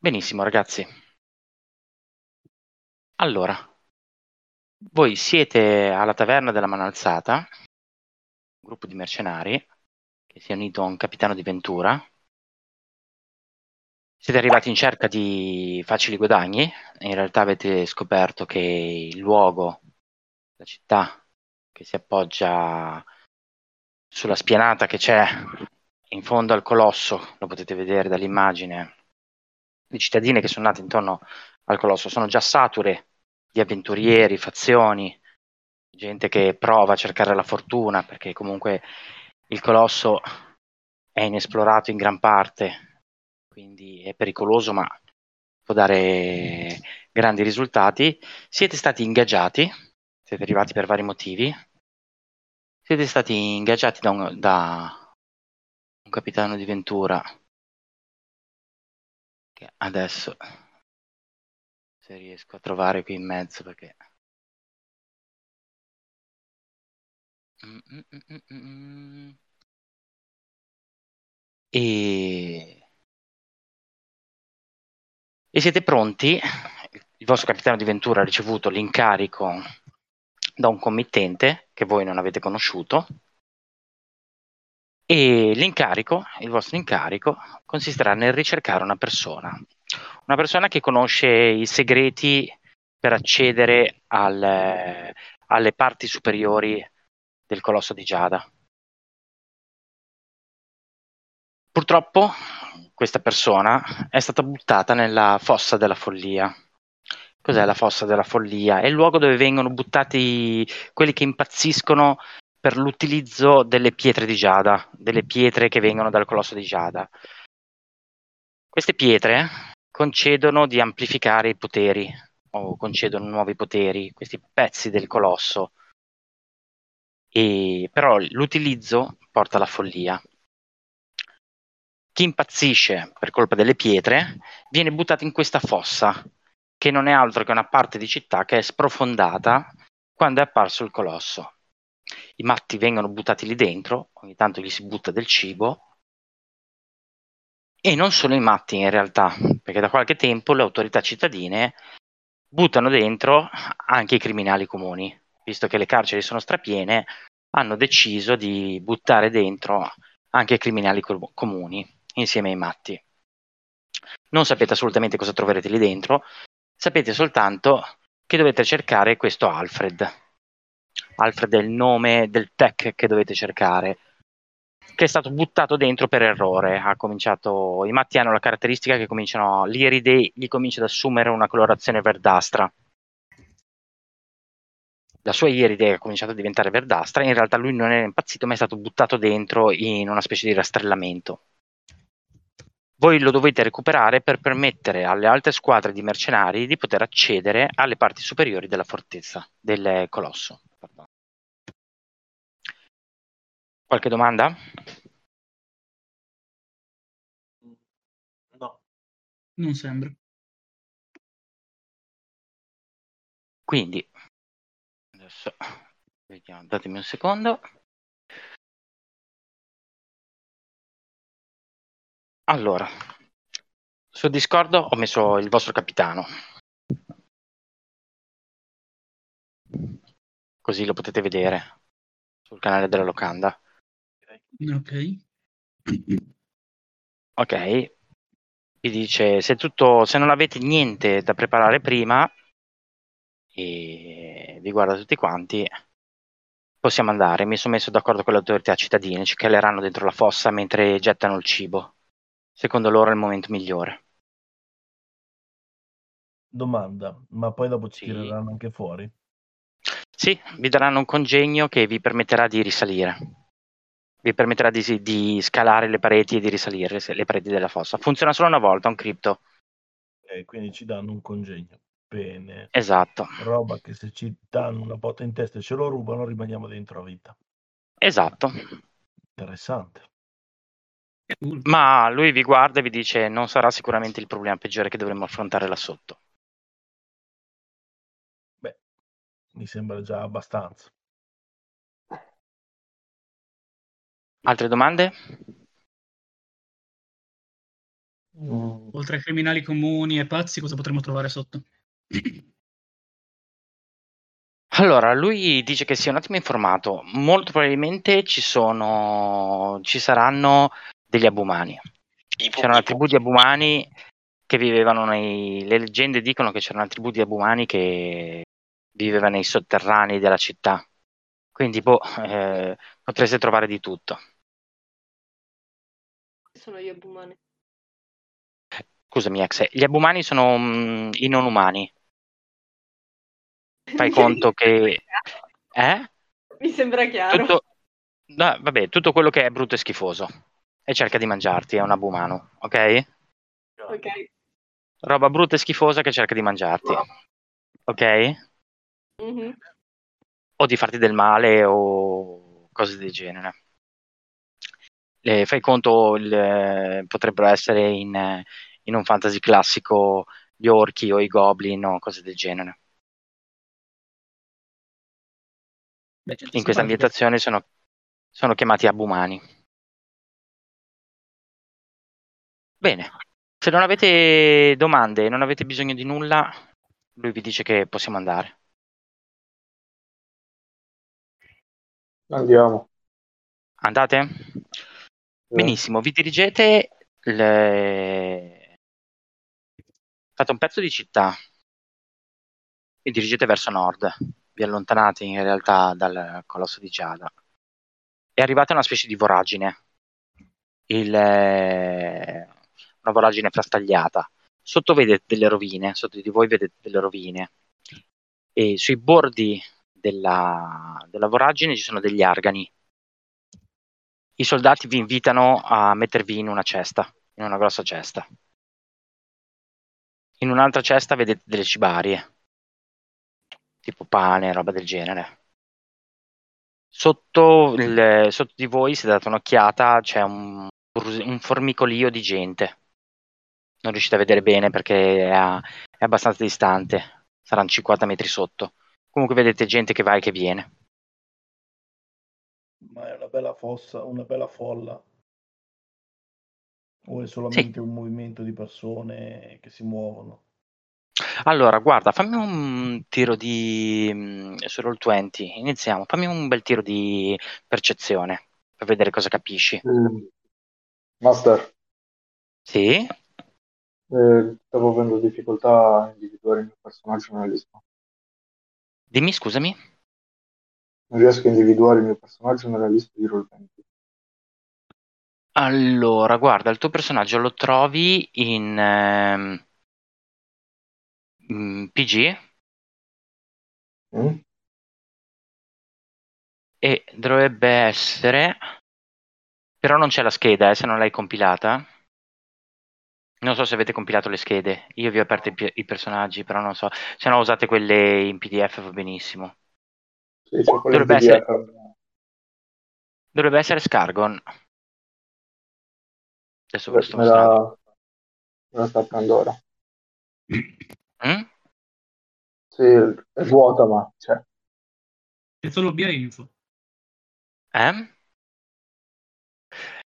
Benissimo, ragazzi. Allora, voi siete alla taverna della mano alzata, un gruppo di mercenari che si è unito a un capitano di Ventura. Siete arrivati in cerca di facili guadagni, in realtà avete scoperto che il luogo, la città che si appoggia sulla spianata che c'è in fondo al colosso, lo potete vedere dall'immagine, le cittadine che sono nate intorno al colosso. Sono già sature di avventurieri, fazioni, gente che prova a cercare la fortuna, perché comunque il colosso è inesplorato in gran parte, quindi è pericoloso, ma può dare grandi risultati. Siete stati ingaggiati, siete arrivati per vari motivi, siete stati ingaggiati da un, da un capitano di Ventura che adesso se riesco a trovare qui in mezzo perché mm, mm, mm, e... e siete pronti? Il vostro capitano di Ventura ha ricevuto l'incarico da un committente che voi non avete conosciuto e l'incarico, il vostro incarico, consisterà nel ricercare una persona, una persona che conosce i segreti per accedere al, alle parti superiori del colosso di Giada. Purtroppo questa persona è stata buttata nella fossa della follia. Cos'è la fossa della follia? È il luogo dove vengono buttati quelli che impazziscono per l'utilizzo delle pietre di Giada, delle pietre che vengono dal colosso di Giada. Queste pietre concedono di amplificare i poteri o concedono nuovi poteri, questi pezzi del colosso. E, però l'utilizzo porta alla follia. Chi impazzisce per colpa delle pietre viene buttato in questa fossa, che non è altro che una parte di città che è sprofondata quando è apparso il colosso i matti vengono buttati lì dentro, ogni tanto gli si butta del cibo, e non solo i matti in realtà, perché da qualche tempo le autorità cittadine buttano dentro anche i criminali comuni, visto che le carceri sono strapiene, hanno deciso di buttare dentro anche i criminali com- comuni insieme ai matti. Non sapete assolutamente cosa troverete lì dentro, sapete soltanto che dovete cercare questo Alfred, Alfred è il nome del tech che dovete cercare, che è stato buttato dentro per errore. Ha cominciato, I matti hanno la caratteristica che cominciano, l'iride gli comincia ad assumere una colorazione verdastra. La sua iride ha cominciato a diventare verdastra, in realtà lui non era impazzito, ma è stato buttato dentro in una specie di rastrellamento. Voi lo dovete recuperare per permettere alle altre squadre di mercenari di poter accedere alle parti superiori della fortezza, del colosso. Qualche domanda? No, non sembra. Quindi, adesso vediamo, datemi un secondo. Allora, su Discord ho messo il vostro capitano. Così lo potete vedere sul canale della locanda. Ok. Ok. Vi dice se tutto, se non avete niente da preparare prima e vi guarda tutti quanti, possiamo andare. Mi sono messo d'accordo con le autorità cittadine, ci caleranno dentro la fossa mentre gettano il cibo. Secondo loro è il momento migliore. Domanda, ma poi dopo ci Sì. tireranno anche fuori? Sì, vi daranno un congegno che vi permetterà di risalire. Vi permetterà di, di scalare le pareti e di risalire le pareti della fossa. Funziona solo una volta, un cripto. Ok, quindi ci danno un congegno. Bene. Esatto, Roba che se ci danno una botta in testa e ce lo rubano, rimaniamo dentro a vita. esatto. Interessante. Ma lui vi guarda e vi dice non sarà sicuramente il problema peggiore che dovremmo affrontare là sotto. Beh, mi sembra già abbastanza. Altre domande? Mm, Oltre ai criminali comuni e pazzi, cosa potremmo trovare sotto? Allora, lui dice che sia un attimo informato. Molto probabilmente ci sono, ci saranno degli abumani. C'era una tribù di abumani che vivevano nei. Le leggende dicono che c'era una tribù di abumani che viveva nei sotterranei della città. Quindi, boh, eh, potreste trovare di tutto. Sono gli abumani. Scusami, ex. Gli abumani sono mm, i non umani. Fai conto che. Eh? Mi sembra chiaro. Tutto, no, vabbè, tutto quello che è brutto e schifoso e cerca di mangiarti, è un abumano, ok? Ok. Roba brutta e schifosa che cerca di mangiarti, ok? Mhm. O di farti del male o cose del genere. Eh, fai conto, il- potrebbero essere in, in un fantasy classico gli orchi o i goblin o cose del genere. Beh, gente In questa ambientazione sono, sono chiamati abumani. Bene, se non avete domande e non avete bisogno di nulla, lui vi dice che possiamo andare. Andiamo. Andate? Benissimo, vi dirigete, le- fate un pezzo di città, vi dirigete verso nord, vi allontanate in realtà dal colosso di Giada e arrivate a una specie di voragine, Il, eh, una voragine frastagliata. Sotto vedete delle rovine, sotto di voi vedete delle rovine e sui bordi della, della voragine ci sono degli argani. I soldati vi invitano a mettervi in una cesta, in una grossa cesta. In un'altra cesta vedete delle cibarie, tipo pane, roba del genere. Sotto, il- sotto di voi, se date un'occhiata, c'è un, un formicolio di gente. Non riuscite a vedere bene perché è, a- è abbastanza distante, saranno 50 metri sotto. Comunque vedete gente che va e che viene. Ma è una bella fossa, una bella folla. O è solamente un movimento di persone che si muovono? Allora, guarda, fammi un tiro di mm, su Roll20. Iniziamo. Fammi un bel tiro di percezione per vedere cosa capisci. Mm. Master, Sì? eh, stavo avendo difficoltà a individuare il mio personaggio nella lista. Dimmi, scusami. Non riesco a individuare il mio personaggio nella lista di Roll20. Allora, guarda, il tuo personaggio lo trovi in ehm, PG Mm? e dovrebbe essere, però non c'è la scheda, eh, se non l'hai compilata. Non so se avete compilato le schede. Io vi ho aperto i, pi- i personaggi, però non so. Se no usate quelle in PDF va benissimo. Sì, Dovrebbe PDF. Dovrebbe essere Scargon. Adesso ve lo sto Me la, me la sta aprendo ora. Mm? Sì, è vuota, ma c'è. C'è solo via info. Eh?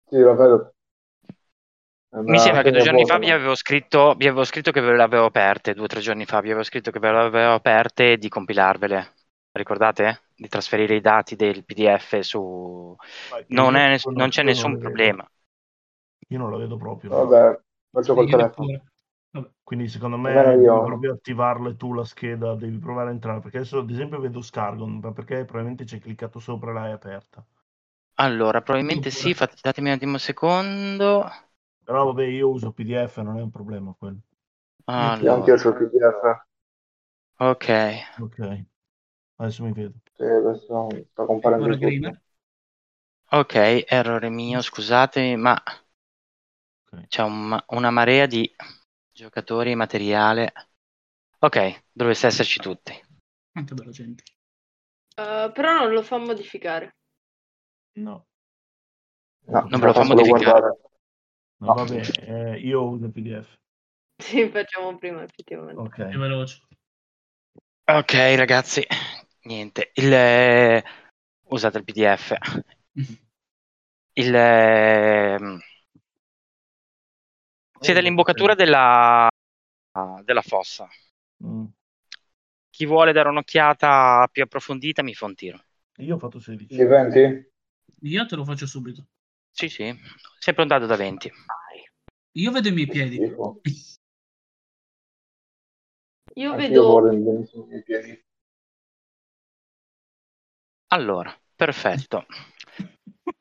Sì, la vedo. Mi sembra che due giorni fa vi avevo scritto, vi avevo scritto che ve le avevo aperte, due o tre giorni fa vi avevo scritto che ve le avevo aperte di compilarvele. Ricordate? Di trasferire i dati del PDF su... Non, è- non- c'è nessun problema. Io non la vedo proprio. Vabbè, faccio col telefono. Quindi secondo me devi proprio attivarle tu la scheda, devi provare a entrare, perché adesso ad esempio vedo Scargon, ma perché probabilmente c'è cliccato sopra e l'hai aperta. Allora, probabilmente sì, fate- datemi un attimo un secondo. Però vabbè, io uso PDF, non è un problema quello. Sì, anche io il PDF. ok. Ok, adesso mi vedo. Sì, adesso tutto. Gamer. Ok, errore mio, scusatemi, ma Ok. c'è un- una marea di giocatori e materiale. Ok, dovreste esserci tutti. Quanta bella gente. Uh, però non lo fa modificare. No, No, Non ve lo fa modificare. guardare. No, No. vabbè, eh, io uso il PDF. Sì, facciamo prima, effettivamente. Ok. È veloce. Ok, ragazzi, niente. Il, eh, usate il PDF. Il, ehm, Siete all'imboccatura della, della fossa. Mm. Chi vuole dare un'occhiata più approfondita mi fa un tiro. Io ho fatto 16. Di 20? Io te lo faccio subito. Sì, sì, sempre un dado da 20. Io vedo i miei piedi. Io Anche vedo vorrei benissimo i miei piedi. Allora, perfetto. Ma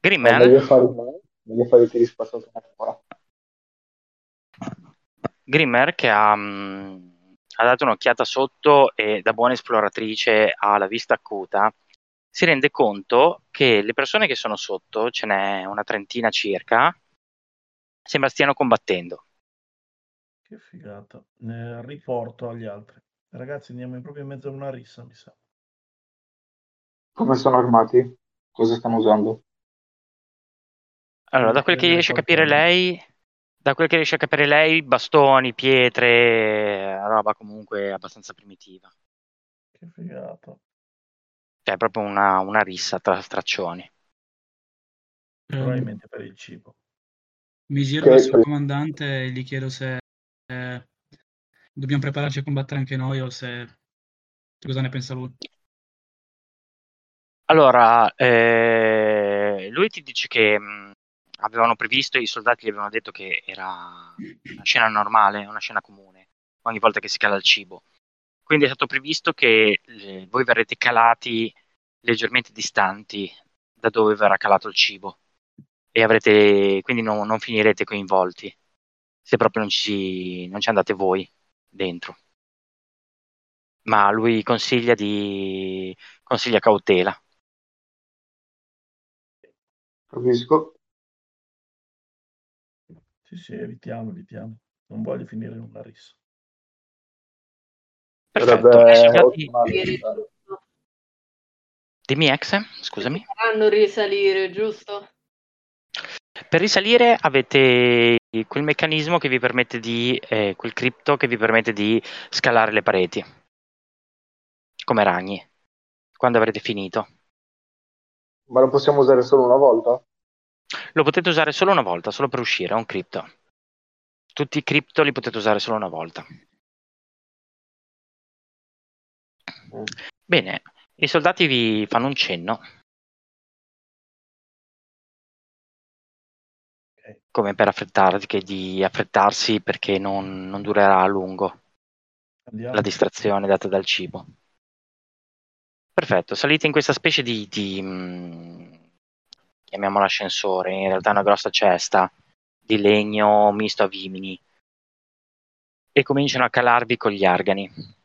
Grimmer, meglio fare, meglio fare i tiri ancora. Grimmer che ha, mh, ha dato un'occhiata sotto e da buona esploratrice ha la vista acuta, si rende conto che le persone che sono sotto, ce n'è una trentina circa, sembra stiano combattendo. Che figata. Ne riporto agli altri. Ragazzi, andiamo proprio in mezzo a una rissa, mi sa. Come sono armati? Cosa stanno usando? Allora, da quel che riesce a capire lei, da quel che riesce a capire lei, bastoni, pietre, roba comunque abbastanza primitiva. Che figata. Cioè, è proprio una, una rissa tra straccioni. Probabilmente per il cibo. mi giro verso il comandante e gli chiedo se eh, dobbiamo prepararci a combattere anche noi o se cosa ne pensa lui. Allora, eh, lui ti dice che mh, avevano previsto, i soldati gli avevano detto che era una scena normale, una scena comune, ogni volta che si cala il cibo. Quindi è stato previsto che eh, voi verrete calati leggermente distanti da dove verrà calato il cibo e avrete, quindi non, non finirete coinvolti se proprio non ci, non ci andate voi dentro. Ma lui consiglia di consiglia cautela. Capisco. Sì, sì, evitiamo, evitiamo. Non voglio finire in una rissa. Perfetto. Sarebbe Dimmi ex, scusami. Faranno risalire, giusto? Per risalire avete quel meccanismo che vi permette di, eh, quel cripto che vi permette di scalare le pareti, come ragni, quando avrete finito. Ma lo possiamo usare solo una volta? Lo potete usare solo una volta, solo per uscire, è un cripto. Tutti i cripto li potete usare solo una volta. Bene, i soldati vi fanno un cenno. Come per affrettarsi, che di affrettarsi perché non, non durerà a lungo Andiamo. la distrazione data dal cibo. Perfetto, salite in questa specie di, di mh, chiamiamola ascensore, in realtà è una grossa cesta di legno misto a vimini e cominciano a calarvi con gli argani.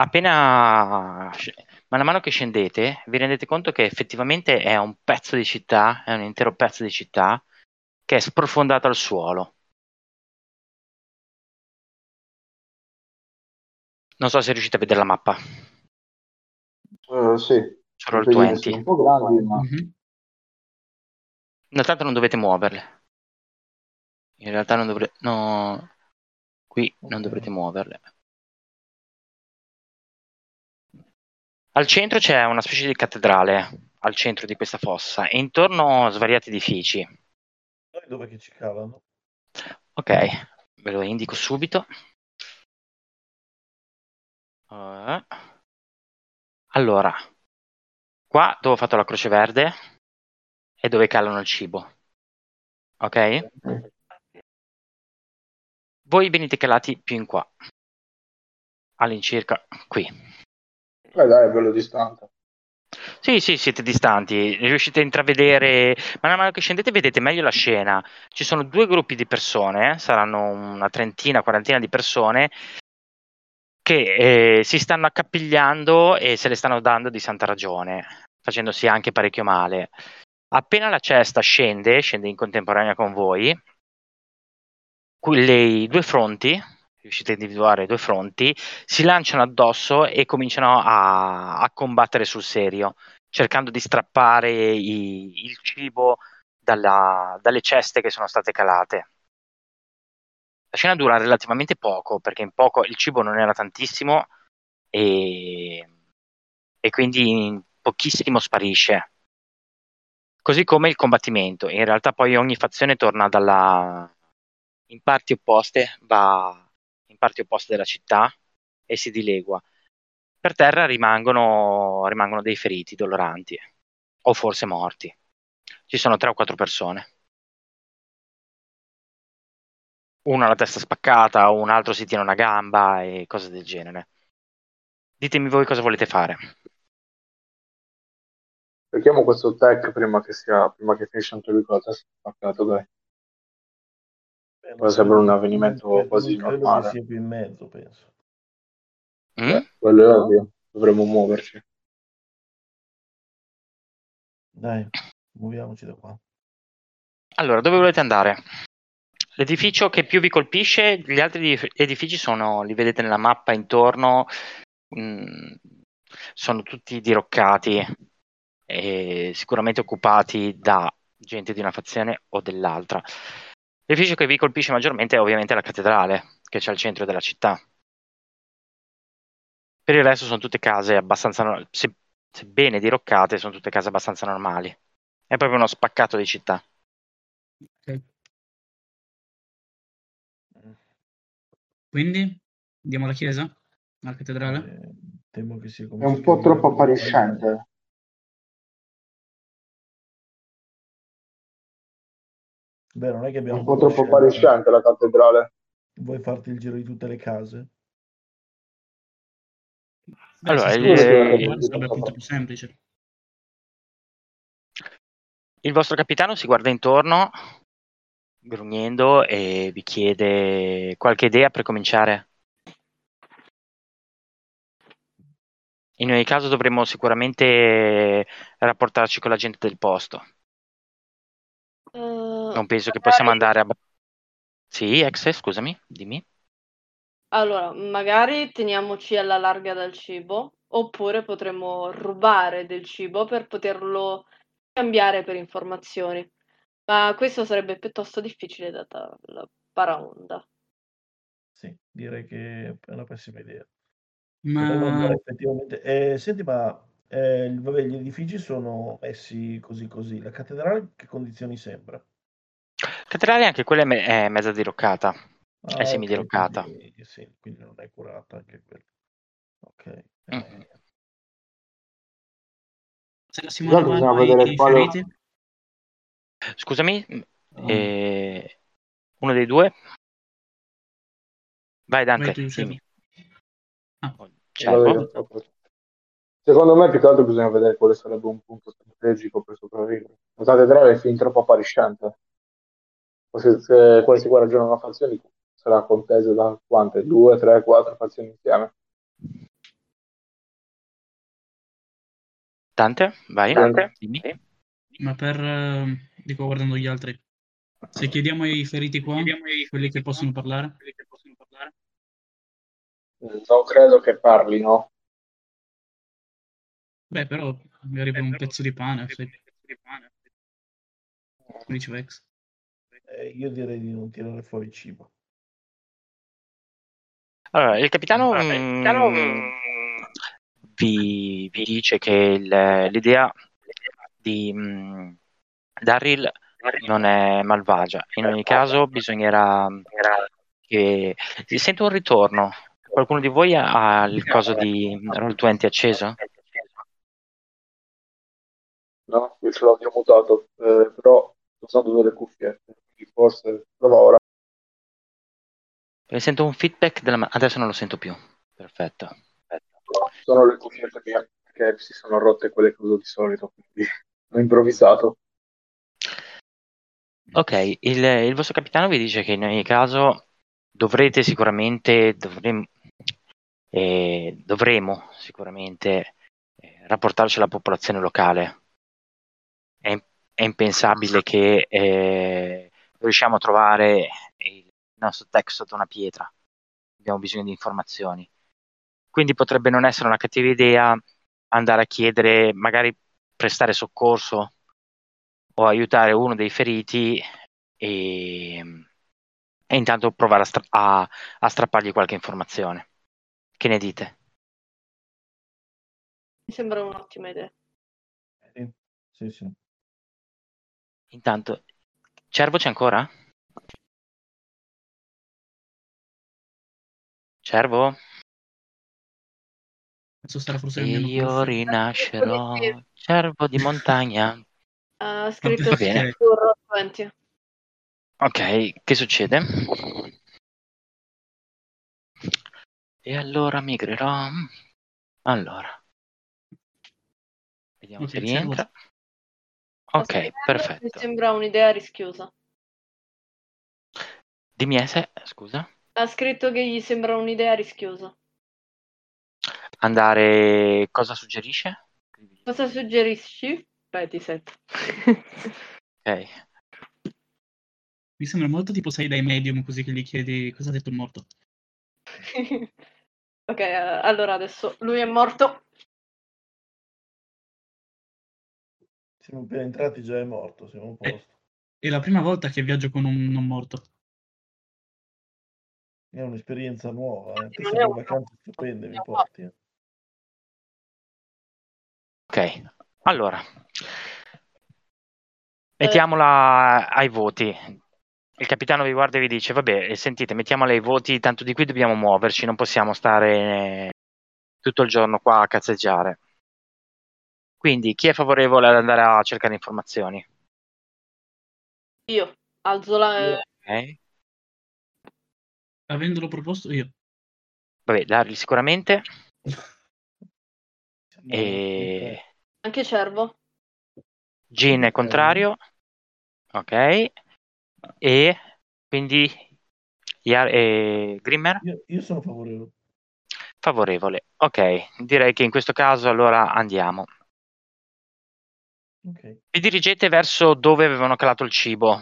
Appena man mano che scendete, vi rendete conto che effettivamente è un pezzo di città, è un intero pezzo di città che è sprofondato al suolo. Non so se riuscite a vedere la mappa, Eh, sì. solo il Credo che 20. siano un po' grandi, ma Mhm. Intanto non dovete muoverle. In realtà non dovrete. No. Qui non dovrete muoverle. Al centro c'è una specie di cattedrale, al centro di questa fossa, e intorno svariati edifici. Noi dove che ci calano? Ok, ve lo indico subito. Eh, Allora, qua dove ho fatto la croce verde è dove calano il cibo. Ok? Voi venite calati più in qua. All'incirca qui. Eh, dai, è bello distante. Sì, sì, siete distanti, riuscite a intravedere, man mano che scendete vedete meglio la scena. Ci sono due gruppi di persone, eh, saranno una trentina, quarantina di persone, che eh, si stanno accapigliando e se le stanno dando di santa ragione, facendosi anche parecchio male. Appena la cesta scende, scende in contemporanea con voi, quelle due fronti, riuscite a individuare due fronti, si lanciano addosso e cominciano a, a combattere sul serio, cercando di strappare i- il cibo dalla- dalle ceste che sono state calate. La scena dura relativamente poco, perché in poco il cibo non era tantissimo e, e quindi in pochissimo sparisce. Così come il combattimento. In realtà poi ogni fazione torna dalla... in parti opposte, va parti opposte della città e si dilegua. Per terra rimangono, rimangono dei feriti doloranti o forse morti. Ci sono tre o quattro persone. Uno ha la testa spaccata, un altro si tiene una gamba e cose del genere. Ditemi voi cosa volete fare. Cerchiamo questo tech prima che sia, prima che finisca anche lui con la testa spaccata, dai. Eh, Poi sembra un avvenimento credo- quasi credo normale. che sia più in mezzo, penso. Mm? Eh, quello è ovvio, dovremmo muoverci. Dai, muoviamoci da qua. Allora, dove volete andare? L'edificio che più vi colpisce, gli altri edif- edifici sono, li vedete nella mappa intorno, mm, sono tutti diroccati e sicuramente occupati da gente di una fazione o dell'altra. L'edificio che vi colpisce maggiormente è ovviamente la cattedrale, che c'è al centro della città. Per il resto sono tutte case abbastanza, se- sebbene diroccate, sono tutte case abbastanza normali. È proprio uno spaccato di città. Ok. Quindi andiamo alla chiesa? Alla cattedrale? Eh, temo che sia come È un po' troppo appariscente. Beh, non è che abbiamo un po' troppo appariscente la cattedrale. Vuoi farti il giro di tutte le case? Beh, Allora, il- qua sarebbe appunto più semplice. Il vostro capitano si guarda intorno, grugnendo, e vi chiede qualche idea per cominciare. In ogni caso dovremmo sicuramente rapportarci con la gente del posto. Non penso che possiamo andare a... Sì, ex, scusami, dimmi. Allora, magari teniamoci alla larga dal cibo, oppure potremmo rubare del cibo per poterlo cambiare per informazioni. Ma questo sarebbe piuttosto difficile data la paraonda. Sì, direi che è una pessima idea. Ma effettivamente. Eh, senti, ma eh, vabbè, gli edifici sono messi così così. La cattedrale che condizioni sembra? Cattedrale anche quella è, me- è mezza diroccata. Ah, È semidiroccata. quindi, sì, quindi non è curata anche quella. Ok. Mm. eh, se la Simone bisogna ai vedere quale- feriti? Scusami, Ah. eh, uno dei due? Vai Dante, dimmi. Ah. Cervo? Secondo me più che altro bisogna vedere quale sarebbe un punto strategico per sopravvivere. La cattedrale è fin troppo appariscente. Poi Se, se quando si guarda già una fazione sarà contesa da quante? Due, tre, quattro fazioni insieme. Dante, vai. Dante? Dimmi. Ma per, eh, dico guardando gli altri, se chiediamo ai feriti qua, quelli che possono parlare, Non credo che parlino. beh, però magari per un pezzo di pane, se... come diceva Ex. Eh, io direi di non tirare fuori il cibo. Allora, il capitano, il mm, capitano, mm, vi, vi dice che il- l'idea di mm, Daryl non è malvagia. In ogni caso, bisognerà che. Sento un ritorno. Qualcuno di voi ha il coso di Roll20 acceso? No, io ce l'ho mutato, eh, però usando delle cuffiette, quindi forse prova ora. Eh, Sento un feedback della... ma- Adesso non lo sento più. Perfetto. Sono le cuffiette mie che si sono rotte quelle che uso di solito, quindi ho improvvisato. Ok, il, il vostro capitano vi dice che in ogni caso dovrete sicuramente, dovrem- eh, dovremo sicuramente eh, rapportarci alla popolazione locale. È, è impensabile che eh, riusciamo a trovare il nostro tech sotto una pietra. Abbiamo bisogno di informazioni. Quindi potrebbe non essere una cattiva idea andare a chiedere, magari prestare soccorso o aiutare uno dei feriti e, e intanto provare a, stra- a- a strappargli qualche informazione. Che ne dite? Mi sembra un'ottima idea. Sì, sì, sì. Intanto, Cervo c'è ancora? Cervo? Io rinascerò, cervo di montagna. Ha scritto Va bene. su Roll20. Ok, che succede? E allora migrerò. Allora. Vediamo se cervo. rientra. Sta Ok, scrivendo, Mi perfetto. sembra un'idea rischiosa. Dimmi Ese, scusa. Ha scritto che gli sembra un'idea rischiosa. Andare. Cosa suggerisce? Cosa suggerisci? Reti set. Ok. Mi sembra molto tipo sei dai medium così che gli chiedi cosa ha detto il morto. ok, eh, allora adesso lui è morto. Siamo appena entrati, già è morto, siamo a Eh. posto. È la prima volta che viaggio con un non morto. È un'esperienza nuova, eh. Non sei è un- vacanze stupende, mi porti. eh. Ok, allora. Mettiamola ai voti. Il capitano vi guarda e vi dice: Vabbè, sentite, mettiamola ai voti, tanto di qui dobbiamo muoverci, non possiamo stare tutto il giorno qua a cazzeggiare. Quindi, chi è favorevole ad andare a cercare informazioni? Io alzo la... Io. Ok. Avendolo proposto io. Vabbè, Darli sicuramente. E Anche Cervo. Gin è contrario. Ok. E quindi Iar- e Grimmer? Io, io sono favorevole. Favorevole. Ok, direi che in questo caso allora andiamo. Ok. Vi dirigete verso dove avevano calato il cibo,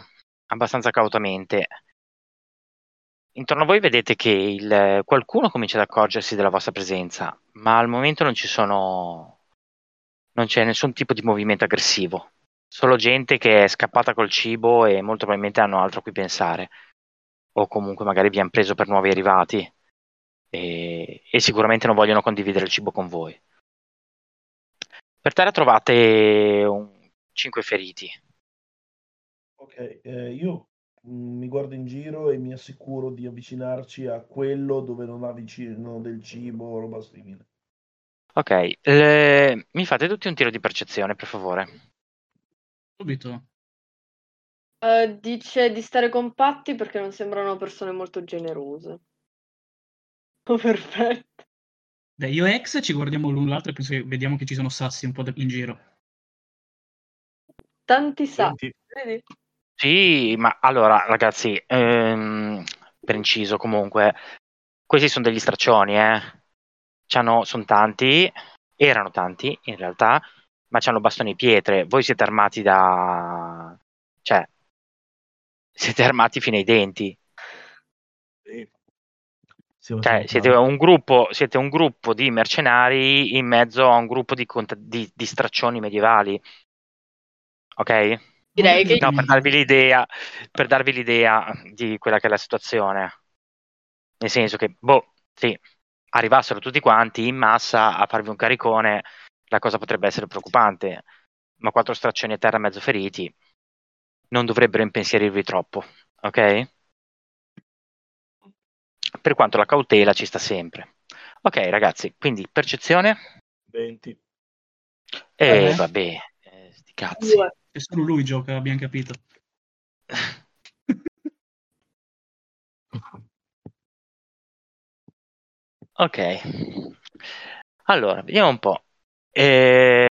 abbastanza cautamente. Intorno a voi vedete che il- qualcuno comincia ad accorgersi della vostra presenza, ma al momento non ci sono. non c'è nessun tipo di movimento aggressivo. Solo gente che è scappata col cibo e molto probabilmente hanno altro a cui pensare. O comunque magari vi hanno preso per nuovi arrivati e, e sicuramente non vogliono condividere il cibo con voi. Per terra trovate un, 5 feriti. Ok, eh, io mm, mi guardo in giro e mi assicuro di avvicinarci a quello dove non ha vicino del cibo o roba simile. Ok, le- mi fate tutti un tiro di percezione, per favore. Subito. Eh, dice di stare compatti perché non sembrano persone molto generose. Oh, perfetto. Beh, io e ex ci guardiamo l'un l'altro e penso che vediamo che ci sono sassi un po' in giro. Tanti sa. Senti, Vedi? Sì, ma allora, ragazzi, ehm, per inciso comunque, questi sono degli straccioni, eh. C'hanno, sono tanti, erano tanti in realtà, ma c'hanno bastoni e pietre. Voi siete armati da... cioè, siete armati fino ai denti. Cioè, siete un gruppo, siete un gruppo di mercenari in mezzo a un gruppo di, cont- di- di straccioni medievali. Ok? Direi che No, per darvi l'idea, per darvi l'idea di quella che è la situazione. Nel senso che, boh, sì, arrivassero tutti quanti in massa a farvi un caricone, la cosa potrebbe essere preoccupante. Ma quattro straccioni a terra mezzo feriti non dovrebbero impensierirvi troppo, ok? Per quanto la cautela ci sta sempre. Ok, ragazzi, quindi percezione? 20. E Eh. vabbè, eh, sti cazzi. E solo lui gioca, abbiamo capito. Ok, allora vediamo un po'. Eh...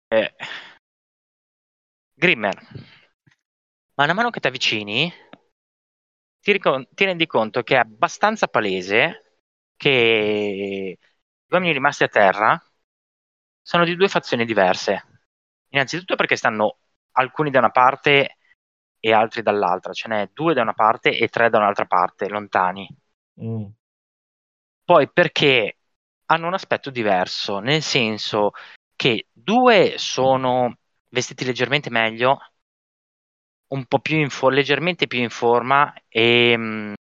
Grimmer, man mano che ti avvicini, ti, ricon- ti rendi conto che è abbastanza palese che gli uomini rimasti a terra sono di due fazioni diverse. Innanzitutto perché stanno alcuni da una parte e altri dall'altra, ce n'è due da una parte e tre da un'altra parte, lontani. Mm. Poi perché hanno un aspetto diverso, nel senso che due sono vestiti leggermente meglio, un po' più in fo- leggermente più in forma e mh,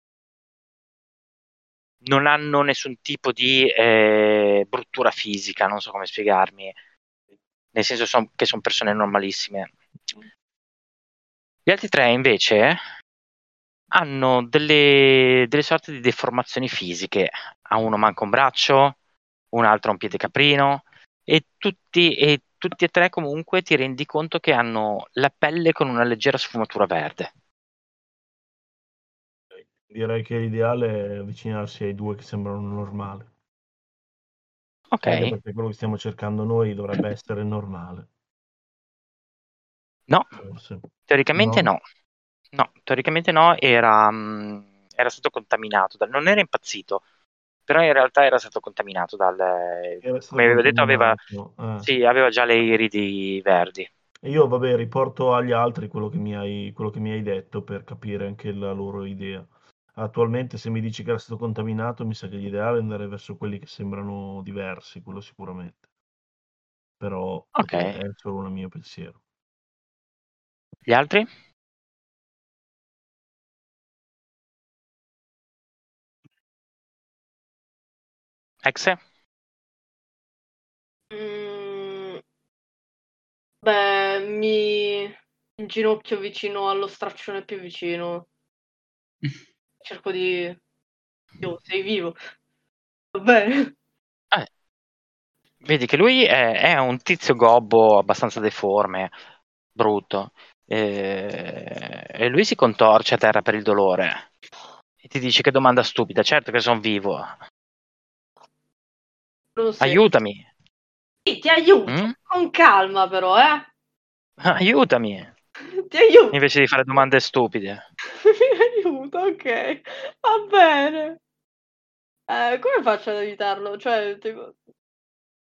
non hanno nessun tipo di eh, bruttura fisica, non so come spiegarmi, nel senso son- che sono persone normalissime. Gli altri tre invece hanno delle, delle sorte di deformazioni fisiche. A uno manca un braccio, un altro ha un piede caprino e tutti, e tutti e tre comunque ti rendi conto che hanno la pelle con una leggera sfumatura verde. Direi che l'ideale è avvicinarsi ai due che sembrano normali. Ok, Anche perché quello che stiamo cercando noi dovrebbe essere normale. no, Forse. teoricamente No? no. No, teoricamente no, era, mm, era stato contaminato, non era impazzito, però in realtà era stato contaminato dal... Stato Come avevo detto, aveva, eh. sì, aveva già le iridi verdi. E io, vabbè, riporto agli altri quello che mi hai, quello che mi hai detto per capire anche la loro idea. Attualmente, se mi dici che era stato contaminato, mi sa che l'ideale è andare verso quelli che sembrano diversi, quello sicuramente. Però Ok. potrebbe- è solo un mio pensiero. Gli altri? Exe? Mm, beh, mi inginocchio vicino allo straccione più vicino. Cerco di... Io, sei vivo. Va bene. Vedi che lui è, è un tizio gobbo abbastanza deforme, brutto, e, e lui si contorce a terra per il dolore e ti dice che domanda stupida, certo che sono vivo, aiutami, Sì, ti aiuto. Mm? Con calma però, eh. aiutami, Ti aiuto. invece di fare domande stupide. Mi aiuto, ok. Va bene. Eh, come faccio ad aiutarlo? Cioè, tipo,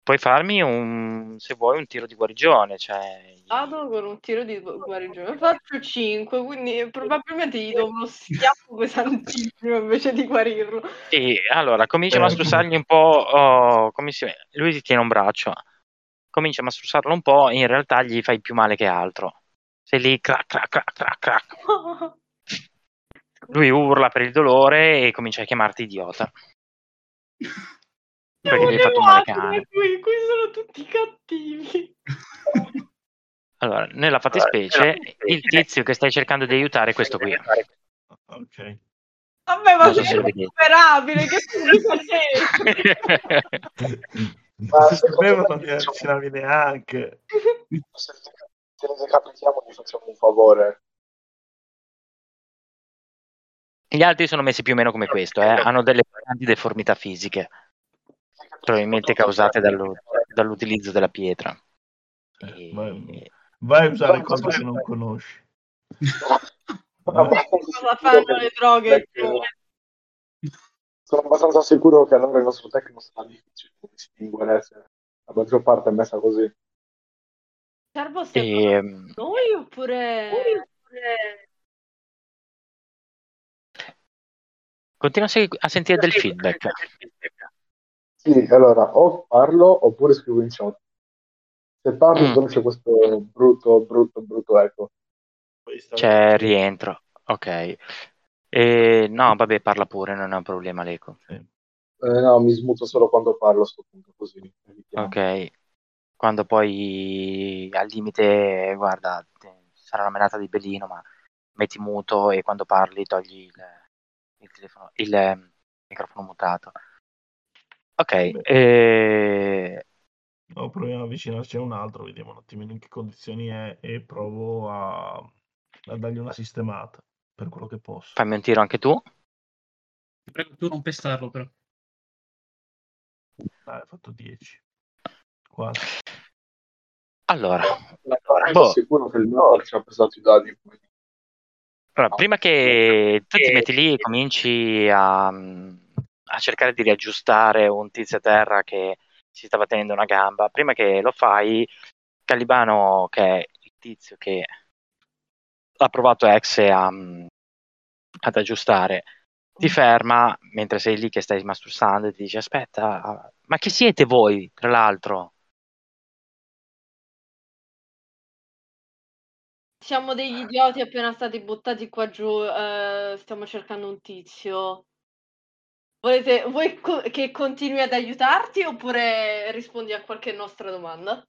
Puoi farmi un, se vuoi, un tiro di guarigione, cioè... vado con un tiro di gu- guarigione. Faccio 5, quindi probabilmente gli do uno schiaffo pesantissimo invece di guarirlo. Sì, allora, comincia a Eh, mastruzzargli un po', oh, come si- lui ti tiene un braccio, comincia a mastruzzarlo un po', in realtà gli fai più male che altro. Sei lì, crac, crac, crac, crac, crac. Lui urla per il dolore e comincia a chiamarti idiota. Perché gli hai fatto un male cane. Qui, qui sono tutti cattivi. Allora, nella fattispecie, il tizio che stai cercando di aiutare è questo qui. Ok. Vabbè, ma Non so sei insuperabile, che sei? Ma sapevo, non ti avvicinavi neanche. se ne decapitiamo gli facciamo un favore. Gli altri sono messi più o meno come questo, eh. hanno delle grandi deformità fisiche, probabilmente causate dallo- dall'utilizzo della pietra. Eh, E- vai, vai a usare cose che non conosci. Sono abbastanza Cosa sicuro fanno che- le droghe? Sono abbastanza sicuro che allora il nostro tecnico sarà difficile di distinguere se la maggior parte è messa così. Servo siamo e- noi oppure... continua a, se- a sentire del feedback. Sì, allora o parlo oppure scrivo in chat. Se parlo Mm. però c'è questo brutto, brutto, brutto eco. Poi sta- C'è rientro, ok. E, no, vabbè, parla pure, non è un problema, Leco. Eh, no, mi smuto solo quando parlo a sto punto, così evitiamo. Ok. Quando poi al limite, guarda, te- sarà una menata di bellino, ma metti muto e quando parli togli il, il telefono, il eh, microfono mutato. Ok, eh, No, proviamo a avvicinarci a un altro, vediamo un attimino in che condizioni è e provo a, a dargli una sistemata per quello che posso. fammi un tiro anche tu. Ti prego tu non pestarlo però. Dai, ho fatto 10. Quasi. Allora, Allora, Boh. sono sicuro che il mio ci ha pesato i dadi. allora, prima che tu ti metti lì e cominci a, a cercare di riaggiustare un tizio a terra che si stava tenendo una gamba, prima che lo fai, Calibano, che è il tizio che ha provato Exe a, ad aggiustare, ti ferma mentre sei lì che stai mastursando e ti dice aspetta, ma chi siete voi, tra l'altro? Siamo degli idioti appena stati buttati qua giù, eh, stiamo cercando un tizio. Volete, vuoi co- che continui ad aiutarti oppure rispondi a qualche nostra domanda?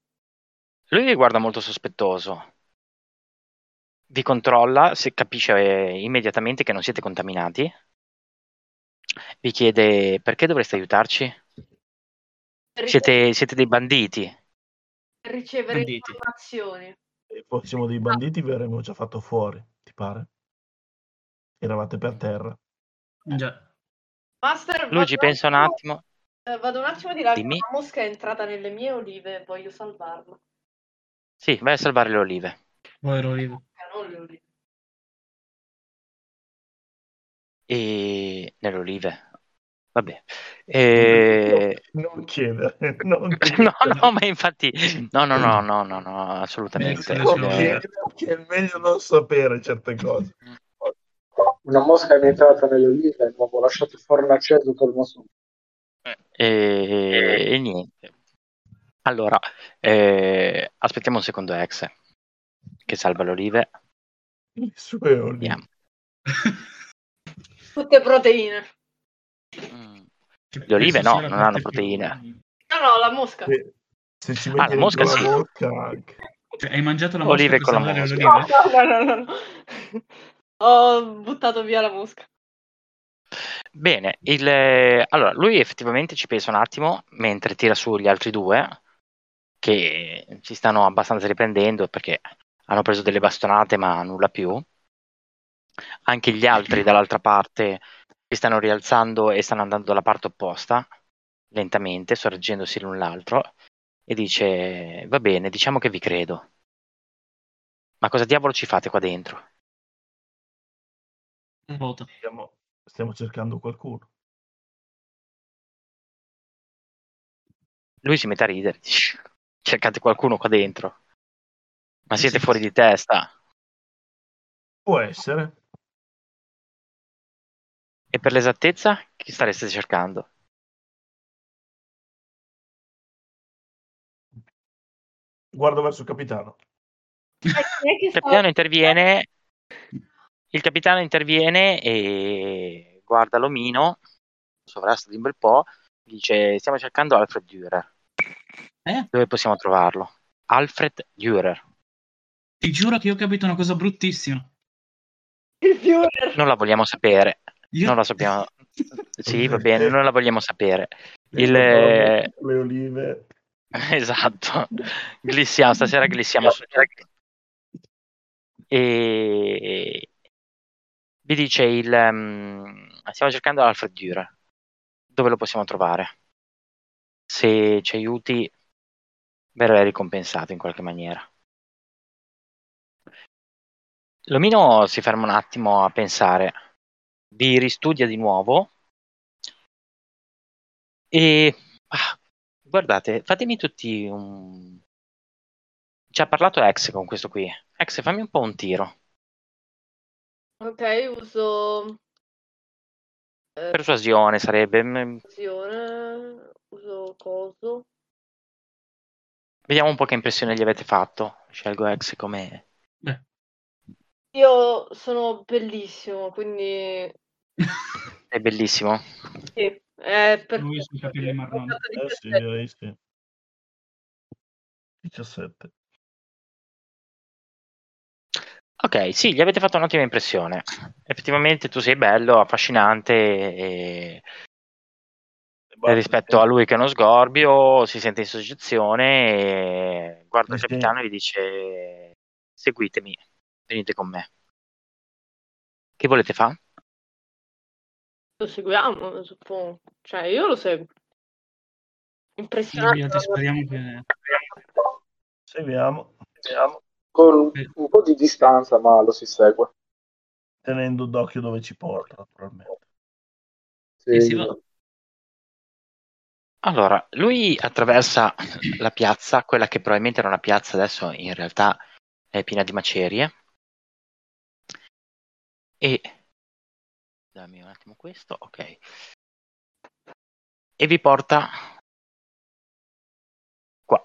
Lui mi guarda molto sospettoso. vi controlla, se capisce eh, immediatamente che non siete contaminati, vi chiede perché dovreste aiutarci? Siete, siete dei banditi. per ricevere Banditi. informazioni. Se fossimo dei banditi vi avremmo già fatto fuori, ti pare? Eravate per terra. Già. Master, Lui ci vado pensa un attimo. eh, vado un attimo di là, Dimmi. una mosca è entrata nelle mie olive, voglio salvarla. Sì, vai a salvare le olive. Vivo. Eh, non le olive. E nelle olive. Vabbè. E... Non chiedere, non No, chiedere. no, ma infatti, no, no, no, no, no, no, assolutamente. Sue- Eh, è meglio non sapere certe cose. Una mosca è entrata nelle olive e proprio lasciato il forno acceso tutto il nostro. e, e niente. Allora, eh, aspettiamo un secondo ex che salva le olive. Le sue olive. Tutte proteine. Mm. Le olive no, non hanno proteine. No, no, la mosca. Se, se ci Ah, la mosca sì. la mosca. Cioè, hai mangiato la mosca Olive per con la mosca. no, no, no, no. Ho buttato via la mosca. Bene, il, allora lui effettivamente ci pensa un attimo mentre tira su gli altri due che si stanno abbastanza riprendendo perché hanno preso delle bastonate ma nulla più. Anche gli altri dall'altra parte si stanno rialzando e stanno andando dalla parte opposta, lentamente, sorreggendosi l'un l'altro, e dice, va bene, diciamo che vi credo. Ma cosa diavolo ci fate qua dentro? Vota. Stiamo, stiamo cercando qualcuno. Lui si mette a ridere, cercate qualcuno qua dentro. Ma siete fuori di testa? Può essere. E per l'esattezza, chi stareste cercando? Guardo verso il capitano. Il capitano interviene, il capitano interviene e guarda l'omino, sovrasta di un bel po', dice stiamo cercando Alfred Dürer. Eh? Dove possiamo trovarlo? Alfred Dürer. Ti giuro che io ho capito una cosa bruttissima. Il Führer. Non la vogliamo sapere. Io... Non la sappiamo. Sì, va bene, non la vogliamo sapere. Il- Le olive. Esatto. Glissiamo, stasera glissiamo su. E vi dice il ehm, stiamo cercando Alfred Dürer. Dove lo possiamo trovare? Se ci aiuti verrai ricompensato in qualche maniera. L'omino si ferma un attimo a pensare, vi ristudia di nuovo e ah, guardate, fatemi tutti un... Ci ha parlato Ex con questo qui. Ex, fammi un po' un tiro. Ok, uso eh, Persuasione sarebbe. mm, persuasione, uso coso. Vediamo un po' che impressione gli avete fatto. Scelgo Ex come... Beh, Io sono bellissimo, quindi È bellissimo. sì, è per lui sui capelli marroni. Eh sì, direi sì. 17. Ok, sì, gli avete fatto un'ottima impressione. Effettivamente tu sei bello, affascinante e E rispetto a lui che è uno sgorbio si sente in soggezione e guarda il Sì. capitano e gli dice seguitemi, venite con me. Che volete fare? Lo seguiamo, suppongo. Cioè, io lo seguo. Impressionante. altri speriamo che... Seguiamo, seguiamo, Con un po' di distanza, ma lo si segue. tenendo d'occhio dove ci porta, naturalmente. Sì. Allora, lui attraversa la piazza, quella che probabilmente era una piazza, adesso in realtà è piena di macerie. E dammi un attimo questo, ok. E vi porta qua,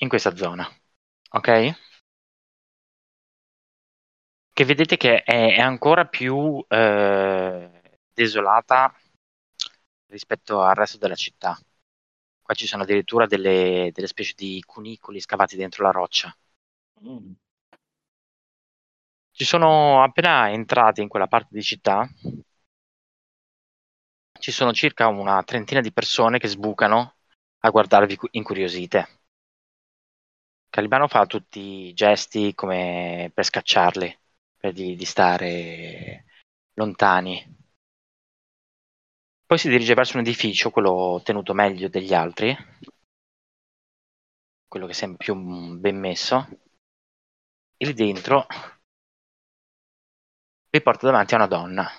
in questa zona, ok? Che vedete che è, è ancora più eh, desolata rispetto al resto della città. Qua ci sono addirittura delle, delle specie di cunicoli scavati dentro la roccia. Mm. Ci sono appena entrati in quella parte di città. Ci sono circa una trentina di persone che sbucano a guardarvi cu- incuriosite. Calibano fa tutti i gesti come per scacciarli, dirgli di stare lontani. Poi si dirige verso un edificio, quello tenuto meglio degli altri, quello che sembra più ben messo, e lì dentro vi porta davanti a una donna.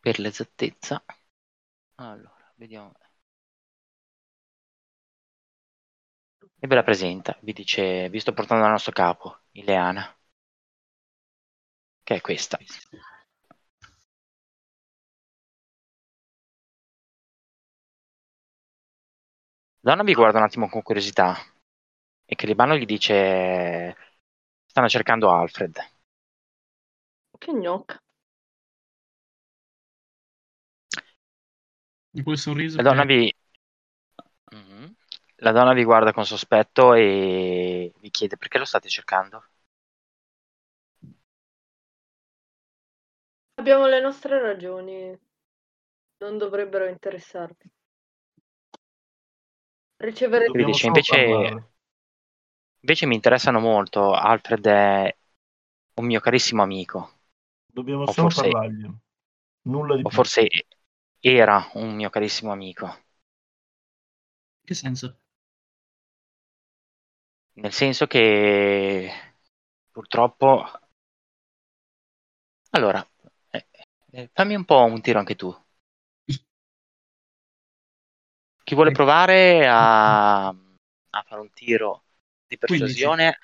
Per l'esattezza, allora, vediamo. E ve la presenta, vi dice, vi sto portando al nostro capo, Ileana, che è questa. La donna vi guarda un attimo con curiosità e Calibano gli dice stanno cercando Alfred. Che gnocca. Di quel sorriso. La donna che- vi. La donna vi guarda con sospetto e vi chiede perché lo state cercando. Abbiamo le nostre ragioni. Non dovrebbero interessarvi. Ricevere Vi dice, invece, invece mi interessano molto. Alfred è un mio carissimo amico, Dobbiamo o solo forse, parlargli. Nulla di o più. forse era un mio carissimo amico. Che senso? Nel senso che purtroppo... Allora, eh, eh, fammi un po' un tiro anche tu. Chi vuole provare a, a fare un tiro di 15. persuasione?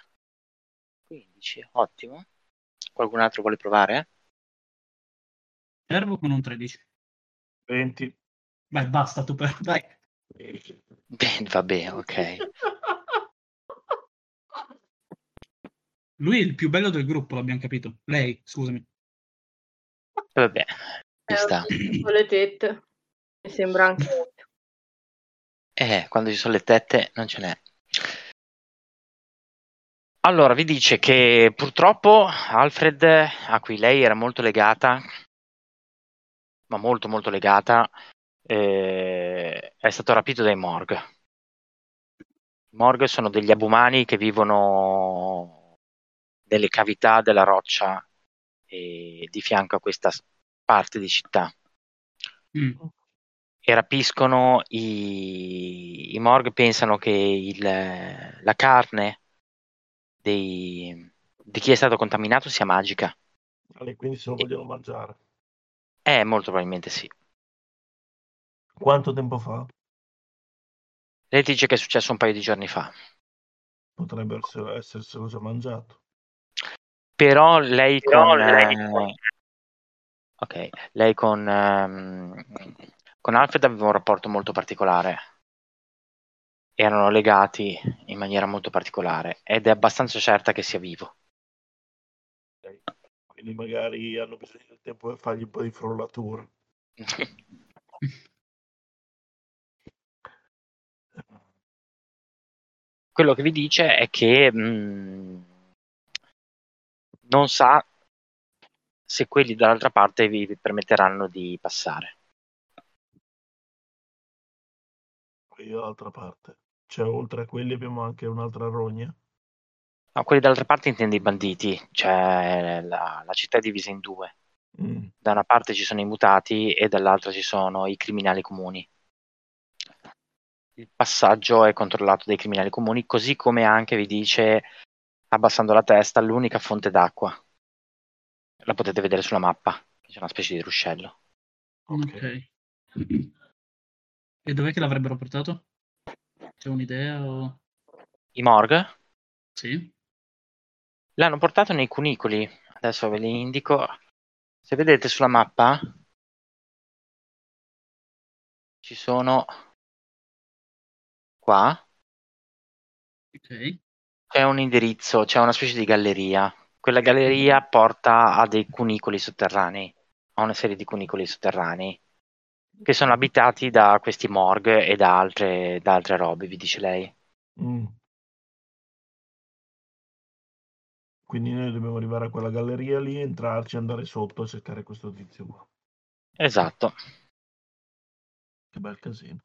15, ottimo. Qualcun altro vuole provare? Servo con un 13. 20. Vai, basta tu per... Dai. Beh, va bene, ok. Lui è il più bello del gruppo, l'abbiamo capito. Lei, scusami. Vabbè, ci Eh, sta. con le tette. Mi sembra anche. Eh, quando ci sono le tette non ce n'è. Allora, vi dice che purtroppo Alfred, a cui lei era molto legata, ma molto molto legata, eh, è stato rapito dai Morg. I Morg sono degli abumani che vivono nelle cavità della roccia eh, di fianco a questa parte di città Mm. e rapiscono i, i Morg pensano che il- la carne dei- di chi è stato contaminato sia magica. E quindi se lo vogliono mangiare. Eh, molto probabilmente sì. Quanto tempo fa? Lei dice che è successo un paio di giorni fa. Potrebbe essere- esserselo già mangiato. Però lei Però con... lei eh, ok, lei con... ehm, con Alfred aveva un rapporto molto particolare. Erano legati in maniera molto particolare ed è abbastanza certa che sia vivo. Quindi magari hanno bisogno del tempo per fargli un po' di frullatura. Quello che vi dice è che mh, non sa se quelli dall'altra parte vi permetteranno di passare. Io dall'altra parte. Cioè, oltre a quelli abbiamo anche un'altra rogna. No, quelli dall'altra parte intende i banditi, cioè la, la città è divisa in due. Mm. Da una parte ci sono i mutati e dall'altra ci sono i criminali comuni. Il passaggio è controllato dai criminali comuni, così come anche vi dice, abbassando la testa, l'unica fonte d'acqua. La potete vedere sulla mappa, c'è una specie di ruscello. Ok. E dov'è che l'avrebbero portato? C'è un'idea o... I Morg Sì? l'hanno portato nei cunicoli, adesso ve li indico. Se vedete sulla mappa ci sono qua Ok. C'è un indirizzo, c'è una specie di galleria. Quella galleria porta a dei cunicoli sotterranei, a una serie di cunicoli sotterranei che sono abitati da questi morg e da altre, da altre robe, vi dice lei. Mm. Quindi noi dobbiamo arrivare a quella galleria lì, entrarci, andare sotto e cercare questo tizio qua. Esatto. Che bel casino.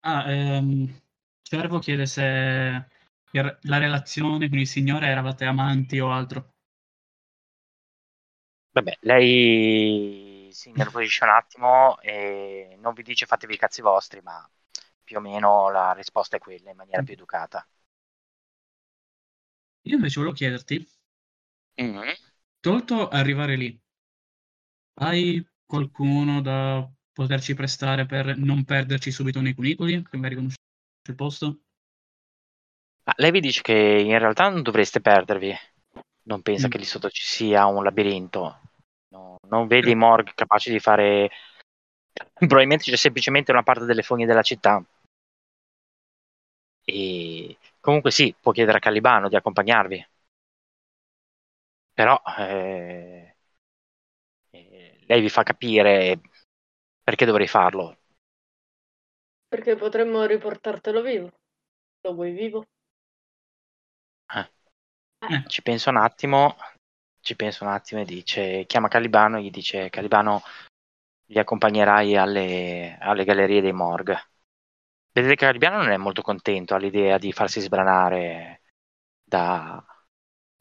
Ah, ehm, Cervo chiede se la relazione con il signore eravate amanti o altro. Vabbè, lei si innervosisce un attimo e non vi dice fatevi i cazzi vostri, ma più o meno la risposta è quella in maniera più educata. Io invece volevo chiederti, Mhm. tolto arrivare lì, hai qualcuno da poterci prestare per non perderci subito nei cunicoli, che magari conosci il posto? Ma lei vi dice che in realtà non dovreste perdervi. Non pensa Mm. che lì sotto ci sia un labirinto. No, non vede i morg capaci di fare. Probabilmente c'è semplicemente una parte delle fogne della città. E comunque sì, può chiedere a Calibano di accompagnarvi. Però eh, eh, lei vi fa capire perché dovrei farlo. Perché potremmo riportartelo vivo. Lo vuoi vivo? Eh, Ci pensa un attimo, ci pensa un attimo e dice, chiama Calibano e gli dice, Calibano, li accompagnerai alle, alle gallerie dei morg. Vedete che Calibano non è molto contento all'idea di farsi sbranare da,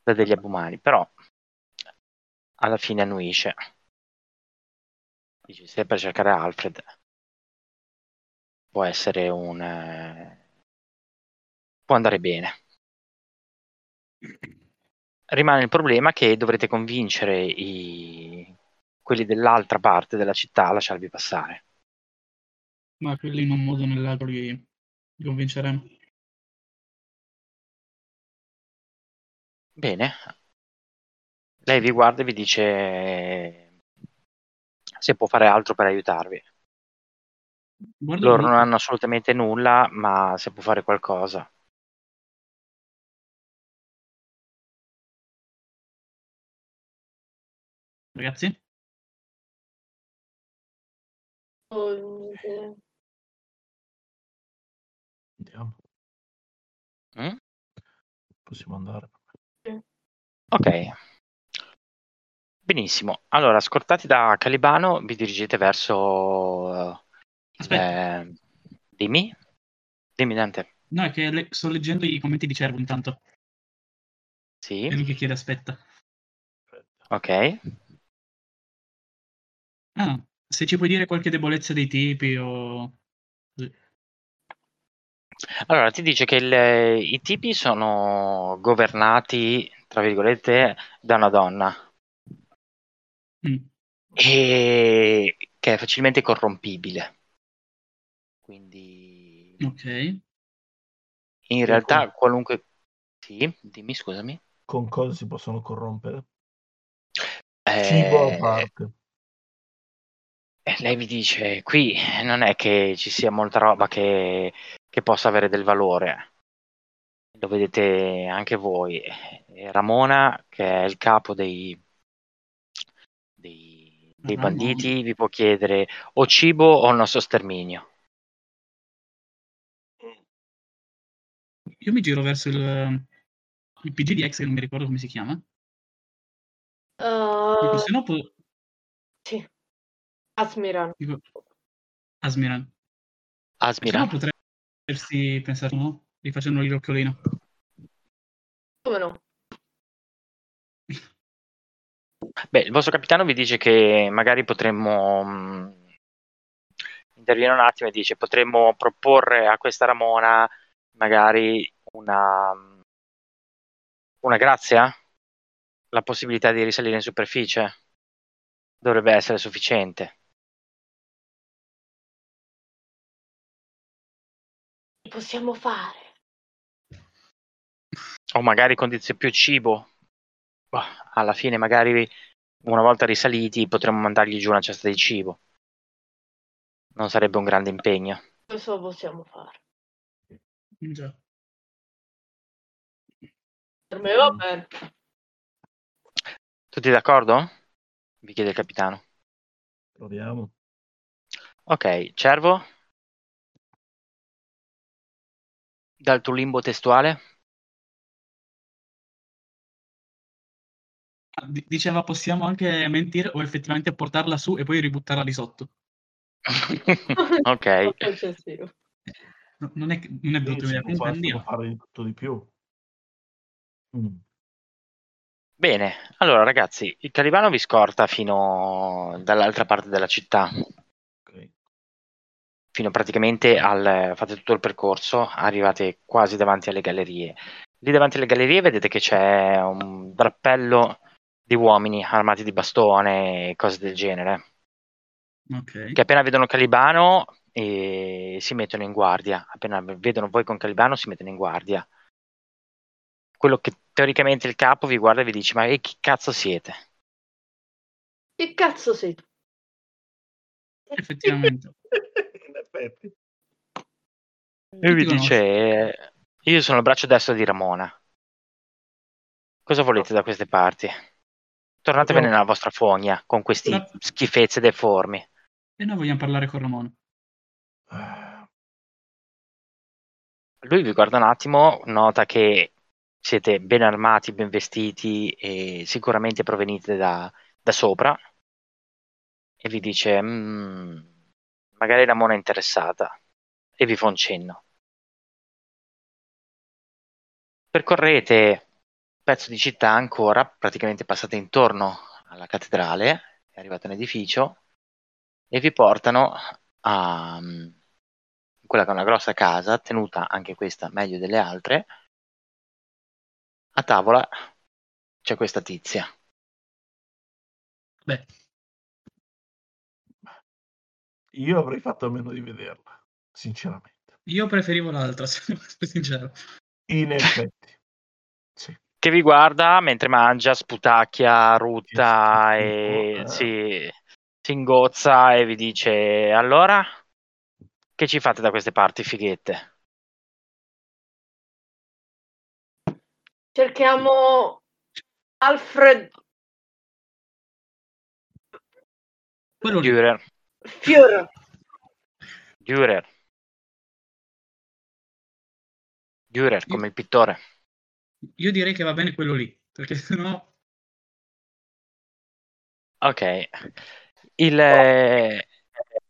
da degli abumani, però alla fine annuisce. Dice, se è per cercare Alfred, può essere un... eh, può andare bene. Rimane il problema che dovrete convincere i- quelli dell'altra parte della città a lasciarvi passare. ma quelli in un modo o nell'altro li, li convinceremo. Bene. Lei vi guarda e vi dice se può fare altro per aiutarvi. Guarda Loro non hanno assolutamente nulla, ma se può fare qualcosa. Ragazzi, Oh, Andiamo. Mm? Possiamo andare. Ok. Benissimo. Allora, scortati da Calibano, vi dirigete verso... eh, Aspetta. eh, dimmi? Dimmi, Dante. no, è che le- sto leggendo i commenti di Cervo intanto. Sì, lui che chiede aspetta. ok. Ah, se ci puoi dire qualche debolezza dei tipi o... Allora, ti dice che il- i tipi sono governati, tra virgolette, da una donna Mm, e che è facilmente corrompibile. Quindi, ok. in realtà, qualunque... Sì, dimmi, scusami. Con cosa si possono corrompere? Eh, Cibo a parte. Eh, lei vi dice, qui non è che ci sia molta roba che, che possa avere del valore. Lo vedete anche voi. E Ramona, che è il capo dei, dei, dei Ramona. banditi, vi può chiedere o cibo o il nostro sterminio. Io mi giro verso il, il PGDX, che non mi ricordo come si chiama. Dico, uh, se no, po- sì. Asmiran. dico, Asmiran. Se Asmira, no potresti pensare, no? Rifacendogli l'occhiolino. Come no? beh, il vostro capitano vi dice che magari potremmo mh, interviene un attimo e dice potremmo proporre a questa Ramona magari una, una grazia, la possibilità di risalire in superficie. Dovrebbe essere sufficiente. Possiamo fare? o magari condizio più cibo. Bah, alla fine, magari una volta risaliti, potremmo mandargli giù una cesta di cibo. Non sarebbe un grande impegno. Questo possiamo fare. Già. Per me va bene. Tutti d'accordo? Vi chiede il capitano. Proviamo. Ok, cervo. Dal tuo limbo testuale. Ah, di- Diceva possiamo anche mentire o effettivamente portarla su e poi ributtarla di sotto. ok. No, non è, non è brutto Sì, comunque fare, di tutto di più. Mm. Bene, allora ragazzi, il Calibano vi scorta fino dall'altra parte della città. Fino praticamente al... fate tutto il percorso, arrivate quasi davanti alle gallerie. Lì davanti alle gallerie vedete che c'è un drappello di uomini armati di bastone e cose del genere, Ok. che appena vedono Calibano eh, si mettono in guardia, appena vedono voi con Calibano si mettono in guardia. Quello che teoricamente il capo vi guarda e vi dice ma eh, chi cazzo siete? Che cazzo sei tu? Effettivamente. In effetti. E vi dice eh, io sono il braccio destro di Ramona. Cosa volete da queste parti? Tornatevene nella vostra fogna con questi No. schifezze deformi. E noi vogliamo parlare con Ramone. Eh, Lui vi guarda un attimo, nota che siete ben armati, ben vestiti e sicuramente provenite da, da sopra e vi dice "Mm, magari la mona è interessata e vi fa un cenno. Percorrete un pezzo di città ancora, praticamente passate intorno alla cattedrale, è arrivato un edificio e vi portano a mm, quella che è una grossa casa, tenuta anche questa meglio delle altre. A tavola c'è questa tizia. Beh, io avrei fatto a meno di vederla, sinceramente. io preferivo l'altra, se sincero. In effetti. Sì. Che vi guarda mentre mangia, sputacchia, rutta e schifo, si, si ingozza e vi dice allora che ci fate da queste parti fighette? Cerchiamo Alfred Quello. Dürer, Führer. Dürer. Dürer come il pittore. Io direi che va bene quello lì, perché sennò Ok. Il, eh,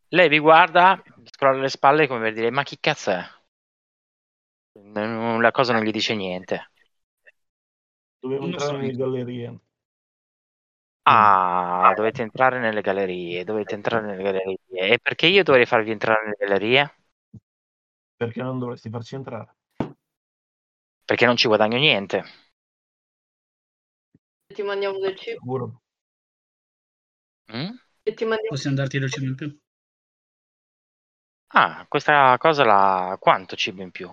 lei vi guarda, scrolla le spalle come per dire: Ma chi cazzo è? La cosa non gli dice niente. Dobbiamo Non entrare so. nelle gallerie. Ah, dovete entrare nelle gallerie. Dovete entrare nelle gallerie. E perché io dovrei farvi entrare nelle gallerie? Perché non dovresti farci entrare? Perché non ci guadagno niente. Ti mandiamo del cibo. Sicuro. Mm? E ti mandiamo possiamo darti del cibo in più. Ah, questa cosa la. Quanto cibo in più?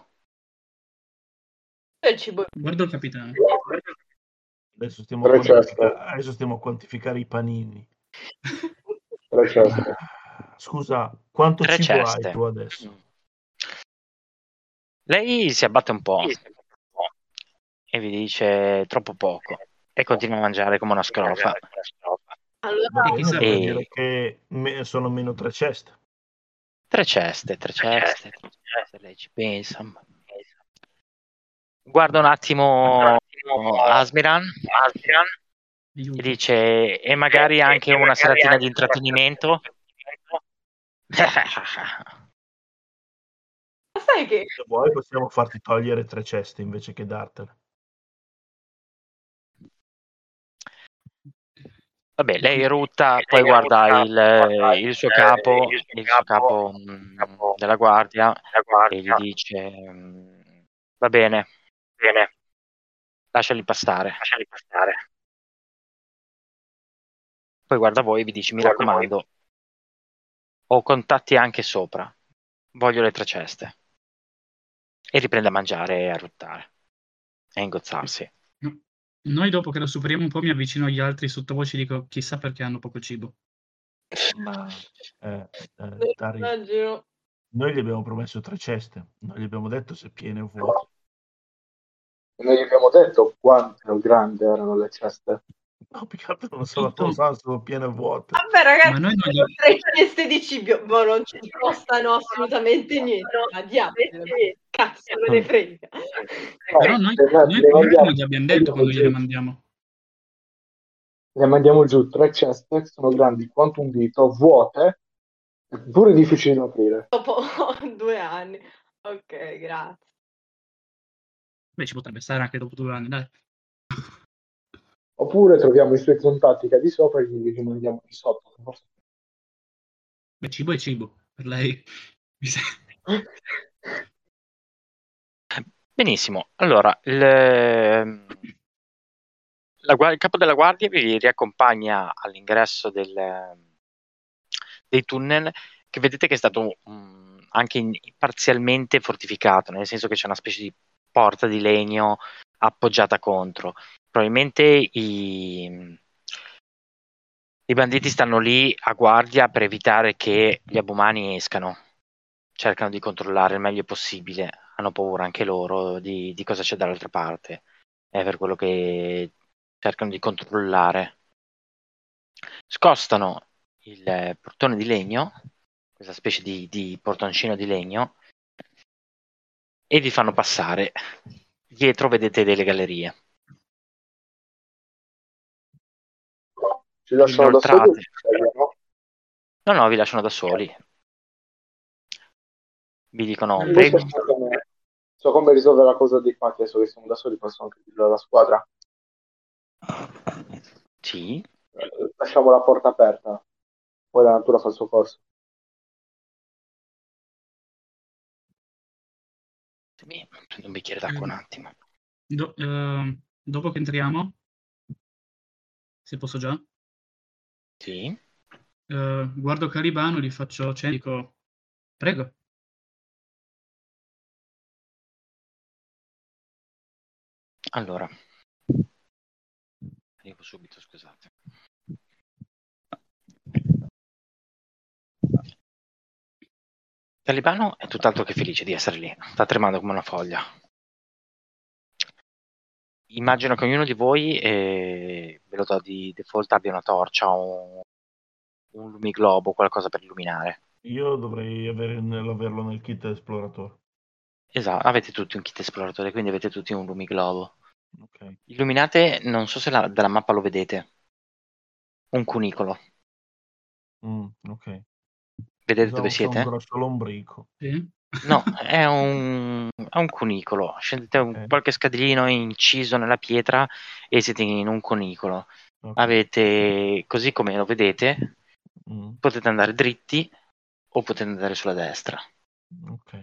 del cibo. Guardo il capitano. Adesso stiamo, adesso stiamo a quantificare i panini. Tre ceste. Scusa, quanto Tre cibo ceste. hai tu adesso? Lei si abbatte un po' e vi dice troppo poco e continua a mangiare come una scrofa. Allora, E che me- sono meno tre ceste. Tre ceste, tre ceste, tre ceste, lei ci pensa. Guarda un attimo Asmiran? E Aiuto. dice e magari anche una seratina di intrattenimento. ma sai che Se vuoi possiamo farti togliere tre ceste invece che dartele. Vabbè, lei rutta, poi guarda il, il suo capo, il suo capo mm, della guardia. e gli dice mm, va bene, bene, lasciali passare. Poi guarda voi e vi dice mi raccomando, ho contatti anche sopra, voglio le tre ceste. E riprende a mangiare e a ruttare e a ingozzarsi. Noi dopo che lo superiamo un po' mi avvicino agli altri sottovoce e dico chissà perché hanno poco cibo. Ma eh, eh, immagino. noi gli abbiamo promesso tre ceste, non gli abbiamo detto se piene o vuote. Noi gli abbiamo detto quanto grandi erano le ceste. No, più che altro non so, Tutto- non so se sono piene vuote. Vabbè, ragazzi, Ma noi non gli- sono tre ceste di cibo, ma non ci costano assolutamente niente. Diavolo, cazzo, me ne frega. Però noi, le- noi le mandiamo- non gli abbiamo detto quando gliele mandiamo. Le mandiamo giù tre ceste che sono grandi quanto un dito, vuote, eppure difficili da aprire. Dopo due anni. Ok, grazie. Beh, ci potrebbe stare anche dopo due anni, dai. Oppure troviamo i suoi contatti che di sopra e gli rimandiamo di sotto. Beh, cibo è cibo. Per lei mi sa- Benissimo, allora il, ehm, la il capo della guardia vi riaccompagna all'ingresso del- dei tunnel che vedete che è stato mm, anche in- parzialmente fortificato, nel senso che c'è una specie di porta di legno appoggiata contro. Probabilmente i, i banditi stanno lì a guardia per evitare che gli abumani escano. Cercano di controllare il meglio possibile. Hanno paura anche loro di, di cosa c'è dall'altra parte. È per quello che cercano di controllare. Scostano il eh, portone di legno, questa specie di, di portoncino di legno, e vi fanno passare. Dietro vedete delle gallerie. Ci lasciano da soli? Inoltrate. no? No, no, vi lasciano da soli. Vi dicono, prego. so come, so come risolvere la cosa dei fatti, adesso che siamo da soli posso anche dirlo alla squadra. Sì, Eh, Lasciamo la porta aperta, poi la natura fa il suo corso. Prendo un bicchiere d'acqua un attimo. Do- eh, dopo che entriamo, se posso già, Sì, eh, guardo Calibano, gli faccio cenno, dico, prego. allora. Arrivo subito, scusate. Talibano è tutt'altro che felice di essere lì, sta tremando come una foglia. Immagino che ognuno di voi, eh, ve lo do di default, abbia una torcia o un, un lumiglobo, qualcosa per illuminare. Io dovrei avere averlo nel kit esploratore. Esatto, avete tutti un kit esploratore, quindi avete tutti un lumiglobo. Ok. Illuminate, non so se la- dalla mappa lo vedete, un cunicolo. Mm, ok. Vedete dove siete? un grosso lombrico. Sì? No, è un, è un cunicolo. Scendete un, Ok. qualche scadino inciso nella pietra e siete in un cunicolo. Ok. Avete, così come lo vedete, Mm, potete andare dritti o potete andare sulla destra. ok.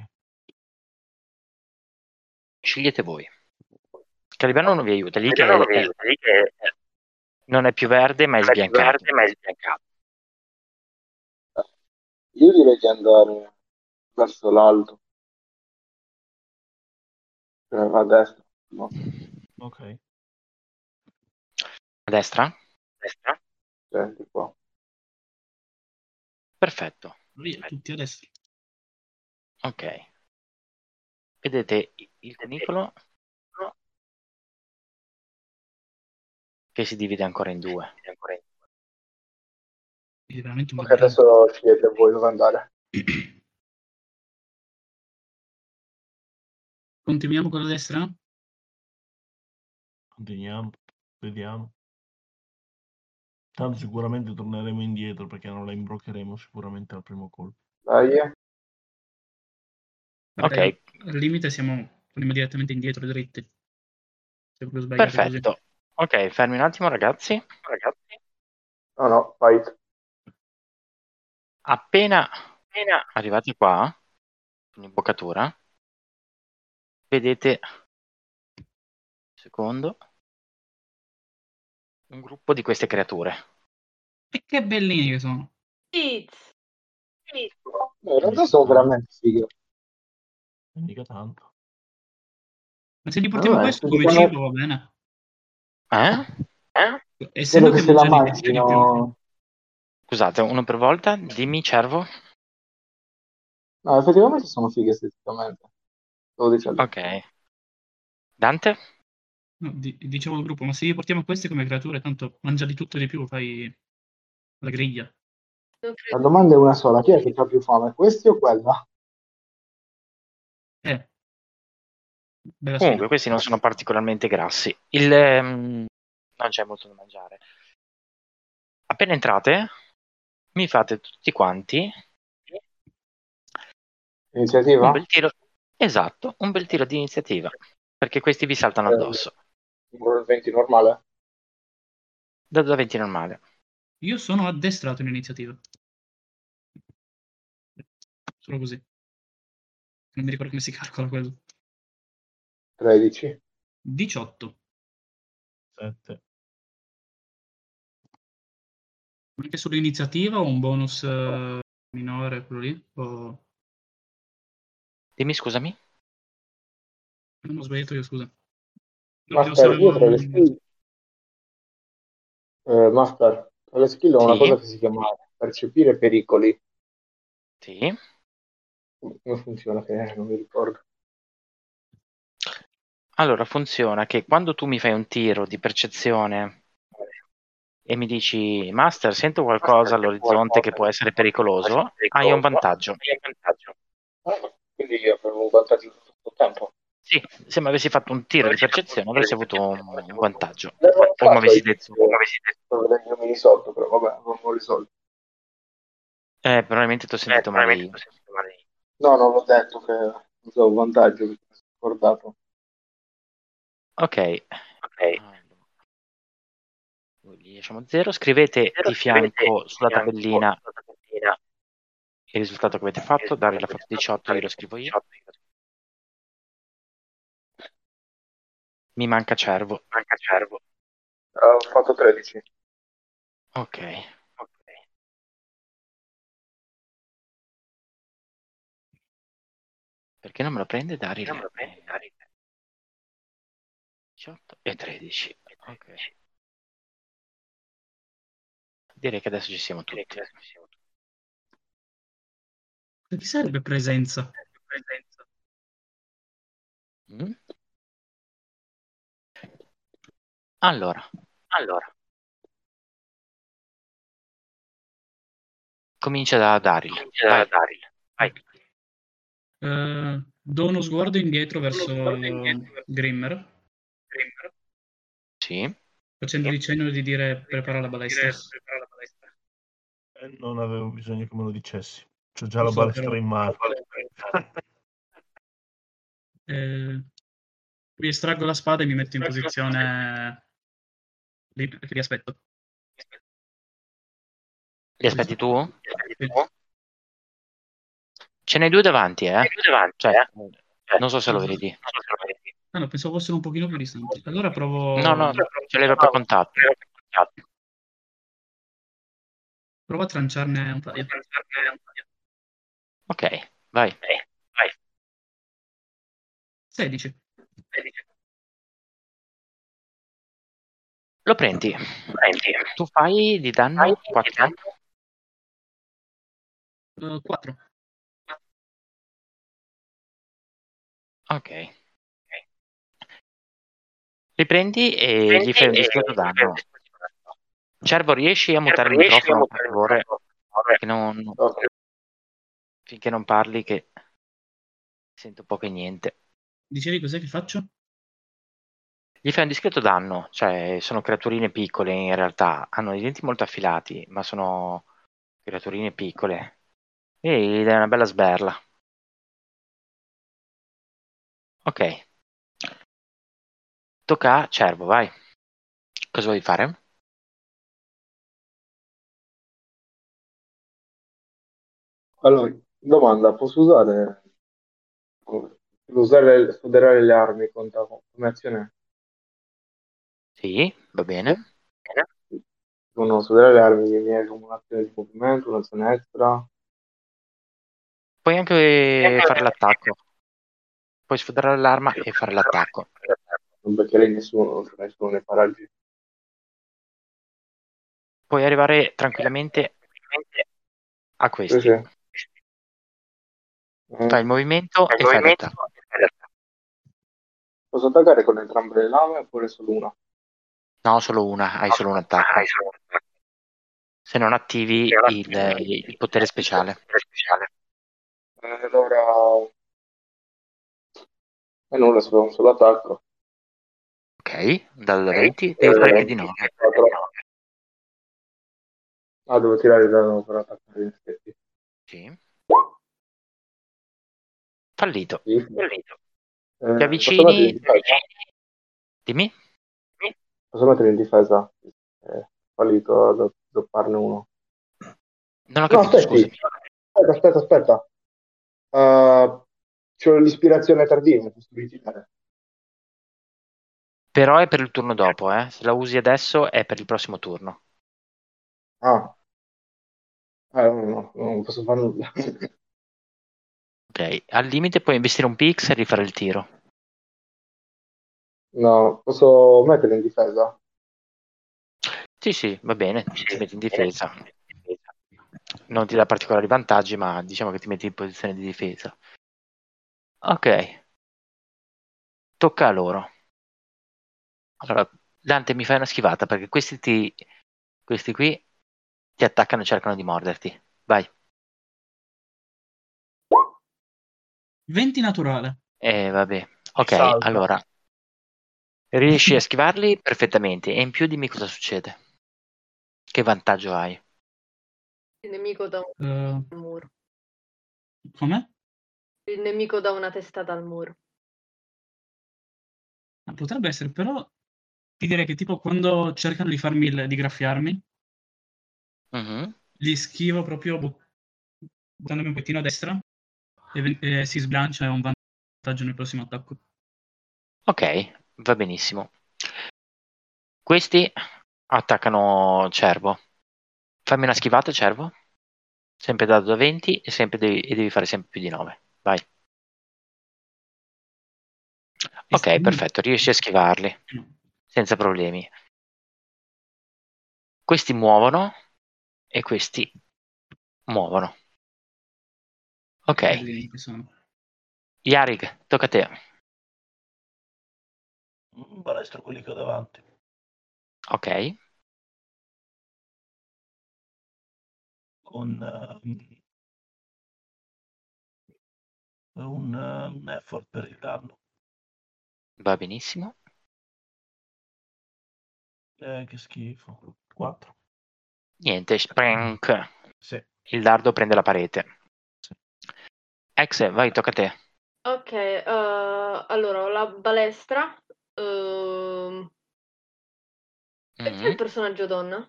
Scegliete voi. Calibano non vi aiuta, lì che è- non è più verde ma è sbiancato. Io direi di andare verso l'alto. Cioè, a destra. No. Ok. A destra? Destra? Senti qua. Perfetto. Via, tutti a destra. Ok. Vedete il cunicolo che si divide ancora in due. È veramente un Ok, bel adesso scegliete voi dove andare. Continuiamo con la destra? Continuiamo. Vediamo. Tanto sicuramente torneremo indietro perché non la imbroccheremo sicuramente al primo colpo. Dai. Vabbè, Ok. Al limite siamo andiamo direttamente indietro, dritti. Sbagliate così. Perfetto. Ok, fermi un attimo ragazzi. Ragazzi. No, no, fight. Appena, appena arrivati qua, in imboccatura, vedete, secondo, un gruppo di queste creature. E che bellini che sono. Tiz. No, in realtà sono veramente fighe. Mica tanto. Ma se li portiamo Vabbè, questo se come secondo- cibo va bene. Eh? Eh? Essendo Credo che che se la mangiano i piccoli più- mangino... Scusate, uno per volta, dimmi cervo. No, effettivamente sono fighe esteticamente. Ok. Dante? No, di- dicevo al gruppo, ma se li portiamo questi come creature, tanto mangia di tutto e di più, fai la griglia. La domanda è una sola, chi è che ha più fame, questi o quella? Eh. Bella Comunque, sfida. questi non sono particolarmente grassi. Il, ehm, non c'è molto da mangiare. appena entrate, mi fate tutti quanti Iniziativa? un bel tiro. Esatto, un bel tiro di iniziativa. Perché questi vi saltano Eh. addosso. Un 20 normale? Da 2 a 20 normale. Io sono addestrato in iniziativa. Solo così. Non mi ricordo come si calcola quello. 13. 18. 7. Anche sull'iniziativa o un bonus eh, minore, quello lì? O... Dimmi scusami. Non ho sbagliato io, scusa. Master, Io tra le skill... Eh, Master, tra le skill ho una Sì. cosa che si chiama percepire pericoli. Sì. Come funziona? Che eh, non mi ricordo. Allora funziona che quando tu mi fai un tiro di percezione e mi dici Master, sento qualcosa all'orizzonte che può essere pericoloso, hai un vantaggio. Ah, quindi io avevo un vantaggio tutto il tempo. Sì, se mi avessi fatto un tiro di percezione avresti avuto un, un vantaggio. Come avessi detto, io mi risolto, però vabbè, non l'ho risolto. eh, probabilmente ti ho sentito male io. No, non l'ho detto che usavo un vantaggio mi sono scordato. Ok. Noi Gli lasciamo 0. Scrivete di fianco sulla tabellina il risultato che avete fatto. Dare la fatto 18, io lo scrivo io. Mi manca cervo. Ah, ho fatto 13. Ok. Perché non me lo prende Daryl? 18 e 13. Ok. Direi che adesso ci siamo tutti. Chi serve presenza? Mm? Allora, allora. Comincia da Daryl. Vai. Eh, do uno sguardo indietro verso Grimmer, Sì. facendogli cenno di dire prepara la balestra. Non avevo bisogno che me lo dicessi. C'ho già la Lo so, balestra però- in mano. Eh, vi estraggo la spada e mi metto in posizione lì perché vi aspetto. Li aspetti tu? Sì. Ce n'hai due davanti, eh? Cioè, non so se lo vedi. Ah, no, pensavo fossero un pochino più distanti. Allora provo, No, no, ce l'hai per contatto. Provo a tranciarne un paio. Ok, vai. 16. Lo prendi. Tu fai di danno 4. 4. Ok. Li prendi e gli fai un discreto danno. Cervo, riesci a mutare il microfono, per favore? Che non- Ok. finché non parli, che sento poco e niente. Dicevi cos'è che faccio? Gli fai un discreto danno, cioè sono creaturine piccole in realtà, hanno i denti molto affilati, ma sono creaturine piccole. E gli dai una bella sberla. Ok. Tocca a Cervo, vai. Cosa vuoi fare? Allora, domanda, posso usare usare sfoderare le armi conta come azione? Sì, va bene. Uno sfoderare le armi mi viene come un'azione di movimento, un'azione extra. Puoi anche fare l'attacco. Puoi sfodere l'arma e fare l'attacco. Non beccherei nessuno, non nessuno nei paraggi. Puoi arrivare tranquillamente a Sì, questi. sì. Eh, Fai il movimento e fai l'attacco. Posso attaccare con entrambe le lame oppure solo una? No, solo una, hai solo un attacco. Se non attivi il, il potere speciale. Eh, allora... E nulla, solo un solo attacco. Ok, dal 20 devi fare più di 9. Ah, devo tirare il danno per attaccare in effetti. Sì. Fallito. Sì. Fallito. Eh, Ti avvicini. in difesa? Dimmi. Posso mettere in difesa? Eh, fallito a do- dopparne uno. Non ho No, capito, aspetti. scusami. Aspetta, aspetta, aspetta. Uh, c'ho l'ispirazione tardiva. Però è per il turno dopo, eh. Se la usi adesso è per il prossimo turno. Ah. No, no, non posso fare nulla. Ok. Al limite puoi investire un pix e rifare il tiro. No, posso mettere in difesa? Sì, sì, va bene. Ti metti in difesa. Non ti dà particolari vantaggi, ma diciamo che ti metti in posizione di difesa. Ok. Tocca a loro. Allora, Dante, mi fai una schivata perché questi ti. Questi qui ti attaccano e cercano di morderti. Vai. 20 naturale. Eh, vabbè. Ok, Salta. allora. Riesci a schivarli perfettamente. E in più dimmi cosa succede. Che vantaggio hai? Il nemico dà un Eh, muro. com'è? Il nemico dà una testata al muro. Ah, Potrebbe essere, però ti direi che tipo quando cercano di farmi il- di graffiarmi, Mhm. li schivo proprio bu- buttandomi un pochettino a destra e, e si sbilancia e ho un vantaggio nel prossimo attacco. Ok, va benissimo. Questi attaccano Cervo. Fammi una schivata, Cervo. Sempre dato da 20 e, sempre devi, e devi fare sempre più di 9. Vai. Ok, perfetto, riesci a schivarli senza problemi. Questi muovono e questi muovono. Ok. Yarig, tocca a te. Un balestro quelli che ho davanti. Ok, Con ehm, un, eh, un effort per il danno. va benissimo. Eh, che schifo. 4. Niente, sprank. Sì. Il dardo prende la parete. Sì. Ex, vai, tocca a te. Ok, eh, allora ho la balestra. ehm, e c'è il Mhm. personaggio donna?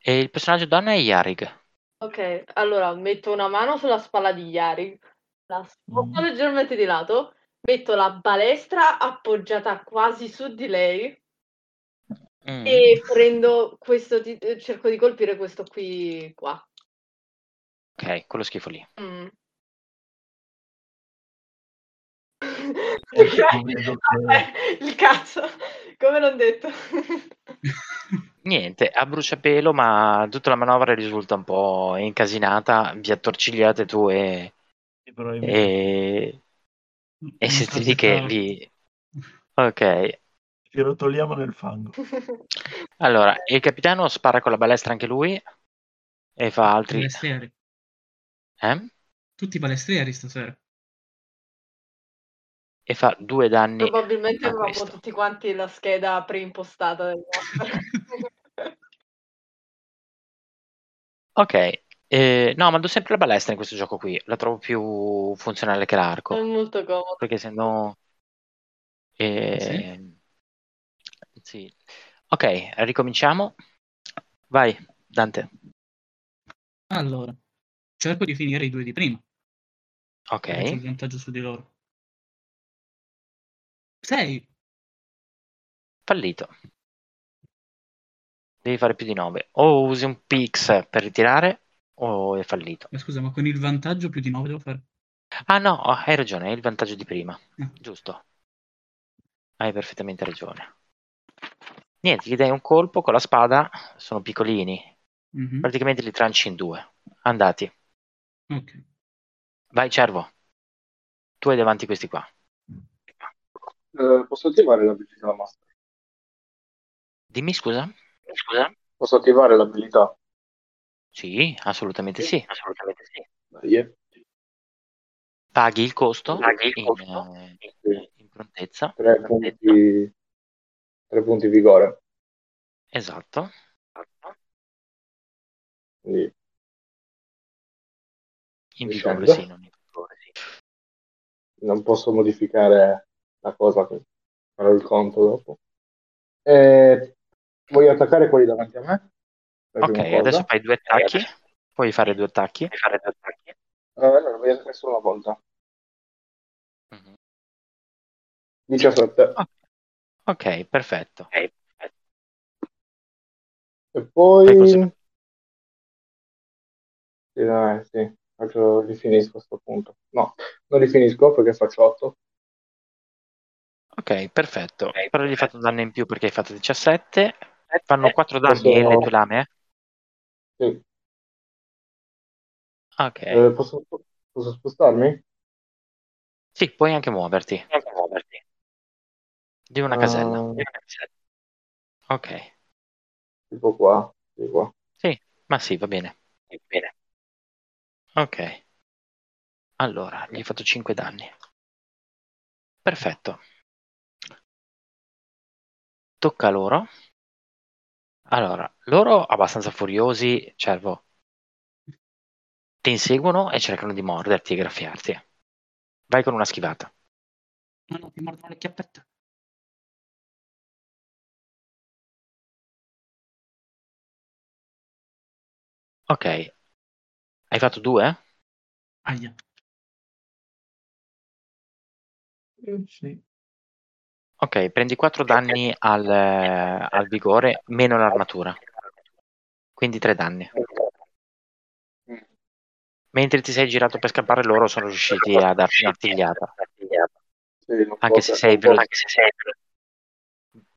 E il personaggio donna è Yarig. Ok, allora metto una mano sulla spalla di Yari, la sposto Mm. leggermente di lato, metto la balestra appoggiata quasi su di lei Mm. e prendo questo, cerco di colpire questo qui qua. Ok, quello schifo lì. Mm. Che- Vabbè, il cazzo, come l'ho detto. Niente, a bruciapelo, ma tutta la manovra risulta un po' incasinata. Vi attorcigliate tu e, sì, e, e siete lì che vi... Ok, ci rotoliamo nel fango. allora, il capitano spara con la balestra anche lui e fa altri... Balestrieri. Eh? Tutti balestrieri stasera. E fa due danni Probabilmente avevamo tutti quanti la scheda preimpostata del Ok, eh, no, mando sempre la balestra in questo gioco qui. La trovo più funzionale che È l'arco. molto comodo. Perché se no... eh, sì. Ok, ricominciamo. Vai, Dante. Allora, cerco di finire i due di prima. perché c'ho il Ok, vantaggio su di loro. 6. fallito. Devi fare più di 9. O usi un pix per ritirare o è fallito. Ma scusa, ma con il vantaggio più di 9 devo fare? Ah no, hai ragione, è il vantaggio di prima. Ah. Giusto. Hai perfettamente ragione. Niente, gli dai un colpo con la spada, sono piccolini. Mhm, Praticamente li tranci in due. Andati. Ok. Vai, cervo. Tu hai davanti questi qua. Eh, posso attivare l'abilità master? Dimmi scusa? Scusa? Posso attivare l'abilità? Sì, assolutamente sì. Assolutamente sì. Dai, eh. Paghi il costo, Paghi il in, costo. eh, Sì. in prontezza. Tre punti, tre punti vigore. Esatto. Quindi In vigore, sì, non in vigore, sì. non posso modificare la cosa, farò il conto dopo. E voglio attaccare quelli davanti a me. Ok, adesso fai due attacchi. Puoi fare due attacchi. Eh, allora, voglio attaccare solo una volta. Mhm. 17. Ok, perfetto. E Fai poi... Sì, dai, sì, faccio, rifinisco a questo punto. No, non rifinisco perché faccio 8. Ok, perfetto. Però gli hai fatto un danno in più perché hai fatto 17. Fanno 4 danni Posso- le tue lame? eh? Sì. Ok. Eh, posso, posso spostarmi? Sì, puoi anche muoverti. Di una casella. Ah, Ok. tipo qua, tipo qua. Ma sì, va bene. Ok. Allora, gli hai fatto 5 danni. Perfetto. Tocca a loro. Allora, loro abbastanza furiosi, cervo, ti inseguono e cercano di morderti e graffiarti. Vai con una schivata. No, no, ti mordono le chiappette. Ok. Hai fatto due? Aia. Sì. Ok, prendi 4 danni al, al vigore meno l'armatura. Quindi 3 danni. Mentre ti sei girato per scappare, loro sono riusciti a darti un'artigliata. Sì, Anche se sei non posso- veloce.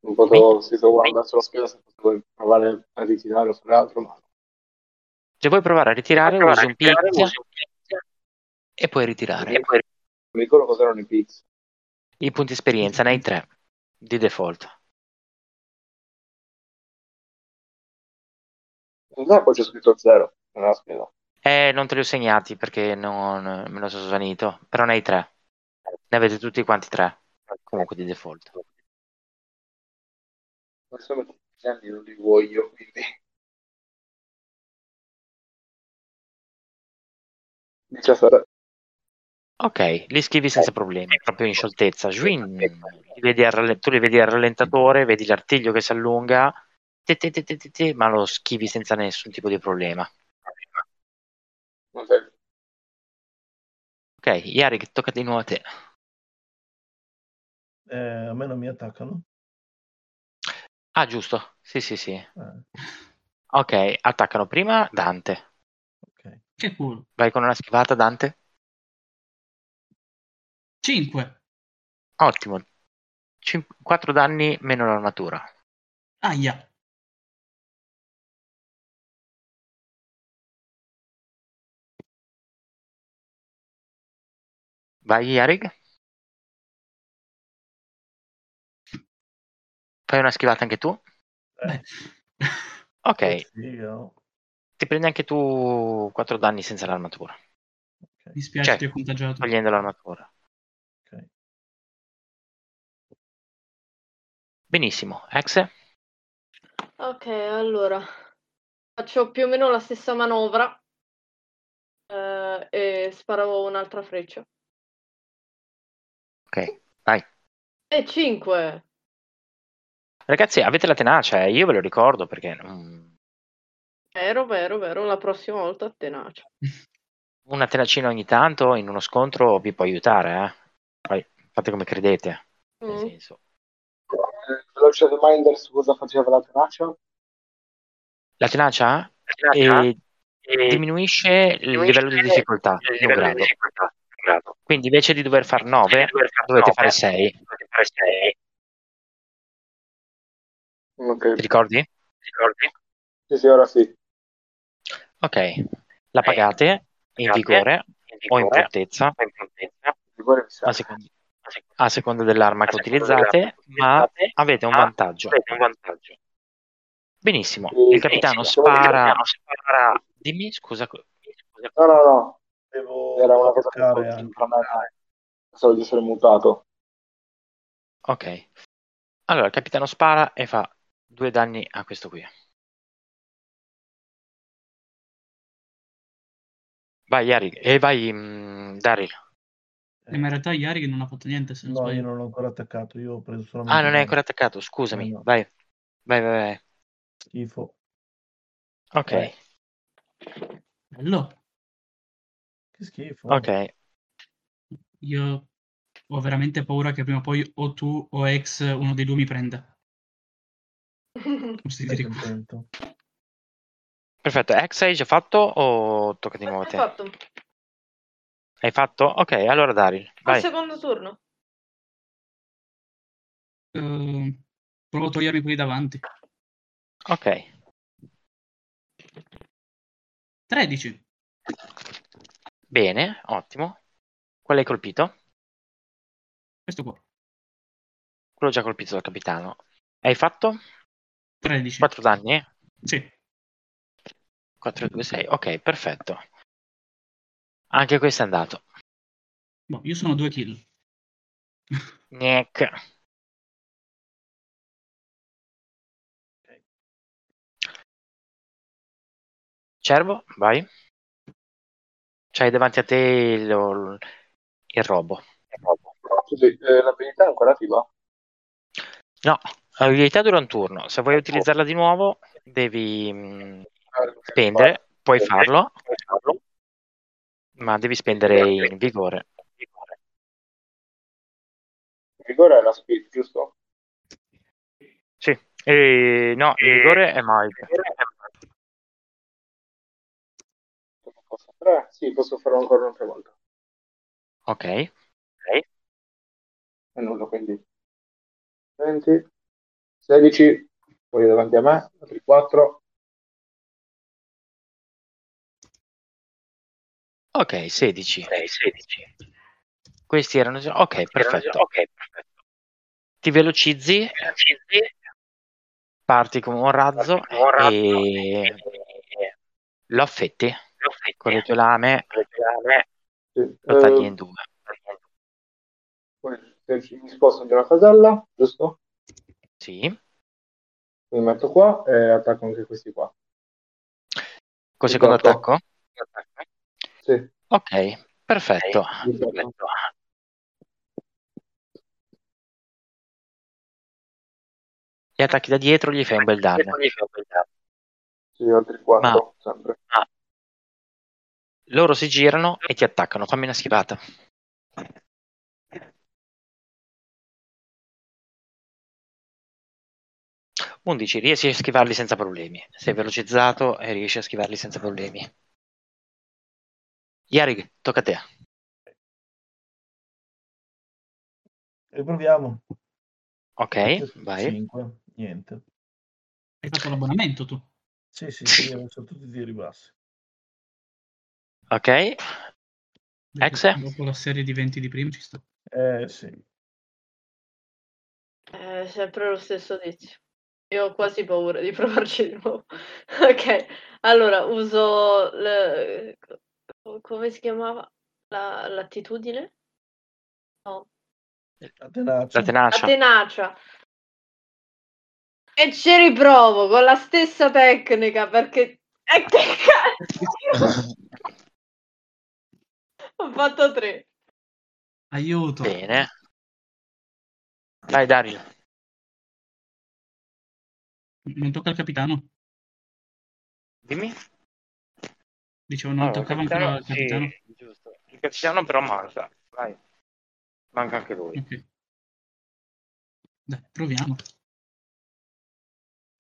Non potevo, sì, devo guardare sulla se potevo provare a ritirare o fare altro, ma Se vuoi provare a ritirare, usi un pizza e puoi ritirare. non mi ricordo cos'erano i pix. I punti esperienza ne hai 3 di default. No, poi c'è scritto 0 nella scheda. Eh, non te li ho segnati perché non me lo sono svanito, però ne hai 3. Ne avete tutti quanti 3, comunque di default. Non anni, non li voglio, quindi... 17. Ok, li schivi senza problemi, proprio in scioltezza. Li ralle- tu li vedi al rallentatore, vedi l'artiglio che si allunga, te, te, te, te, te, te, ma lo schivi senza nessun tipo di problema. Ok. Ok, Yari, tocca di nuovo a te. Eh, a me non mi attaccano. Ah, giusto. Sì, sì, sì. Eh, Ok, attaccano prima Dante. Che culo. Vai con una schivata, Dante. 5. Ottimo. 4 danni meno l'armatura. Aia. Vai, Yarig. Fai una schivata anche tu. Beh. Ok. Ti prendi anche tu 4 danni senza l'armatura. Ok, Mi spiace, Cioè, ti ho contagiato. Togliendo l'armatura. ok. Benissimo. Ex? Ok, allora faccio più o meno la stessa manovra eh, e sparo un'altra freccia. Ok, vai. E 5. Ragazzi, avete la tenacia, eh? io ve lo ricordo perché mm, Vero, vero, vero. La prossima volta tenacia. una tenacina ogni tanto in uno scontro vi può aiutare, eh? Poi fate come credete. Nel Mm. senso. Eh, Veloce reminder su cosa faceva la tenacia. La tenacia eh, diminuisce il livello di difficoltà di un grado. Quindi invece di dover fare 9, dovete fare 6. Ok. Ti ricordi? Sì, sì, ora sì. Ok, la pagate in vigore o in prontezza Rigore mi sa. a seconda, a seconda dell'arma che utilizzate, ma avete un vantaggio. Benissimo, Sì, il capitano sì, spara. Dimmi, scusa. No, no, no. Devo Era una cosa che pensavo di essere mutato. Ok. Allora, il capitano spara e fa due danni a questo qui. Vai, Yari. E vai, mm, Daryl. Eh, ma in realtà Yari non ha fatto niente, se non No, io non l'ho ancora attaccato, io ho preso solamente... Ah, non è ancora attaccato, scusami. No, no. Vai. Vai, vai, vai. Schifo. Ok, Eh. Bello. Che schifo. ok. Io ho veramente paura che prima o poi o tu o ex uno dei due mi prenda. Non si dico. contento. Perfetto. X hai già fatto o tocca di nuovo a Hai te? fatto? Hai fatto? Ok, allora Daryl, Al secondo turno. Eh, provo a togliermi quelli davanti. Ok. 13. Bene, ottimo. Qual hai colpito? Questo qua. Quello già colpito dal capitano. Hai fatto 13. 4 danni? eh? Sì. 4, 2, 6. Ok, perfetto. Anche questo è andato. Boh, io sono 2 kill. Niek. Cervo, vai. C'hai davanti a te il, il robo. Scusi, eh, l'abilità è ancora attiva? No, abilità dura un turno. Se vuoi utilizzarla di nuovo, devi mm, spendere. Puoi farlo, ma devi spendere in vigore. Il vigore è la speed, giusto? Sì. E, no, il vigore è mild. Posso fare? Sì, posso farlo ancora un'altra volta. Ok. È nulla, quindi 20, 16, poi davanti a me, altri 4, Ok, 16. Questi erano già. Ok, perfetto. Ti velocizzi, parti come un razzo e lo affetti con le tue lame, sì. lo tagli Eh, in due. mi sposto una casella, giusto? Sì. Mi metto qua e attacco anche questi qua. Col secondo Diciotto. attacco? Sì, Ok, perfetto. 18. Gli attacchi da dietro gli fai un bel danno. Sì, altri 4, sempre. Loro si girano e ti attaccano. Fammi una schivata. Undici, riesci a schivarli senza problemi. Sei velocizzato e riesci a schivarli senza problemi. Yarig, tocca a te. Riproviamo. Ok, vai. 5, niente. Hai fatto l'abbonamento tu. Sì, sì, sì, sono tutti tiri bassi. Ok, Ex? Dopo la serie di 20 di prima ci sta. Eh, sì. È sempre lo stesso tizio. Io ho quasi paura di provarci di nuovo. Ok, allora uso le- come si chiamava? La, l'attitudine? No, La tenacia. la tenacia. la tenacia. E ci riprovo con la stessa tecnica perché... E che cazzo! Ho fatto tre. Aiuto. Bene. Vai Dario. Non tocca al capitano. Dimmi. Dicevo, non Allora, toccava il ancora al capitano- capitano. sì, giusto. Il capitano però manca. Vai. Manca anche lui. Ok. Dai, proviamo.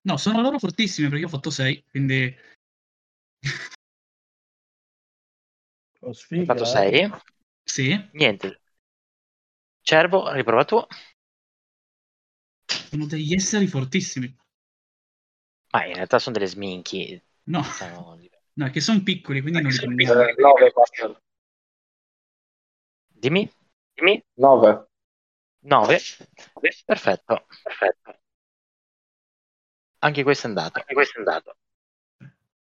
No, sono loro fortissime perché io ho fatto 6, quindi Ho Hai sfiga. fatto eh. 6. sì, Niente. Cervo, riprova tu. sono degli esseri fortissimi. Ma in realtà sono delle sminchi. No, Sono... no, che sono piccoli, quindi non li Eh, prendiamo. 9, basta. Dimmi. Dimmi. 9. 9. Perfetto. Perfetto. Anche questo è andato. Anche questo è andato.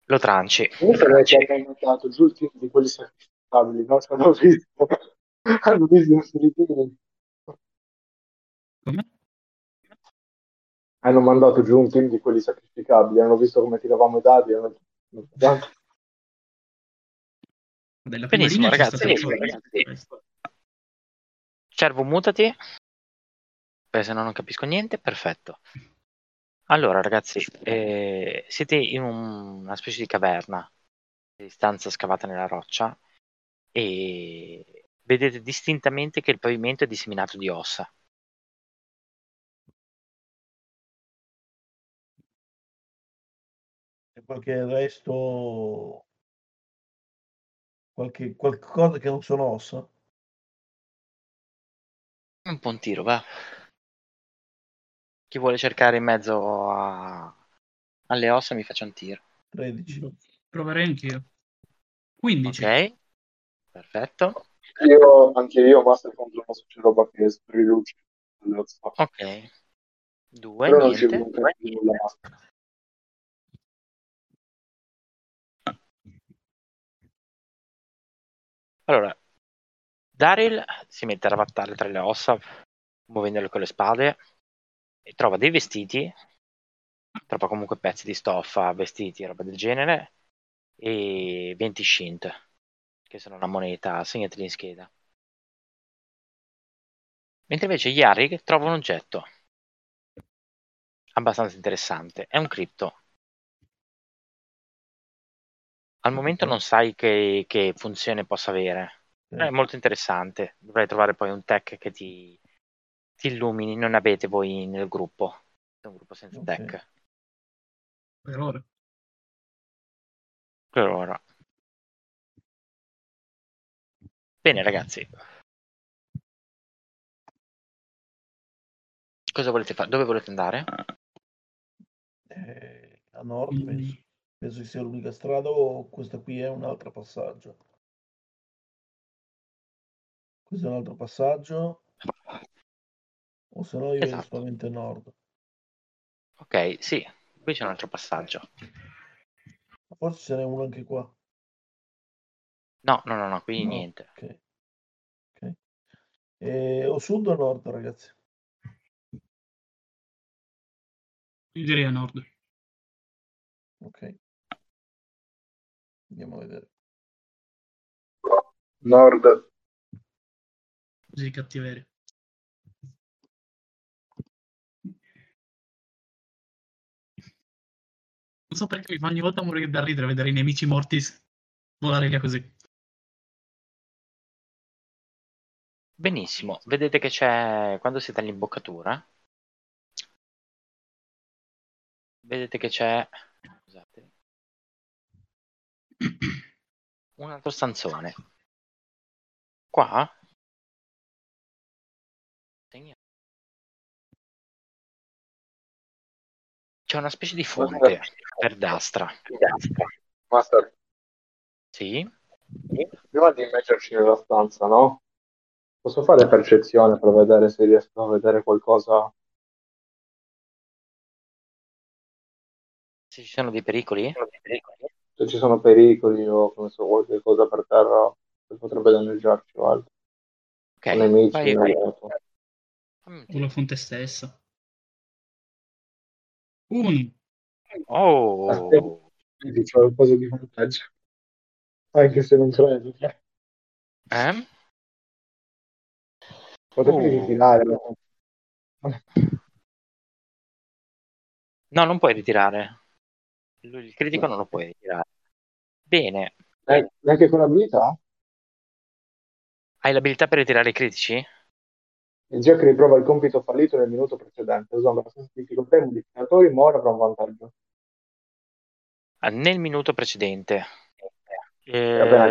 Lo tranci. Comunque noi ci hanno mandato giù il team di quelli sacrificabili, no? Ci hanno visto. hanno visto i nostri. Come? Hanno mandato giù un team di quelli sacrificabili, hanno visto come tiravamo i dadi. Hanno... Della prima Benissimo, linea ragazzi. il questo. Cervo, mutati. Perché se no non capisco niente. Perfetto. Allora, ragazzi, eh, siete in un- una specie di caverna, di stanza scavata nella roccia, e vedete distintamente che il pavimento è disseminato di ossa. E qualche resto, qualche qualcosa che non sono ossa. Un buon tiro, va. Chi vuole cercare in mezzo a- alle ossa mi faccia un tiro. 13. Proverei anch'io. 15. Ok, perfetto. Io, anche io, master contro una c'è roba che spriluce. Ok, due, Però niente. vuole nulla master. Allora, Daryl si mette a ravattare tra le ossa, muovendole con le spade, e trova dei vestiti, trova comunque pezzi di stoffa, vestiti, roba del genere, e 20 shint, che sono una moneta, segnateli in scheda. Mentre invece Yari trova un oggetto abbastanza interessante, è un cripto. Al momento non sai che, che funzione possa avere. È molto interessante. Dovrai trovare poi un tech che ti, ti illumini. Non avete voi nel gruppo. È un gruppo senza Ok. tech. Per ora. Per ora. Bene, ragazzi. Cosa volete fare? Dove volete andare? Eh, a nord Mm. penso, penso che sia l'unica strada o questa qui è un altro passaggio. Questo è un altro passaggio o se no io vedo Esatto. solamente nord. Ok, sì. Qui c'è un altro passaggio. Forse ce n'è uno anche qua. No, no, no, no, qui No, niente. Ok. Ok. Eh, o sud o nord, ragazzi? Io direi a nord. Ok. Andiamo a vedere. Nord. Così cattiveria. Non so perché mi fa ogni volta morire da ridere vedere i nemici morti volare via così. Benissimo. Vedete che c'è, quando siete all'imboccatura, vedete che c'è, un altro stanzone. Qua? C'è una specie di fonte verdastra. Master, Sì? prima di metterci nella stanza, no? Posso fare percezione per vedere se riesco a vedere qualcosa? Se ci sono dei pericoli? Se ci sono pericoli o come so, qualche cosa per terra che potrebbe danneggiarci o altro. Ok, O nemici, vai, vai. un O la fonte stessa. Uno. Oh! Quindi c'è qualcosa di vantaggio. Anche se non credo. Eh? Potevi Oh. ritirare. No, non puoi ritirare. Il critico non lo puoi ritirare. Bene. Eh, Neanche con abilità? Hai l'abilità per ritirare i critici? Il Jack riprova il compito fallito nel minuto precedente, usando la stessa difficoltà e i modificatori, ma ora avrà un vantaggio. Ah, Nel minuto precedente.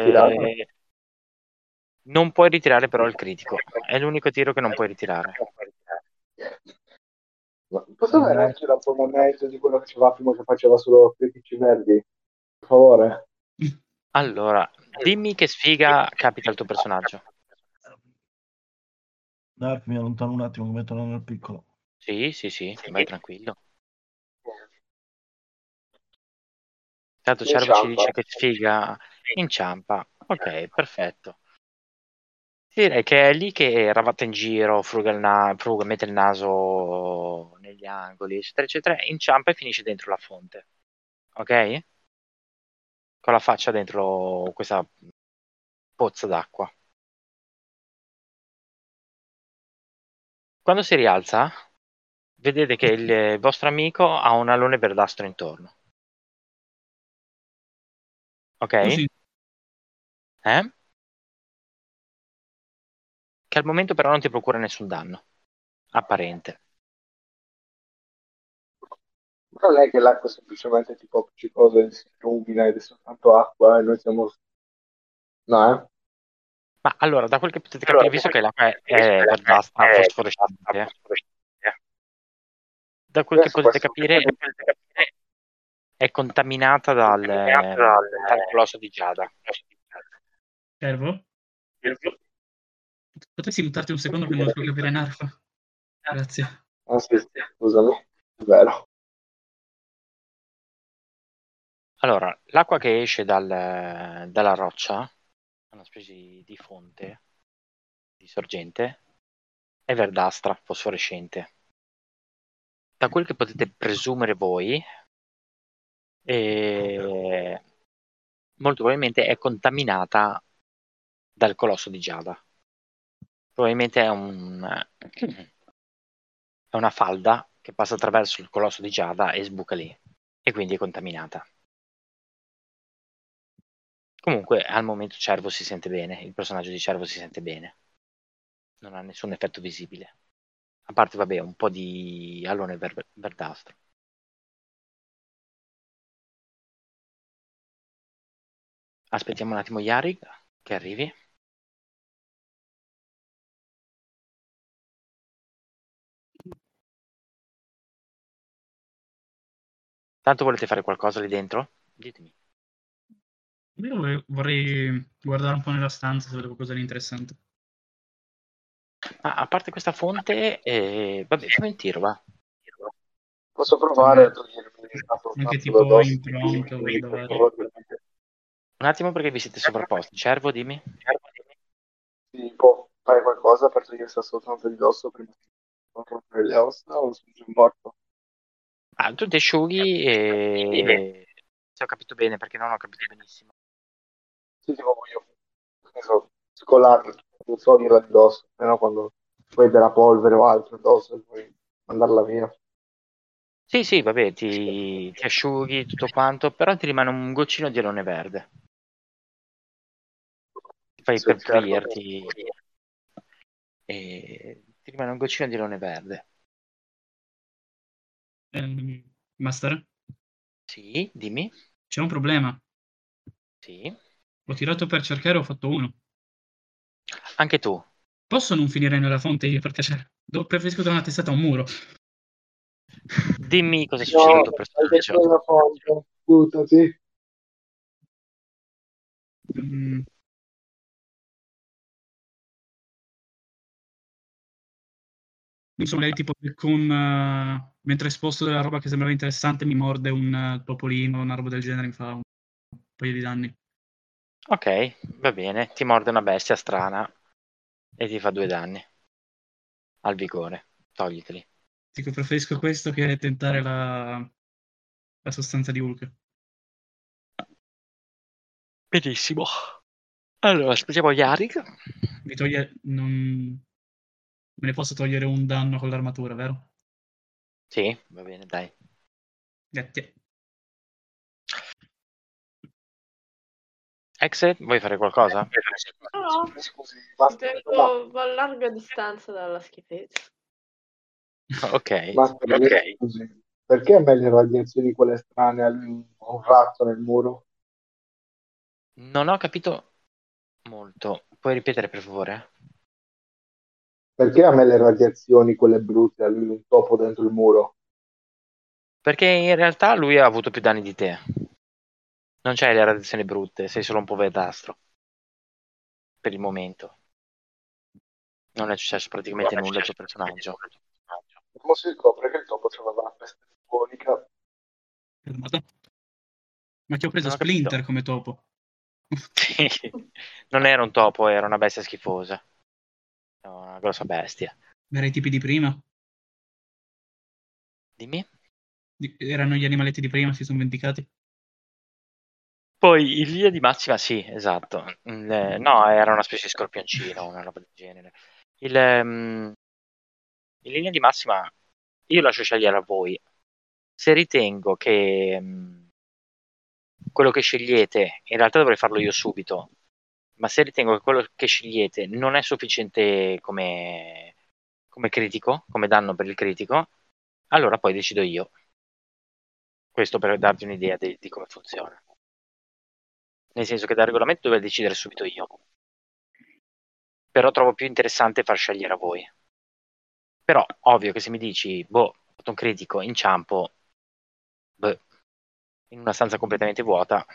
Tirato. Eh, non puoi ritirare però il critico. È l'unico tiro che non puoi ritirare. Posso avere anche l'abbonamento di quello che faceva prima che faceva solo critici verdi? Per favore? Allora, dimmi che sfiga capita al tuo personaggio. Narc, mi allontano un attimo, mi mettono nel piccolo. Sì, sì, sì, vai tranquillo. Tanto Cervo ci dice che sfiga inciampa. Ok, perfetto. Direi che è lì che ravatta in giro, fruga, il na- fruga, mette il naso negli angoli, eccetera, eccetera, inciampa e finisce dentro la fonte. Ok? Con la faccia dentro questa pozza d'acqua. Quando si rialza, vedete che il vostro amico ha un alone verdastro intorno. Ok? Così. Eh? Che al momento però non ti procura nessun danno. Apparente. Non è che l'acqua semplicemente tipo appiccicosa si illumina ed è soltanto acqua e noi siamo... No, eh? Ma allora, da quel che potete capire, visto che l'acqua è, è verdastra fosforescente, da quel che potete capire è contaminata dal, dal colosso di Giada. Servo? Potresti mutarti un secondo che non riesco a capire Narfa? Grazie. Ah sì, scusami, è vero. Allora, l'acqua che esce dal- dalla roccia, una specie di, di fonte, di sorgente, è verdastra, fosforescente. Da quel che potete presumere voi, eh, molto probabilmente è contaminata dal colosso di Giada. Probabilmente è un, è una falda che passa attraverso il colosso di Giada e sbuca lì, e quindi è contaminata. Comunque al momento Cervo si sente bene, il personaggio di Cervo si sente bene. Non ha nessun effetto visibile. A parte, vabbè, un po' di alone ver- verdastro. Aspettiamo un attimo Yarig che arrivi. Tanto volete fare qualcosa lì dentro? Ditemi. Io vorrei- guardare un po' nella stanza se vedo qualcosa di interessante. Ma a parte questa fonte, eh, vabbè, fammi un tiro, va. Posso provare a togliermi la Anche tipo da addosso, impronte o quindi roba varia. probabilmente Un attimo perché vi siete sovrapposti. Cervo, dimmi. si può fare qualcosa per togliere questa sostanza di dosso prima di non rompere le ossa o sono già morto? Ah, tu ti asciughi e... Se ho capito bene, perché non ho capito benissimo. Sì, tipo voglio, so, scolarla, non so dirla di dosso, però quando poi della polvere o altro addosso puoi mandarla via. Sì, sì, vabbè, ti, ti asciughi tutto quanto, però ti rimane un goccino di alone verde. Ti fai Sì, per certo. pulirti e ti rimane un goccino di alone verde. Ehm, master, Sì, dimmi. c'è un problema. Sì. Ho tirato per cercare, ho fatto uno. Anche tu. Posso non finire nella fonte io, per piacere? Do- Preferisco dare una testata a un muro. Dimmi cosa succede al tuo personaggio. Mm. Insomma, lei tipo con, eh, mentre esposto della roba che sembrava interessante, mi morde un eh, topolino, una roba del genere, mi fa un paio di danni. Ok, va bene. Ti morde una bestia strana e ti fa due danni. Al vigore. Togliteli. Dico, preferisco questo che tentare la, la sostanza di Hulk. Benissimo. Allora, aspettiamo Yarik. Mi toglie... Non... Me ne posso togliere un danno con l'armatura, vero? Sì, va bene, dai. Grazie. Exit, vuoi fare qualcosa? No, no, Scusi, no, tengo a larga distanza dalla schifezza. Ok. Master, Ok. scusi, perché a me le radiazioni quelle strane a lui un razzo nel muro? Non ho capito molto. Puoi ripetere, per favore? Perché a me le radiazioni quelle brutte a lui un topo dentro il muro? Perché in realtà lui ha avuto più danni di te. Non c'hai le radiazioni brutte, sei solo un po' verdastro. Per il momento. Non è successo praticamente nulla al tuo personaggio. Come si scopre che il topo aveva la peste bubonica? Fermata. Ma che ho preso Non ho Splinter capito. come topo. Sì. Non era un topo, era una bestia schifosa. Era Una grossa bestia. Era i tipi di prima. Dimmi? Di- Erano gli animaletti di prima, si sono vendicati. Poi in linea di massima, sì, esatto. Il- no, era una specie di scorpioncino, una roba del genere. Il, ehm, in linea di massima, io lascio scegliere a voi. Se ritengo che mm, quello che scegliete, in realtà dovrei farlo io subito, ma se ritengo che quello che scegliete non è sufficiente come, come critico, come danno per il critico, allora poi decido io. Questo per darvi un'idea di, di come funziona. Nel senso che dal regolamento dovrei decidere subito io. Però trovo più interessante far scegliere a voi. Però, ovvio che se mi dici, boh, ho fatto un critico, inciampo, boh, in una stanza completamente vuota,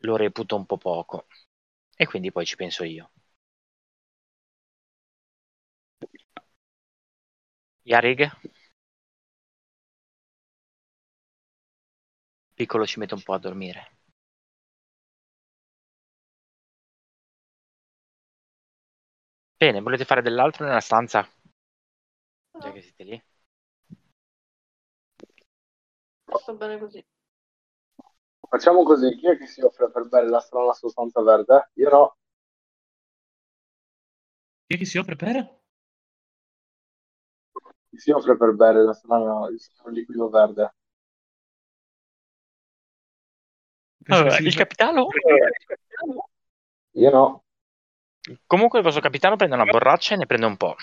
lo reputo un po' poco. E quindi poi ci penso io. Yarig? Piccolo ci mette un po' a dormire. Bene, volete fare dell'altro nella stanza? Già che siete lì. Sto bene così. Facciamo così, chi è che si offre per bere la strana sostanza verde? Io no. Chi è che si offre per? Chi si offre per bere la strana, il strano liquido verde? Allora, il capitano? Io no. Comunque il vostro capitano prende una borraccia e ne prende un po'.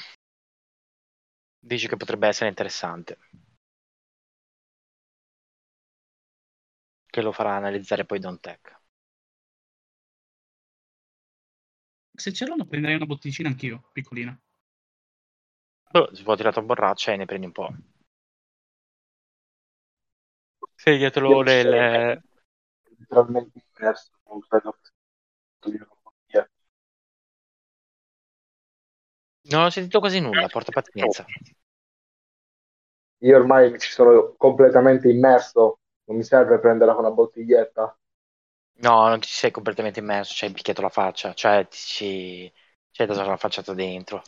Dice che potrebbe essere interessante. Che lo farà analizzare poi Don Tech. Se ce l'ho, ne prenderei una botticina anch'io, piccolina. Boh, si può tirare la borraccia e ne prendi un po'. Segnatelo Io nel... Letteralmente immerso. Non ho sentito quasi nulla, porta pazienza. Io ormai mi ci sono completamente immerso, non mi serve prendere una bottiglietta. No, non ti sei completamente immerso, ci hai picchiato la faccia, cioè ti hai dato la facciata dentro.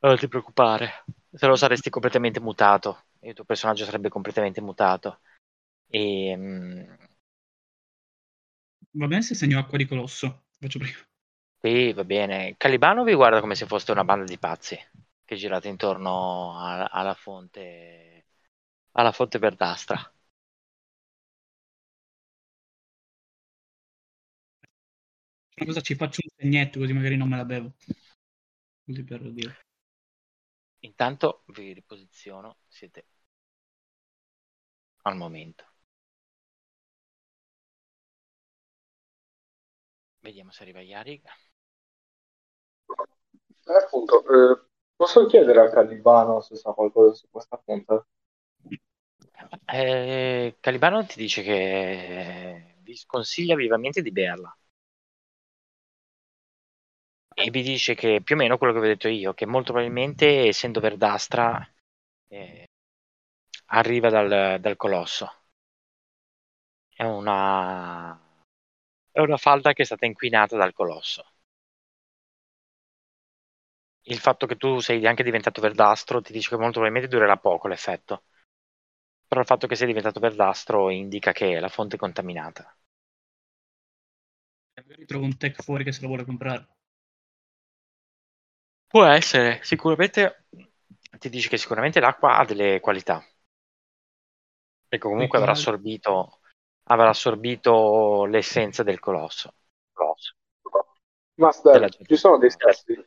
Non ti preoccupare, se lo saresti completamente mutato, il tuo personaggio sarebbe completamente mutato. E, mm, Va bene se segno acqua di colosso. Faccio prima. sì, va bene. Calibano vi guarda come se foste una banda di pazzi che girate intorno a- alla fonte, alla fonte verdastra. Una cosa ci faccio un segnetto così magari non me la bevo. Così per dire. Intanto vi riposiziono, siete al momento. Vediamo se arriva Yarig. Eh, appunto, eh, posso chiedere a Calibano se sa qualcosa su questa fonte? Eh, Calibano ti dice che vi sconsiglia vivamente di berla. E vi dice che più o meno quello che vi ho detto io, che molto probabilmente, essendo verdastra, eh, arriva dal, dal colosso. È una, è una falda che è stata inquinata dal colosso. Il fatto che tu sei anche diventato verdastro ti dice che molto probabilmente durerà poco l'effetto. Però il fatto che sei diventato verdastro indica che la fonte è contaminata. Magari trovo un tech fuori che se lo vuole comprare. Può essere, sicuramente ti dice che sicuramente l'acqua ha delle qualità. Perché comunque avrà Quindi- assorbito, avrà assorbito l'essenza del colosso. Colosso. Master, ci sono dei sassi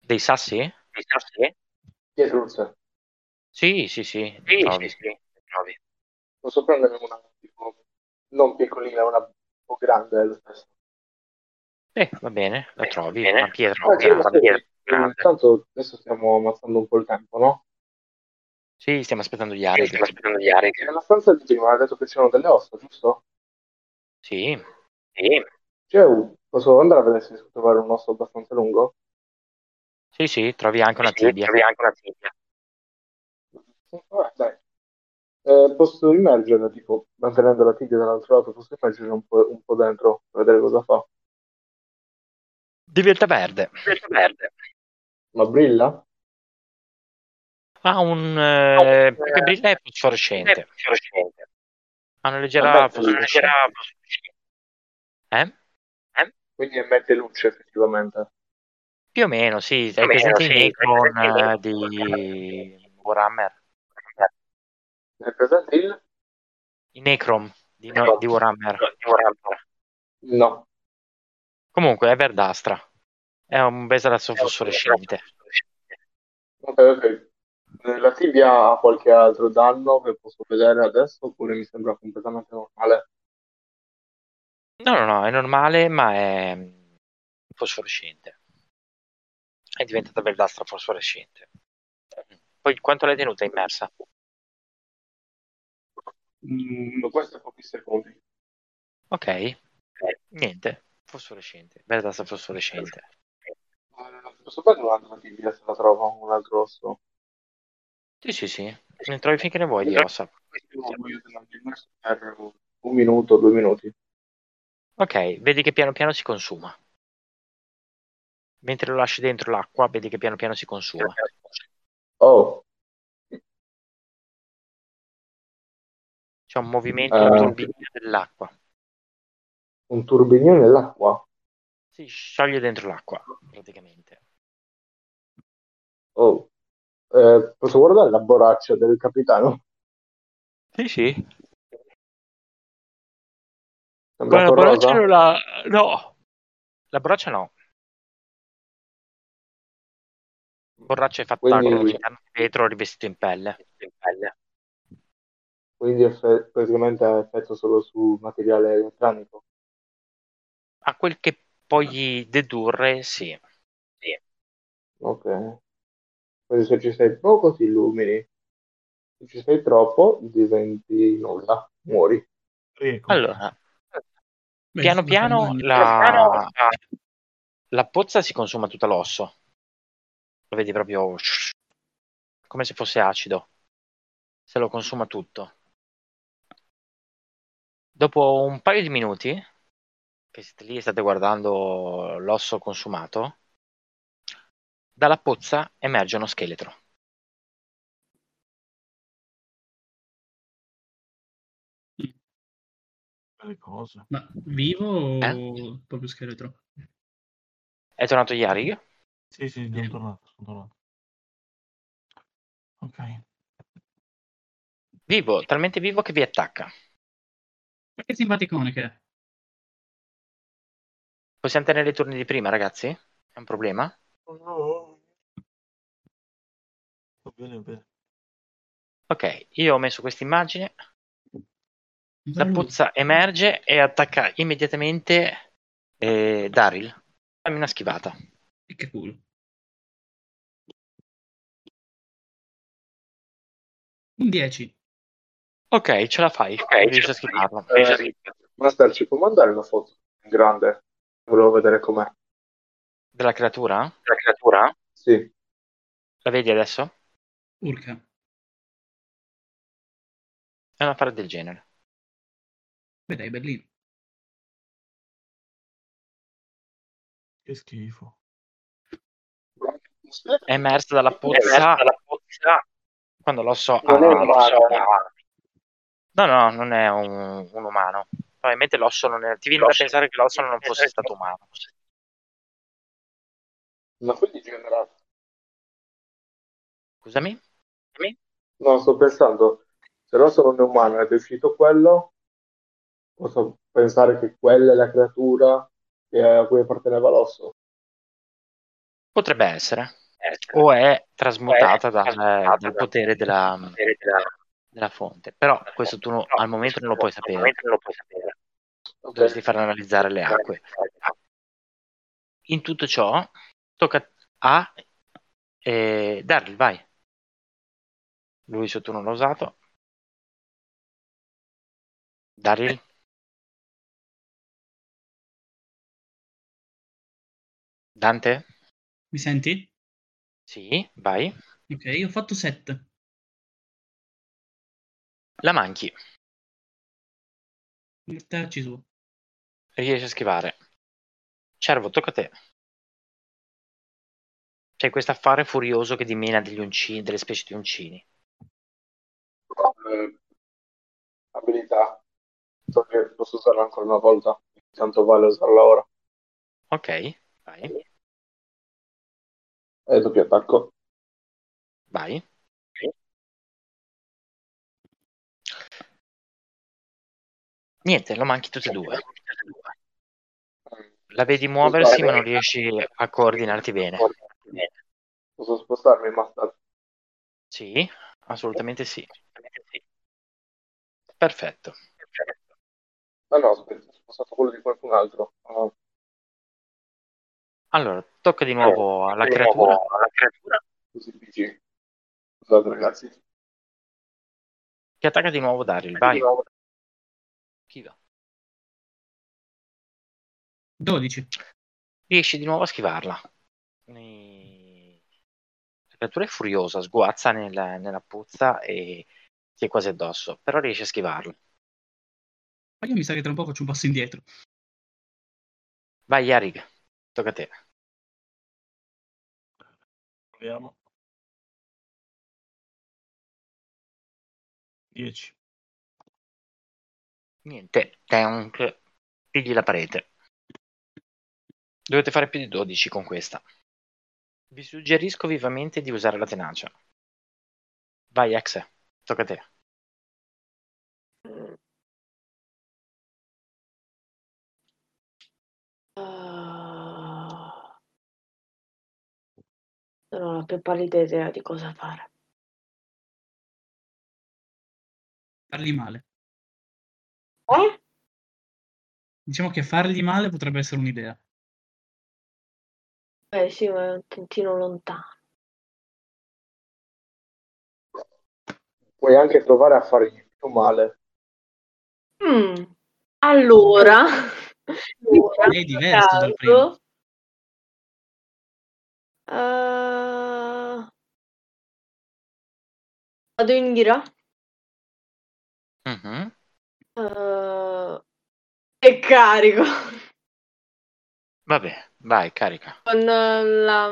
Dei sassi? Dei sassi? Sì, sì, sì, li trovi. trovi. Posso prenderne una tipo non piccolina, una un po' grande è lo stesso. Eh, va bene, la trovi, bene. una pietra. Ah, chiedo, grande. scusi, grande. intanto adesso stiamo ammazzando un po' il tempo, no? Sì, stiamo aspettando gli Io ari. sto aspettando gli Arik. Nella stanza di prima ha detto che c'erano delle ossa, giusto? Sì, Sì, Cioè, posso andare a vedere se riesco a trovare un osso abbastanza lungo? sì, sì, trovi anche una sì, tibia. trovi anche una tibia. Eh, dai. Eh, posso immergere, tipo, mantenendo la tibia dall'altro lato, posso immergere un po', un po' dentro, per vedere cosa fa. Diventa verde. Questo verde. Ma brilla? Ha un... Eh, più che brilla è fosforescente. È fluorescente. Ha una leggera fosforescenza. Eh? Quindi emette luce effettivamente. Più o meno, sì. Hai presente i sì. Presente eh, di Warhammer? È presente il? I Necron di, no- di Warhammer. No. Comunque è verdastra. È un besalasso fosforescente. Ok, ok. La tibia ha qualche altro danno che posso vedere adesso oppure mi sembra completamente normale? No, no, no, è normale, ma è fosforescente. È diventata verdastra fosforescente. Poi quanto l'hai tenuta immersa? Mm, questo è pochi secondi. Ok, niente, fosforescente, verdastra fosforescente. Eh, posso prendere un'altra tibia se la trovo, un altro osso? Sì, sì, sì, ne trovi finché ne vuoi di ossa. Per un minuto, due minuti. Ok, vedi che piano piano si consuma. Mentre lo lasci dentro l'acqua, vedi che piano piano si consuma. Oh, C'è un movimento Eh. in turbinio dell'acqua. Un turbinio nell'acqua. Si scioglie dentro l'acqua, praticamente. Oh. Eh, posso guardare la borraccia del capitano? Sì, sì. Sembra la borraccia corrosa? non la... No. La borraccia no. Borraccia è fatta Quindi- con un interno di vetro rivestito in pelle. In pelle. Quindi effe- praticamente ha effetto solo sul materiale meccanico. A quel che puoi dedurre, sì. Ok. Quindi se ci sei poco ti illumini. Se ci sei troppo diventi nulla, muori. Ecco. Allora, Beh, piano piano campagne. la... la pozza si consuma tutta l'osso. Lo vedi proprio come se fosse acido. Se lo consuma tutto. Dopo un paio di minuti, che siete lì e state guardando l'osso consumato, dalla pozza emerge uno scheletro. Le cose. Ma vivo o Eh? proprio scheletro? È tornato Yarig? Sì, sì, sono tornato, sono tornato. Ok. Vivo, talmente vivo che vi attacca. Ma che simpaticone che è. Possiamo tenere i turni di prima, ragazzi? È un problema? Va bene, va bene. Ok, io ho messo questa immagine. La pozza emerge e attacca immediatamente eh, Daryl. Fammi una schivata. E che culo. Un 10. Ok, ce la fai. Ok, riesci a schivarlo. Eh, Master, ci può mandare una foto grande? Volevo vedere com'è. Della creatura? La creatura? Sì. La vedi adesso? Urca. È un affare del genere. Beh dai, bellino. Che schifo. È emersa dalla È pozza quando l'osso Non è ha- un umano. ha- No, no, non è un, un umano. Probabilmente l'osso non è... Ti viene da pensare che l'osso non fosse stato umano. Ma quindi genera... Scusami? No, sto pensando, se l'osso non è umano ed è uscito quello, posso pensare che quella è la creatura a cui apparteneva l'osso. Potrebbe essere. O è trasmutata O è dal, trasmutata dal potere della, della- della fonte. Però questo tu no- al momento non lo puoi Al sapere. Momento non lo puoi sapere. Ok. Dovresti far analizzare le acque. In tutto ciò, tocca a eh, Daryl, vai. Lui suo turno l'ha usato. Daryl, Dante? Mi senti? Sì, vai. Ok, io ho fatto 7. La manchi. Mortacci su. Riesci a schivare. Cervo, tocca a te. C'è questo affare furioso che dimena degli uncini, delle specie di uncini. Eh, abilità. So che posso usarla ancora una volta, tanto vale usarla ora. Ok, vai. E doppio attacco. Vai. Niente, lo manchi tutti e due. La vedi muoversi, ma non riesci a coordinarti bene. Posso spostarmi in master? Sì, assolutamente sì. Perfetto. Ah no, aspetta, ho spostato quello di qualcun altro. Ah, Allora, tocca di nuovo alla creatura. così PG. Scusate ragazzi. Che attacca di nuovo Daryl. Vai. Chi va? 12. Riesci di nuovo a schivarla. E- La creatura è furiosa, sguazza nella, nella puzza e ti è quasi addosso, però riesci a schivarla. Ma io mi sa che tra un po' faccio un passo indietro. Vai, Yarig, tocca a te. Proviamo. 10. Niente, tank, pigli la parete. Dovete fare più di 12 con questa. Vi suggerisco vivamente di usare la tenacia. Vai, Exe, tocca a te. Ah. Non ho la più pallida idea di cosa fare. Fargli male. Eh? Diciamo che fargli male potrebbe essere un'idea. Eh sì, ma è un tantino lontano. Puoi anche provare a fargli più male. Mm, Allora, allora, È diverso dal caso, eh, vado in ira Mhm. Eh, e carico Vabbè, vai, carica. con eh, la,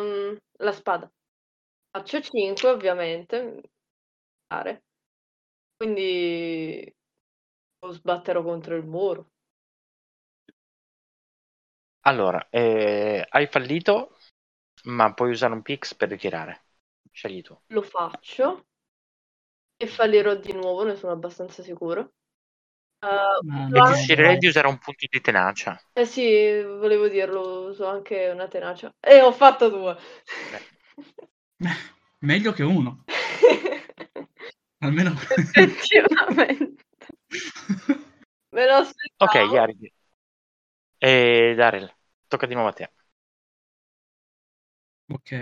la spada. Faccio 5 ovviamente. Quindi lo sbatterò contro il muro. Allora, eh, hai fallito, ma puoi usare un pix per ritirare. Scegli tu. Lo faccio e fallirò di nuovo, ne sono abbastanza sicuro. Anche- Suggerirei dai. di usare un punto di tenacia. Eh sì, volevo dirlo, uso anche una tenacia. E ho fatto due. Meglio che uno. Almeno... Effettivamente. Me lo aspettavo. Ok, Yarig. E Daryl, tocca di nuovo a te. ok.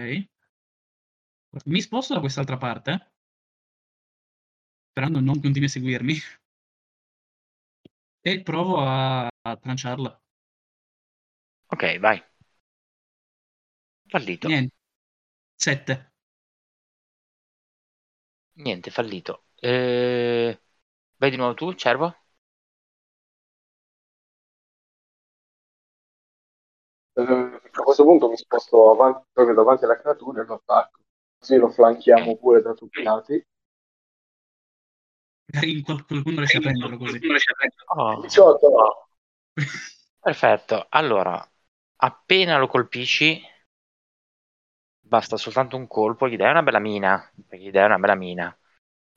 Mi sposto da quest'altra parte. Sperando non continui a seguirmi. E provo a, a tranciarla. Ok, vai. Fallito. Niente. 7. Niente, fallito. Eh, vai di nuovo tu, cervo? Eh, a questo punto mi sposto avanti, proprio davanti alla creatura e lo attacco. Così lo flanchiamo pure da tutti i lati. Qual- qualcuno riesce a prenderlo così. Oh, 18. perfetto. Allora, appena lo colpisci, basta soltanto un colpo, gli dai una bella mina, perché gli dai una bella mina,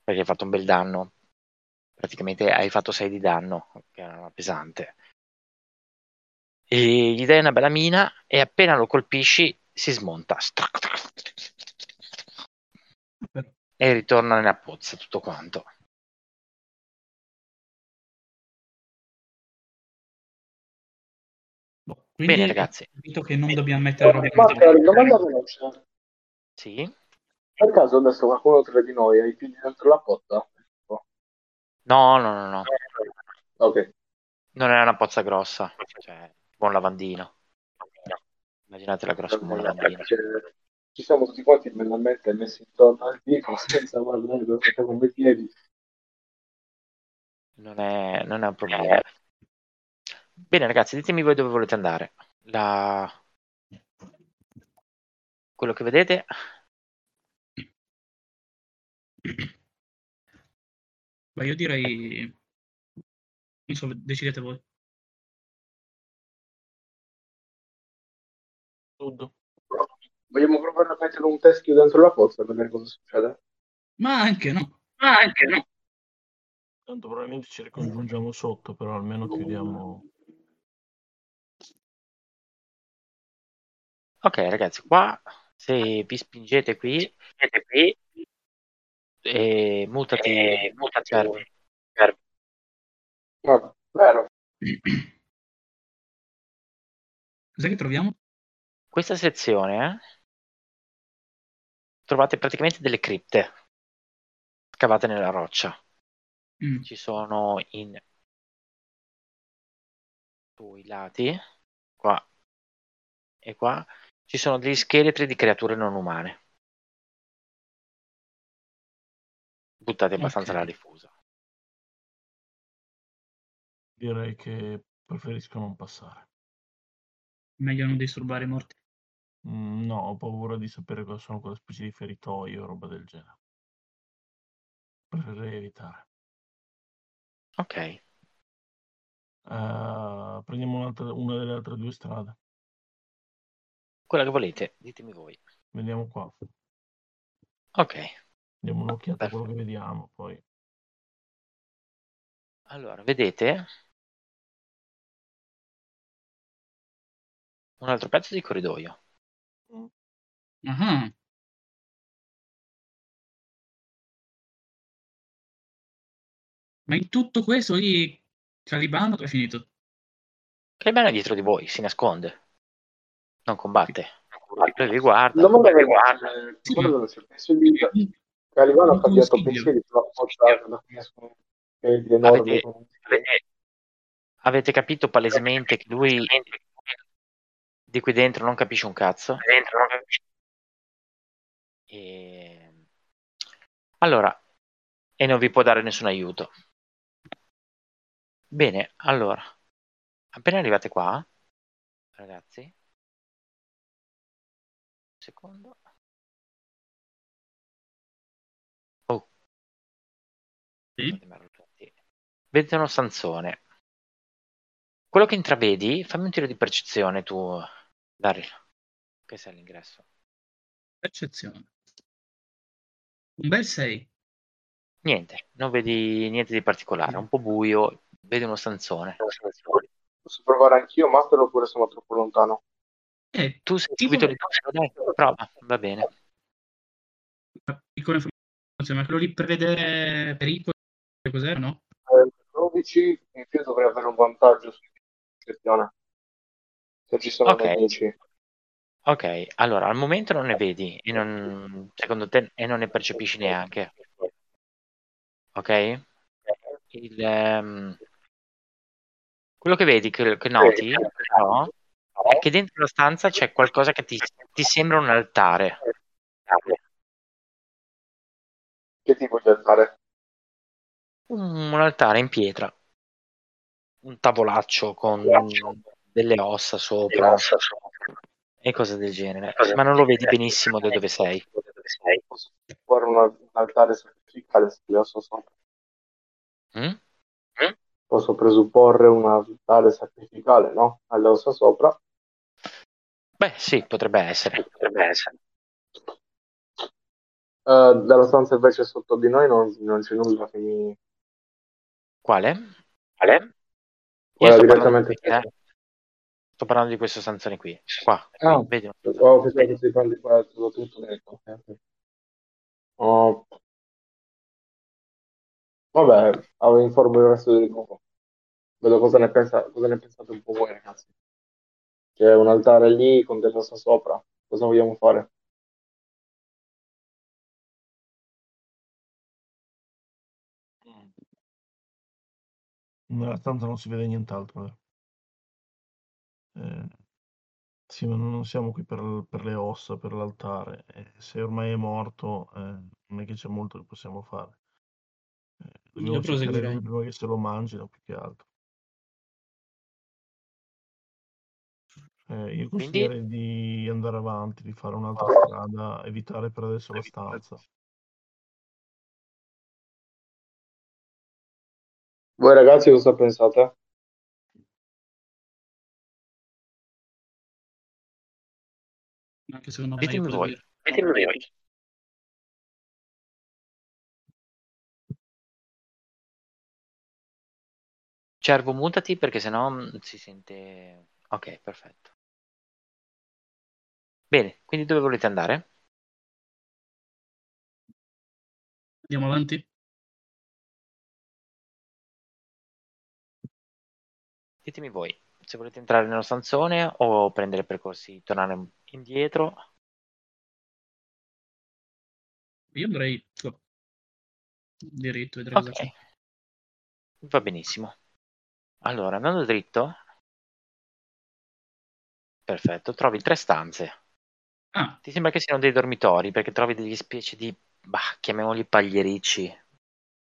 perché hai fatto un bel danno. Praticamente hai fatto 6 di danno, che era pesante. E gli dai una bella mina e appena lo colpisci si smonta. E ritorna nella pozza tutto quanto. Quindi Bene, ragazzi. ho capito che non dobbiamo mettere roba Ma contro- domanda veloce. Sì? Per caso adesso qualcuno tra di noi ha i piedi dentro la potta? No, no, no, no. Ok. Non è una pozza grossa, cioè tipo un lavandino. Immaginatela grossa come un lavandino. Cioè, ci siamo tutti quanti bellamente messi intorno al vico senza guardare dove i piedi. Non è, non è un problema. Bene, ragazzi, ditemi voi dove volete andare. La... Quello che vedete, Beh, io direi so, decidete voi. Sud. Vogliamo provare a mettere un teschio dentro la pozza per vedere cosa succede? Ma anche no. Ma anche no. Tanto probabilmente ci ricongiungiamo sotto, però almeno chiudiamo. Ok, ragazzi, qua se vi spingete qui, Siete qui e mutati, e mutati serve. per No, vero. Cos'è che troviamo? Questa sezione eh, trovate praticamente delle cripte scavate nella roccia. Mm. Ci sono in sui lati, qua e qua, ci sono degli scheletri di creature non umane. Buttate abbastanza Ok. alla diffusa. Direi che preferisco non passare. Meglio non disturbare i morti. Mm, no, ho paura di sapere cosa sono quelle specie di feritoie o roba del genere. Preferirei evitare. Ok, Eh, prendiamo un'altra- una delle altre due strade. Quella che volete, ditemi voi. Vediamo qua. Ok, Diamo un'occhiata a quello che Perfetto. vediamo. Poi allora vedete un altro pezzo di corridoio. Ah, Ma in tutto questo lì Calibano è finito. Caliban è dietro di voi, si nasconde, non combatte. Lui vi guarda. Domanda Dove veloce. guarda? Penso di Calivano ha cambiato pensieri sulla. Avete- Avete capito palesemente che lui di qui dentro non capisce un cazzo. dentro non capisce E... Allora, e non vi può dare nessun aiuto. Bene, allora, appena arrivate qua, ragazzi, secondo. Oh, Sì? uno stanzone. Quello che intravedi, fammi un tiro di percezione tu, Daryl, che sei all'ingresso. Percezione. Un bel 6. Niente, non vedi niente di particolare, è un po' buio, vedi uno stanzone. Posso provare anch'io, Master, oppure sono troppo lontano? Eh, Tu sei Tipo- subito lì, dai, prova, va bene. una piccola informazione, ma quello lì prevedere pericoli, cos'era, no? Eh, 12, in più dovrei avere un vantaggio su. Se ci sono Ok. nemici. Ok, allora al momento non ne vedi e non, secondo te e non ne percepisci neanche. Ok? Il, ehm, quello che vedi, che, che noti, però, è che dentro la stanza c'è qualcosa che ti, ti sembra un altare. Che tipo di altare? Un, un altare in pietra. Un tavolaccio con delle ossa sopra e cose del genere. Ma non lo vedi benissimo da dove sei. Posso un, un altare sacrificale sulle ossa sopra? Mm? Posso presupporre un altare sacrificale, no? Alle ossa sopra. Beh, sì, potrebbe essere. Potrebbe essere. Eh, dalla stanza invece sotto di noi non, non c'è nulla che mi... Quale? Quale? Io Quella sto parlando, direttamente di, qui, eh. sto parlando di questo stanzone qui. Qua. Ah, Vedi un Oh, pensavo che si parli qua tutto, dentro. Oh. Vabbè, avevo informo il resto del gruppo. Vedo cosa ne, pensa, cosa ne pensate un po' voi, ragazzi. C'è un altare lì con delle ossa sopra. Cosa vogliamo fare? nella stanza non si vede nient'altro. vero? Eh, sì, ma non siamo qui per, per le ossa, per l'altare. Eh, se ormai è morto, eh, non è che c'è molto che possiamo fare. Eh, dobbiamo Io cercare proseguirei. prima che se lo mangino, più che altro. Eh, io consiglierei di andare avanti, di fare un'altra strada, evitare per adesso la stanza. Voi ragazzi cosa pensate? Anche secondo me Ditemi voi. Ditemi voi. Cervo, mutati perché sennò mm, si sente... Ok, perfetto. Bene, quindi dove volete andare? Andiamo avanti? Ditemi voi, se volete entrare nello stanzone o prendere percorsi, tornare indietro. Io andrei. Diritto, vedrei cosa Ok, c'è. va benissimo. Allora, andando dritto, perfetto, trovi tre stanze. Ah, Ti sembra che siano dei dormitori perché trovi degli specie di, bah, chiamiamoli pagliericci.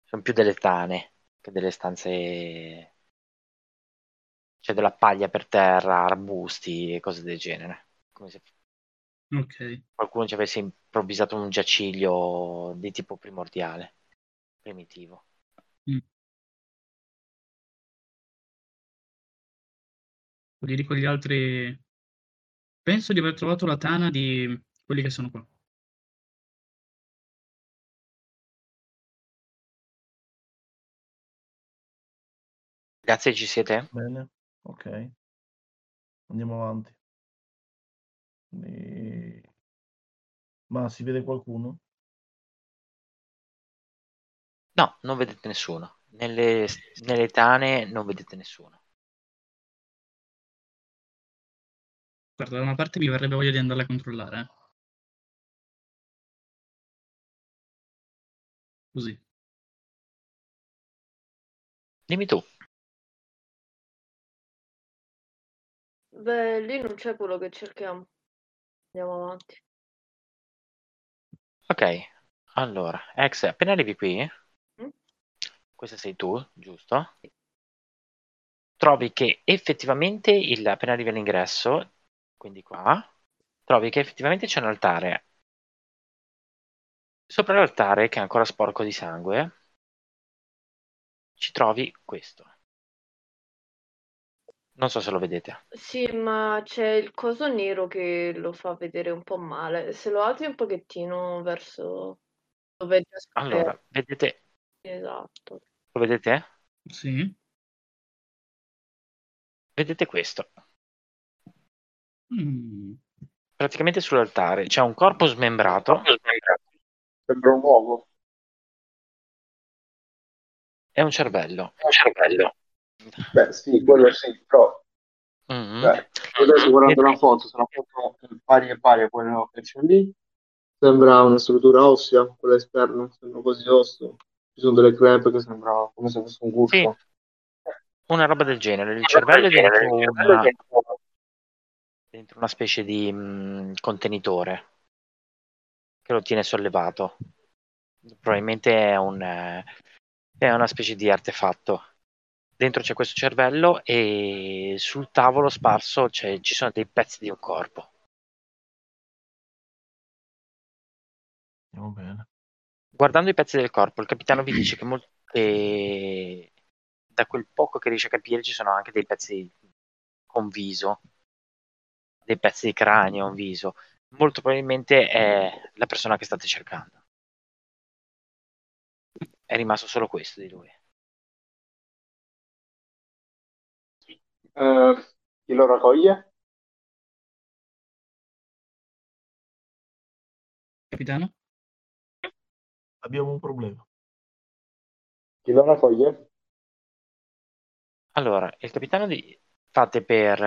Sono più delle tane che delle stanze. C'è della paglia per terra, arbusti e cose del genere. Come se ok. qualcuno ci avesse improvvisato un giaciglio di tipo primordiale, primitivo. Gli dico agli altri. Penso di aver trovato la tana di quelli che sono qua. Grazie, ci siete? Bene, ok. Andiamo avanti. E- Ma si vede qualcuno? No, non vedete nessuno. Nelle, nelle tane non vedete nessuno. Guarda, da una parte mi verrebbe voglia di andarla a controllare. eh. Così. Dimmi tu. Beh, lì non c'è quello che cerchiamo. Andiamo avanti. Ok, allora, ex, appena arrivi qui, Mm? questa sei tu, giusto? Trovi che effettivamente, il, appena arrivi all'ingresso, quindi qua, trovi che effettivamente c'è un altare. Sopra l'altare, che è ancora sporco di sangue, ci trovi questo. Non so se lo vedete. Sì, ma c'è il coso nero che lo fa vedere un po' male. Se lo alzi un pochettino verso dove è già. Allora, vedete, Esatto. lo vedete? Sì. Vedete questo. Mm. Praticamente sull'altare c'è un corpo smembrato Sembra un uovo. e un cervello. Un cervello. Beh, sì, quello sì, però Mhm. Beh, io adesso guardando la foto, la foto è pari e pari a quello che c'è lì, sembra una struttura ossea, quella esterna, sembra quasi osso. Ci sono delle crepe che sembra come se fosse un guscio. Una roba del genere. Il cervello è dentro Il cervello è una, dentro- una specie di mm, contenitore che lo tiene sollevato. Probabilmente è, un, eh, è una specie di artefatto. Dentro c'è questo cervello e sul tavolo sparso c'è- ci sono dei pezzi di un corpo. Guardando i pezzi del corpo, il capitano vi dice che, mol- che da quel poco che riesce a capire ci sono anche dei pezzi con viso, dei pezzi di cranio, un viso. Molto probabilmente è la persona che state cercando. È rimasto solo questo di lui. Eh, chi lo raccoglie? Capitano? Abbiamo un problema. Chi lo raccoglie? Allora, il capitano di... fate per...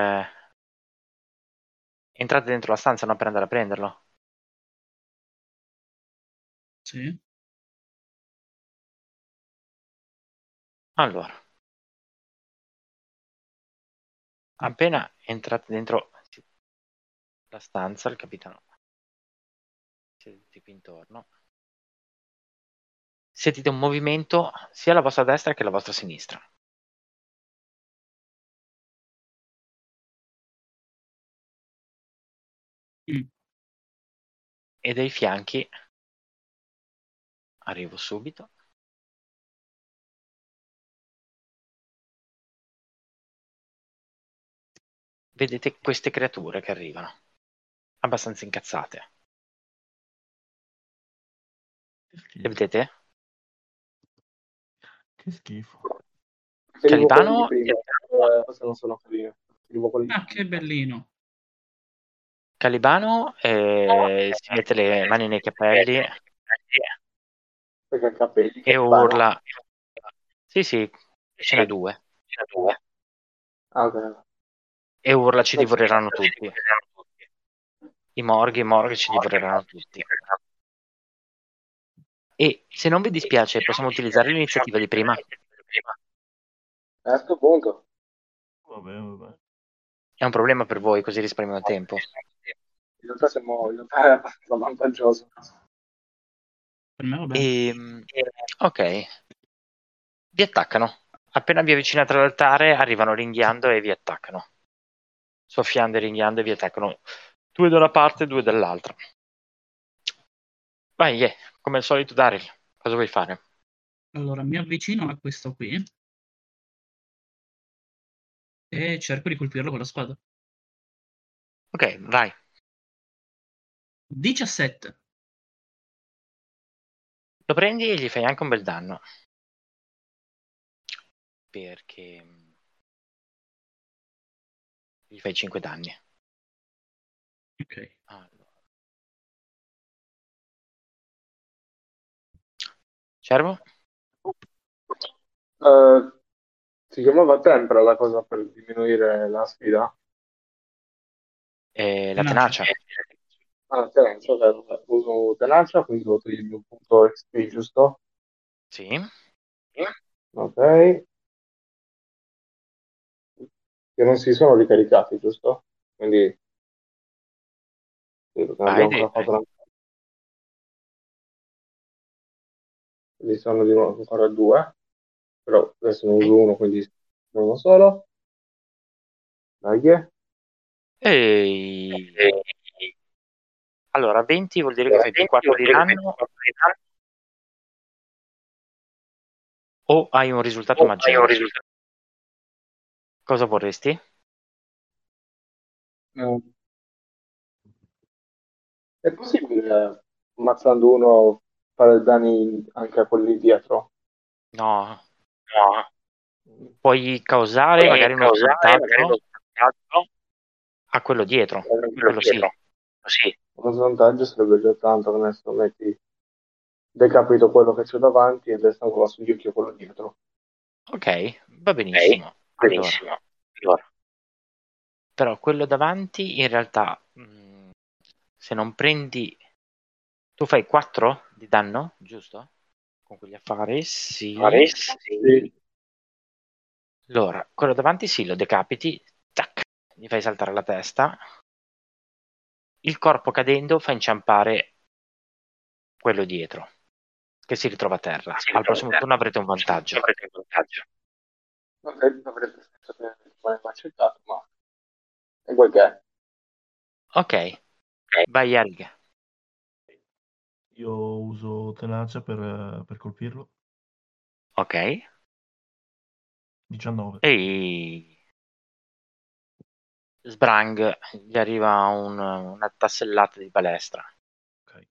Entrate dentro la stanza, no? Per andare a prenderlo. Sì. Allora, appena entrate dentro la stanza, il capitano siete qui intorno. Sentite un movimento sia alla vostra destra che alla vostra sinistra. Mm. e dai fianchi. Arrivo subito. Vedete queste creature che arrivano. Abbastanza incazzate. Le vedete? che schifo. Calipano e... eh, no, ah, che bellino. Calibano eh, si mette le mani nei capelli capelli. e urla. Sì, sì, ce n'è due. Ah, ok. E urla ci divoreranno tutti. I morghi, i morghi ci divoreranno tutti. E se non vi dispiace, possiamo utilizzare l'iniziativa di prima. Questo punto. È un problema per voi, così risparmiamo tempo. In realtà siamo in realtà è abbastanza vantaggioso. Per me va bene. E, ok, vi attaccano. Appena vi avvicinate all'altare, arrivano ringhiando e vi attaccano. Soffiando e ringhiando e vi attaccano. Due da una parte e due dall'altra. Vai, yeah. come al solito, Daryl. Cosa vuoi fare? Allora, mi avvicino a questo qui e cerco di colpirlo con la spada. Ok, vai. 17. Lo prendi e gli fai anche un bel danno. Perché mm, gli fai 5 danni. Ok. Allora. Cervo? Eh, si chiamava tempra la cosa per diminuire la sfida? Eh, la Tenacia. Ah, ok, ok. Uso tenacia, quindi devo togliermi un punto XP, giusto? Sì. Ok. Che non si sono ricaricati, giusto? Quindi... Perché non Vai, abbiamo ancora fatto la- Quindi sono di nuovo ancora due. Però adesso ne uso uno, quindi uno solo. Dai. Ehi. Allora, 20 vuol dire che fai più 4 di danno o hai un risultato maggiore. Cosa vorresti? Eh, È possibile, ammazzando uno, fare danni anche a quelli dietro? No. No. Puoi causare magari uno svantaggio a quello dietro. Quello sì. Uno svantaggio sarebbe già tanto, che adesso metti decapito quello che c'è davanti e resta ancora sugli occhi quello dietro. Ok, va benissimo. Allora, però quello davanti in realtà mh, se non prendi tu fai 4 di danno, giusto? Con quegli affari? Sì. Sì. Allora, quello davanti sì, lo decapiti, tac, gli fai saltare la testa. Il corpo cadendo fa inciampare quello dietro, che si ritrova a terra. Al prossimo turno avrete un vantaggio. Avrebbe, avrebbe senso che rimane accettato, ma è quel che è. Ok, vai Yarig. Io uso tenacia per, per colpirlo. Ok, 19. e Sbrang gli arriva un- una tassellata di balestra Ok.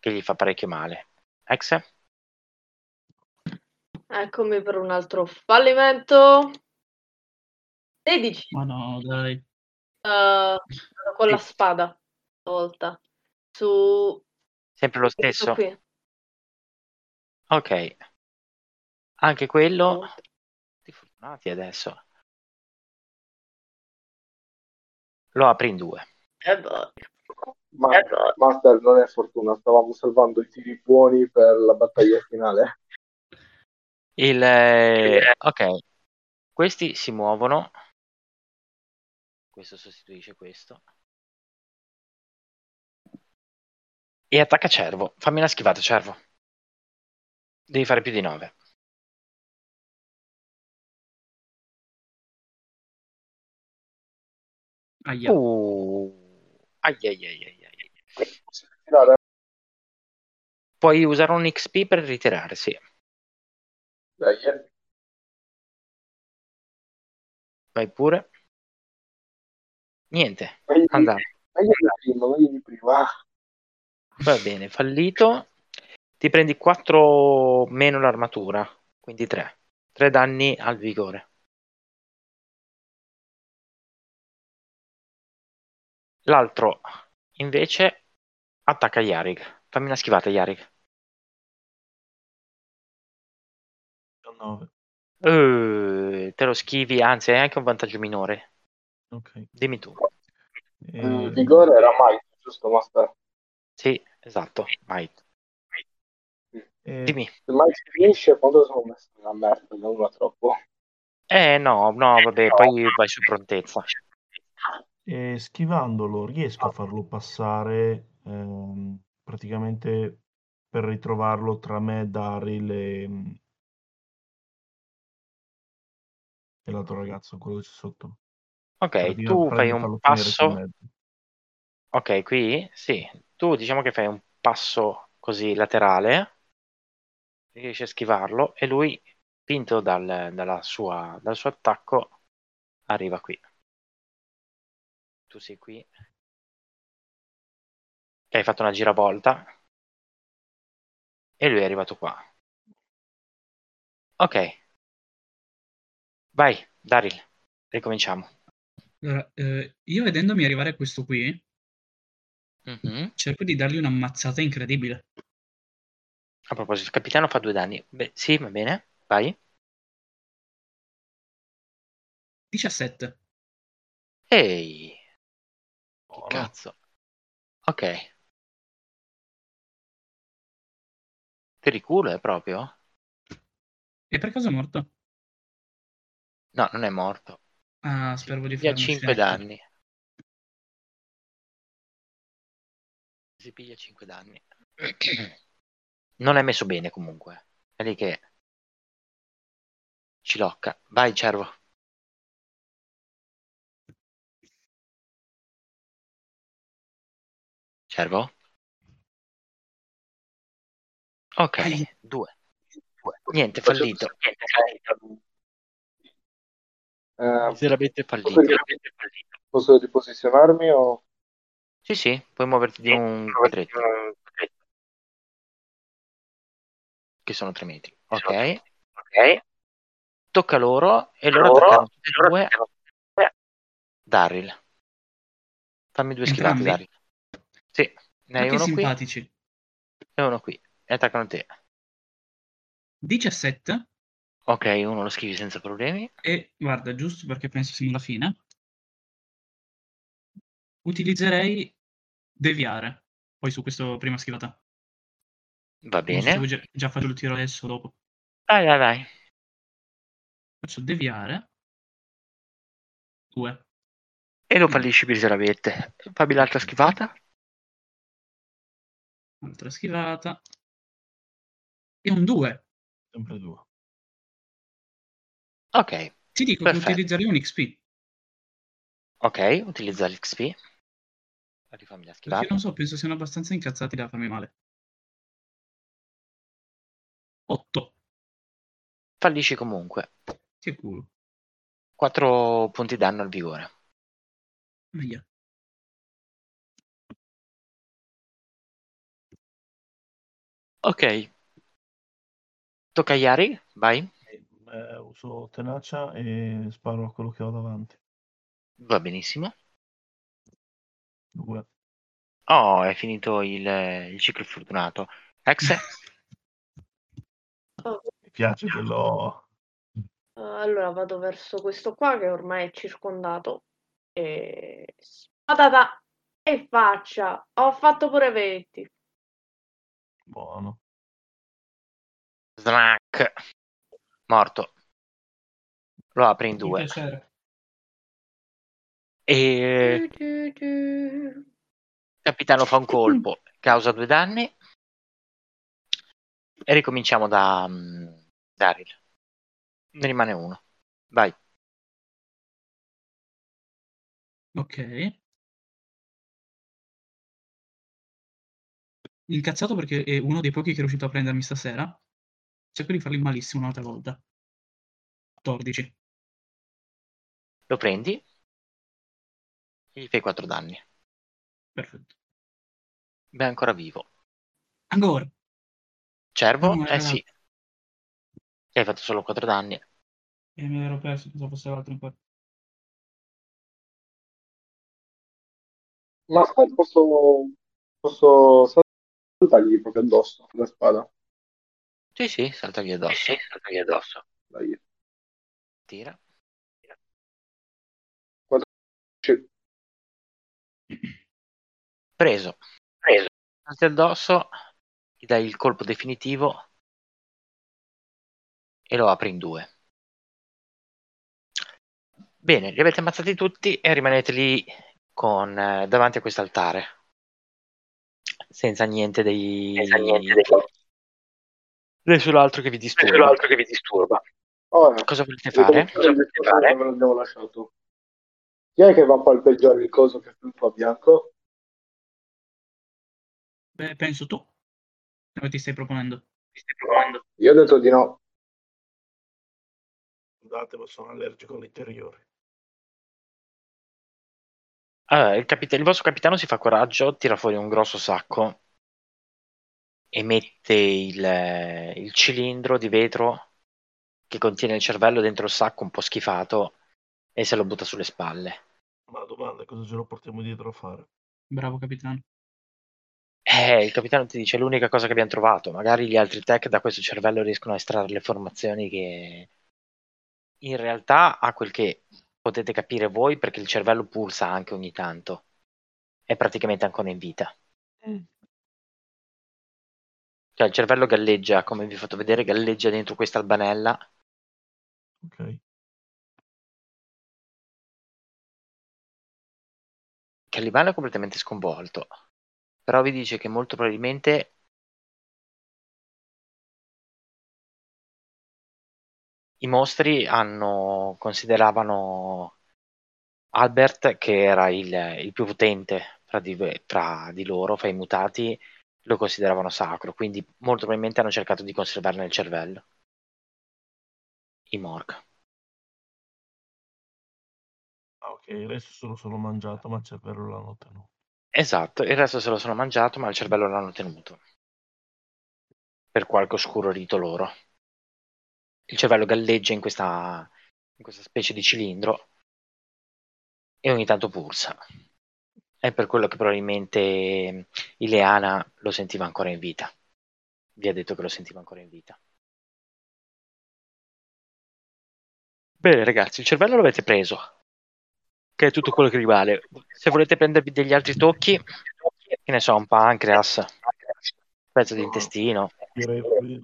che gli fa parecchio male. Ex? Eccomi per un altro fallimento. 16 Ma no, dai. eh, con la spada stavolta. Su Sempre lo stesso? qui. Ok. Anche quello... Tutti fortunati adesso. Lo apri in due. Eh. Ma Master non è fortuna, stavamo salvando i tiri buoni per la battaglia finale. Il, eh, ok, questi si muovono. Questo sostituisce questo. E attacca cervo. Fammi una schivata, cervo. Devi fare più di 9. Aia. Uh. Ai, ai, ai, ai, ai. Posso tirare? Puoi usare un XP per ritirare, sì. Dai, eh. Vai pure. Niente, andate. meglio di prima, meglio di prima. Va bene, fallito. Ti prendi 4 meno l'armatura, quindi 3. 3 danni al vigore. L'altro invece attacca Yarig. Fammi una schivata, Yarig. 19. Eh, te lo schivi, anzi hai anche un vantaggio minore. Ok. Dimmi tu. E- Il vigore era Mike, giusto, Master? Sì, esatto, vai. e- Dimmi. Se si finisce, quando sono messo nella merda, non una troppo. Eh no, no, vabbè, poi vai su prontezza. E schivandolo riesco a farlo passare ehm, praticamente per ritrovarlo tra me, Daryl e, e l'altro ragazzo, quello che c'è sotto. Ok, tu fai un passo. Ok, qui sì. Tu diciamo che fai un passo così laterale, riesci a schivarlo e lui, spinto dal, dalla sua- dal suo attacco, arriva qui. Tu sei qui. E hai fatto una giravolta. E lui è arrivato qua. Ok. Vai, Daryl, ricominciamo. Allora, eh, io vedendomi arrivare questo qui, Mhm. cerco di dargli una mazzata incredibile. A proposito, il capitano fa due danni. Beh, sì, va bene. Vai. 17. Ehi, che. Cazzo. Ok. Per il culo è proprio? E per caso è morto? No, non è morto. Ah, spero di piglia fare uno 5 scenetto. danni. Si piglia 5 danni. Non è messo bene comunque. È lì che ci locca. Vai, cervo. Cervo? Ok, Ai. due. Niente, fallito. Eh, Miseramente posso, fallito. posso riposizionarmi o... Sì, sì, puoi muoverti di un quadretto, che sono 3 metri. Ok, Ok. tocca loro e loro Loro- attaccano tutti e loro due Daryl. Fammi due schivate? Daryl. Sì, ne hai uno qui simpatici. e uno qui. E attaccano te. 17. Ok, uno lo schivi senza problemi. E guarda, giusto perché penso siamo alla fine, utilizzerei deviare poi su questa prima schivata. Va bene. già, già faccio il tiro adesso dopo. Vai, vai, vai. Faccio deviare. 2. E lo fallisci miseramente. Fammi l'altra schivata. Altra schivata. E un 2. Sempre due. Ok, Ti dico Perfetto. che utilizzerei un XP. ok, utilizza l'XP. Rifammi la Perché schivata. non so, penso siano abbastanza incazzati da farmi male. 8. Fallisci comunque. Che culo. 4 punti danno al vigore. Aia. Ok. Tocca a Yari, vai. Eh, uso tenacia e sparo a quello che ho davanti. Va benissimo. Due. Oh, è finito il, il ciclo fortunato. Ex, Mi piace quello. Allora vado verso questo qua che ormai è circondato. E... Patata e faccia. Ho fatto pure 20. Buono. snack. Morto. Lo apre in due. E Du, du, du. capitano fa un colpo, causa due danni. E ricominciamo da mm, Daryl. Ne rimane uno. Vai. Ok. Incazzato perché è uno dei pochi che è riuscito a prendermi stasera. Cerco di fargli malissimo un'altra volta. 14. Lo prendi. e gli fai 4 danni. Perfetto. Beh, è ancora vivo. Ancora. Cervo? No, eh era- sì. E hai fatto solo 4 danni. E mi ero perso, pensavo fosse l'altro ancora. Ma aspetta, posso, posso saltargli proprio addosso la spada? Sì, sì, saltagli addosso. saltagli addosso. Dai. Tira. Sì. Preso. Preso. Salti addosso, gli dai il colpo definitivo e lo apri in due. Bene, li avete ammazzati tutti e rimanete lì con, eh, davanti a quest'altare. Senza niente dei... Senza niente di Nessun altro che vi disturba. l'altro che vi disturba. Ora, Cosa volete fare? Cosa volete fare? Me l'abbiamo lasciato. Chi è che va a palpeggiare il coso che fluttua bianco? Beh, penso tu. Come ti stai proponendo? Mi stai provando? Io ho detto di no. Scusate, ma sono allergico agli interiori. Allora, il, capita- il vostro capitano si fa coraggio, tira fuori un grosso sacco e mette il, eh, il cilindro di vetro che contiene il cervello dentro il sacco un po' schifato e se lo butta sulle spalle. Ma la domanda è cosa ce lo portiamo dietro a fare? Bravo capitano. Eh, il capitano ti dice è l'unica cosa che abbiamo trovato. Magari gli altri tech da questo cervello riescono a estrarre le informazioni che in realtà a quel che potete capire voi perché il cervello pulsa anche ogni tanto. È praticamente ancora in vita. Cioè il cervello galleggia, come vi ho fatto vedere, galleggia dentro questa albanella Ok. Caliban è completamente sconvolto, però vi dice che molto probabilmente i mostri hanno, consideravano Albert, che era il, il più potente tra di, tra di loro, fra i mutati, lo consideravano sacro, quindi molto probabilmente hanno cercato di conservarne il cervello. I Morg. Ah, ok, il resto se lo sono mangiato, ma il cervello l'hanno tenuto. Esatto, il resto se lo sono mangiato, ma il cervello l'hanno tenuto. Per qualche oscuro rito loro. Il cervello galleggia in questa, in questa specie di cilindro e ogni tanto pulsa. È per quello che probabilmente Ileana lo sentiva ancora in vita. Vi ha detto che lo sentiva ancora in vita. Bene ragazzi, il cervello l'avete preso, che è tutto quello che rimane. Se volete prendervi degli altri tocchi, che ne so, un pancreas, un pezzo di intestino, Direi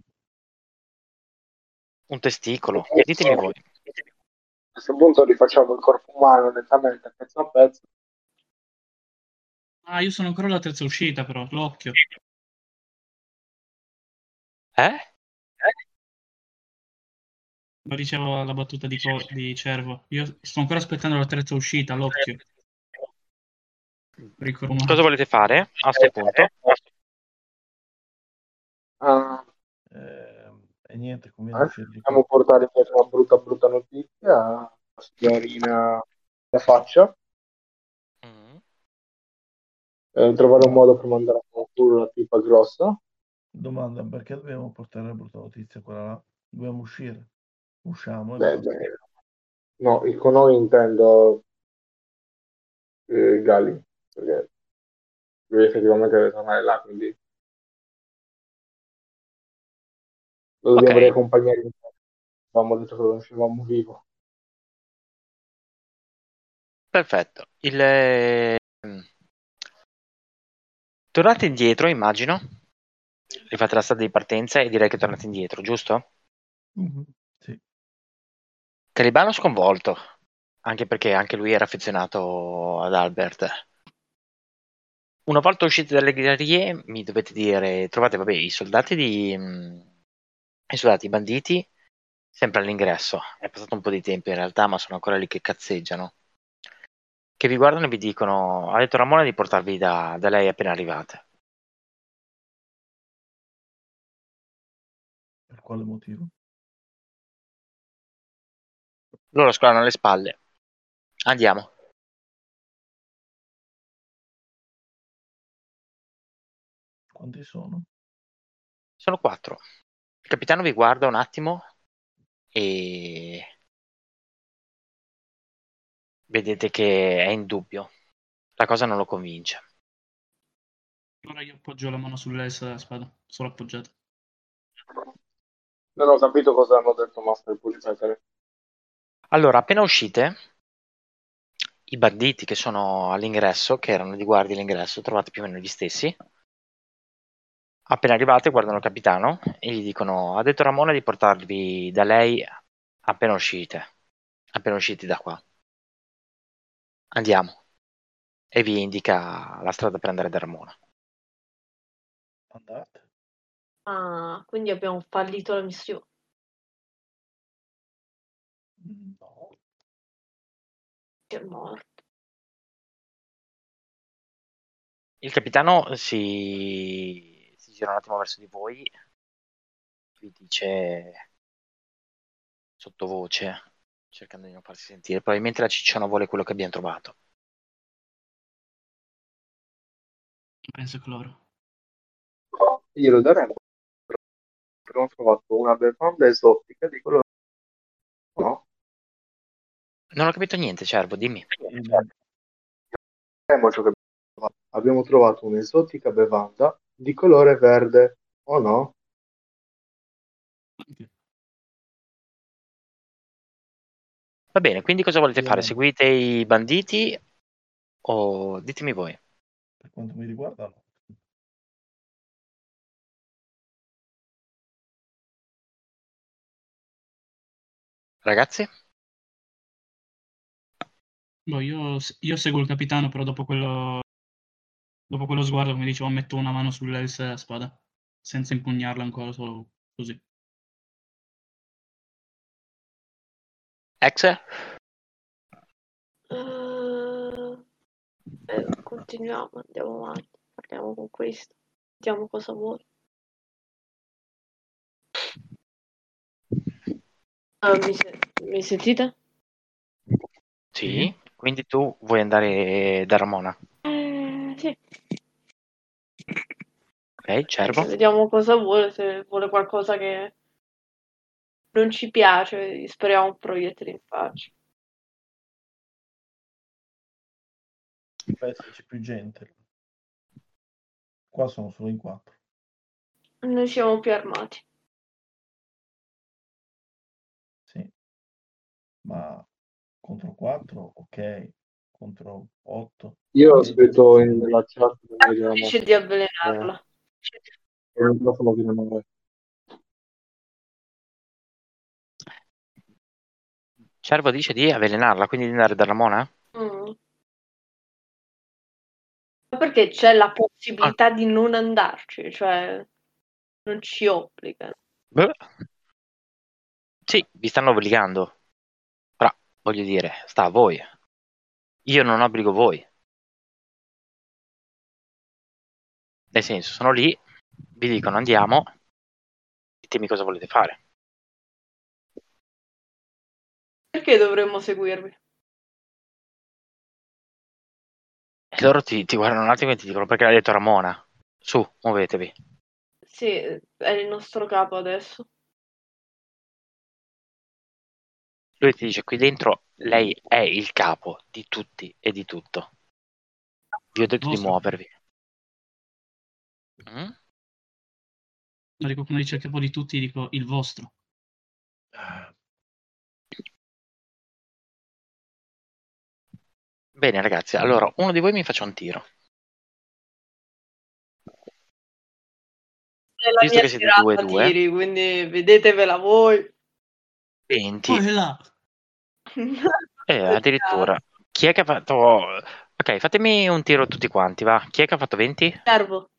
un testicolo, ditemi voi. A questo punto rifacciamo il corpo umano lentamente, pezzo a pezzo. Ah, io sono ancora alla terza uscita, però, l'occhio. Eh? Lo dicevo la battuta di, Co- di Cervo. Io sto ancora aspettando la terza uscita, l'occhio. Umano. Cosa volete fare a questo punto? Ah, ehm, e niente, di qui. possiamo portare per una brutta brutta notizia alla signorina la faccia. Mm. Eh, trovare un modo per mandare a concludere la tipa grossa. Domanda, perché dobbiamo portare la brutta notizia quella là? Dobbiamo uscire. Usciamo Beh, beh, no, il- con noi intendo eh, Gali, perché lui effettivamente deve tornare là, quindi lo dobbiamo Ok. riaccompagnare. Avevamo detto che lo lasciavamo vivo. Perfetto. Il, ehm, Tornate indietro, immagino. Rifate la strada di partenza e direi che tornate indietro, giusto? Mhm, Sì. Calibano sconvolto, anche perché anche lui era affezionato ad Albert. Una volta usciti dalle gallerie, mi dovete dire, trovate vabbè, i soldati di e scusate, i banditi, sempre all'ingresso, è passato un po' di tempo in realtà, ma sono ancora lì che cazzeggiano, che vi guardano e vi dicono, ha detto Ramona di portarvi da, da lei appena arrivate. Per quale motivo? Loro scolano le spalle. Andiamo. Quanti sono? Sono quattro. Il capitano vi guarda un attimo e vedete che è in dubbio. La cosa non lo convince. Ora io appoggio la mano sull'S della spada, solo appoggiata. Non ho capito cosa hanno detto Master, puoi ripetere? Allora, appena uscite, i banditi che sono all'ingresso, che erano di guardia all'ingresso, trovate più o meno gli stessi. Appena arrivate, guardano il capitano e gli dicono: Ha detto Ramona di portarvi da lei appena uscite. Appena usciti da qua. Andiamo. E vi indica la strada per andare da Ramona. Andate. Ah, quindi abbiamo fallito la missione. No. Che è morto. Il capitano si, si gira un attimo verso di voi, vi dice sottovoce, cercando di non farsi sentire. Probabilmente la cicciona vuole quello che abbiamo trovato. Penso che loro. Glielo daremo. Abbiamo trovato una bevanda esotica di colore. No? Non ho capito niente, Cervo, dimmi. Abbiamo trovato un'esotica bevanda di colore verde. O no? Va bene, quindi cosa volete fare? Seguite i banditi o ditemi voi? Per quanto mi riguarda, no. Ragazzi? Boh, io, io seguo il capitano, però dopo quello, dopo quello sguardo, come dicevo, metto una mano sull'S della spada, senza impugnarla ancora, solo così. Ex? Eh, eh, continuiamo, andiamo avanti, parliamo con questo, vediamo cosa vuole. Ah, mi, se- mi sentite? Sì. Quindi tu vuoi andare da Ramona? Sì. Ok, Cervo? Vediamo cosa vuole, se vuole qualcosa che non ci piace, gli spariamo un proiettile in faccia. Deve esserci più gente. Qua sono solo in quattro. Noi siamo più armati. Sì. Ma contro 4, ok. Contro 8. Io ho scritto in- nella chat del Dice di avvelenarla. il microfono di memoria. Cervo dice di avvelenarla, quindi di andare da Ramona? Mm. Ma Perché c'è la possibilità di non andarci, cioè non ci obbliga. Beh. Sì, vi stanno obbligando. Però, voglio dire, sta a voi. Io non obbligo voi. Nel senso, sono lì, vi dicono andiamo, ditemi cosa volete fare. Perché dovremmo seguirvi? E loro ti, ti guardano un attimo e ti dicono perché l'ha detto Ramona. Su, muovetevi. Sì, è il nostro capo adesso. Lui ti dice qui dentro lei è il capo di tutti e di tutto. Vi ho detto di Vostro. muovervi. Mm? No, dico, quando dice il capo di tutti, dico il vostro. Bene ragazzi, allora uno di voi mi faccia un tiro. È la Visto mia che siete due due. tiri, quindi vedetevela voi. 20. Oh, là! Eh, addirittura. Chi è che ha fatto... Ok, fatemi un tiro tutti quanti, va. Chi è che ha fatto 20? Servo.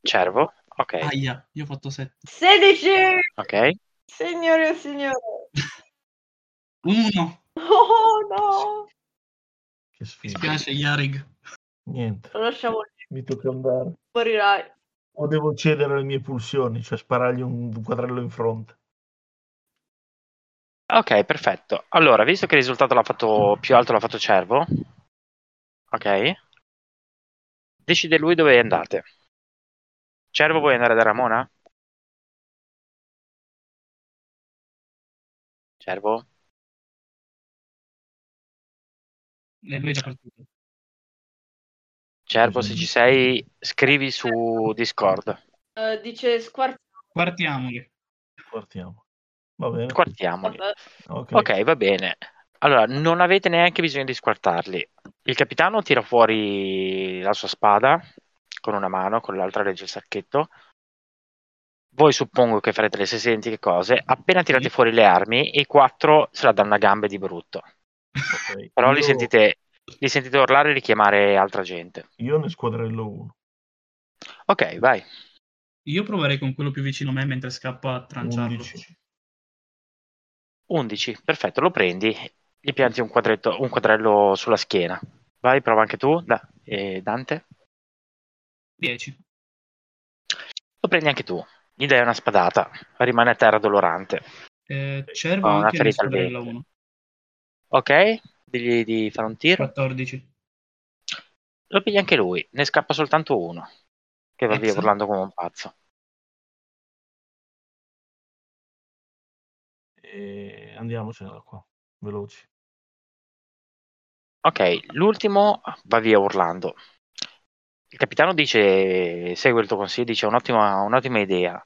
Cervo. Ok, Aia, io ho fatto 7. 16! ok. Signore e signore. Uno! Oh no! Che Mi sfiga. spiace, Yarig. Niente. Lo lasciamo lì, Mi tocca andare. morirai. O devo cedere le mie pulsioni, cioè sparargli un quadrello in fronte. Ok, perfetto. Allora, visto che il risultato l'ha fatto più alto l'ha fatto Cervo, ok. decide lui dove andate. Cervo, vuoi andare da Ramona? Cervo? E lui è già partito. Cervo, se ci sei, scrivi su Discord. Eh, dice squarciamo. Partiamoli. Partiamo. Va bene. Squartiamoli. Vabbè. Ok. Va bene. Allora, non avete neanche bisogno di squartarli. Il capitano tira fuori la sua spada con una mano, con l'altra legge il sacchetto. Voi suppongo che farete le stesse identiche cose. Appena tirate Sì. fuori le armi, i quattro se la danno a gambe di brutto. ok. Però li Io- sentite, li sentite urlare e richiamare altra gente. Io ne squadrello uno. Ok, vai. Io proverei con quello più vicino a me mentre scappa a tranciarlo. 11. 11, perfetto, lo prendi, gli pianti un, quadretto, un quadrello sulla schiena. Vai, prova anche tu, Da- Dante. 10. Lo prendi anche tu, gli dai una spadata, rimane a terra dolorante. Eh, cervo Ha una ferita al squadrella ventre. 1. Ok, digli di fare un tiro. 14. Lo piglia anche lui, ne scappa soltanto uno, che va via Ex. urlando come un pazzo. E andiamocene da qua. Veloci. Ok, l'ultimo va via urlando. Il capitano dice, segue il tuo consiglio, dice un'ottima, un'ottima idea.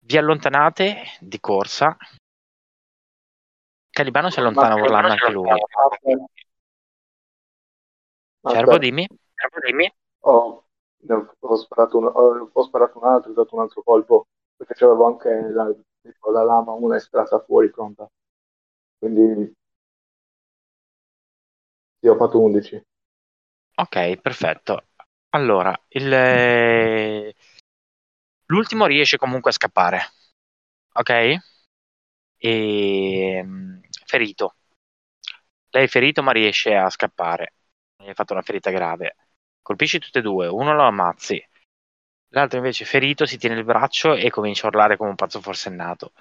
Vi allontanate di corsa. Calibano si allontana Ma- urlando anche lui. Cervo, dimmi. Cervo, dimmi. Ho, ne ho, ho sparato un, ho, ho sparato un altro, ho dato un altro colpo, perché c'avevo anche la, tipo, la lama, una è strata fuori pronta. Quindi sì, ho fatto 11. Ok, perfetto. Allora, il, eh, l'ultimo riesce comunque a scappare. Ok? E mm, ferito. Lei è ferito ma riesce a scappare. Gli hai fatto una ferita grave. Colpisci tutte e due, uno lo ammazzi. L'altro invece ferito si tiene il braccio e comincia a urlare come un pazzo forsennato.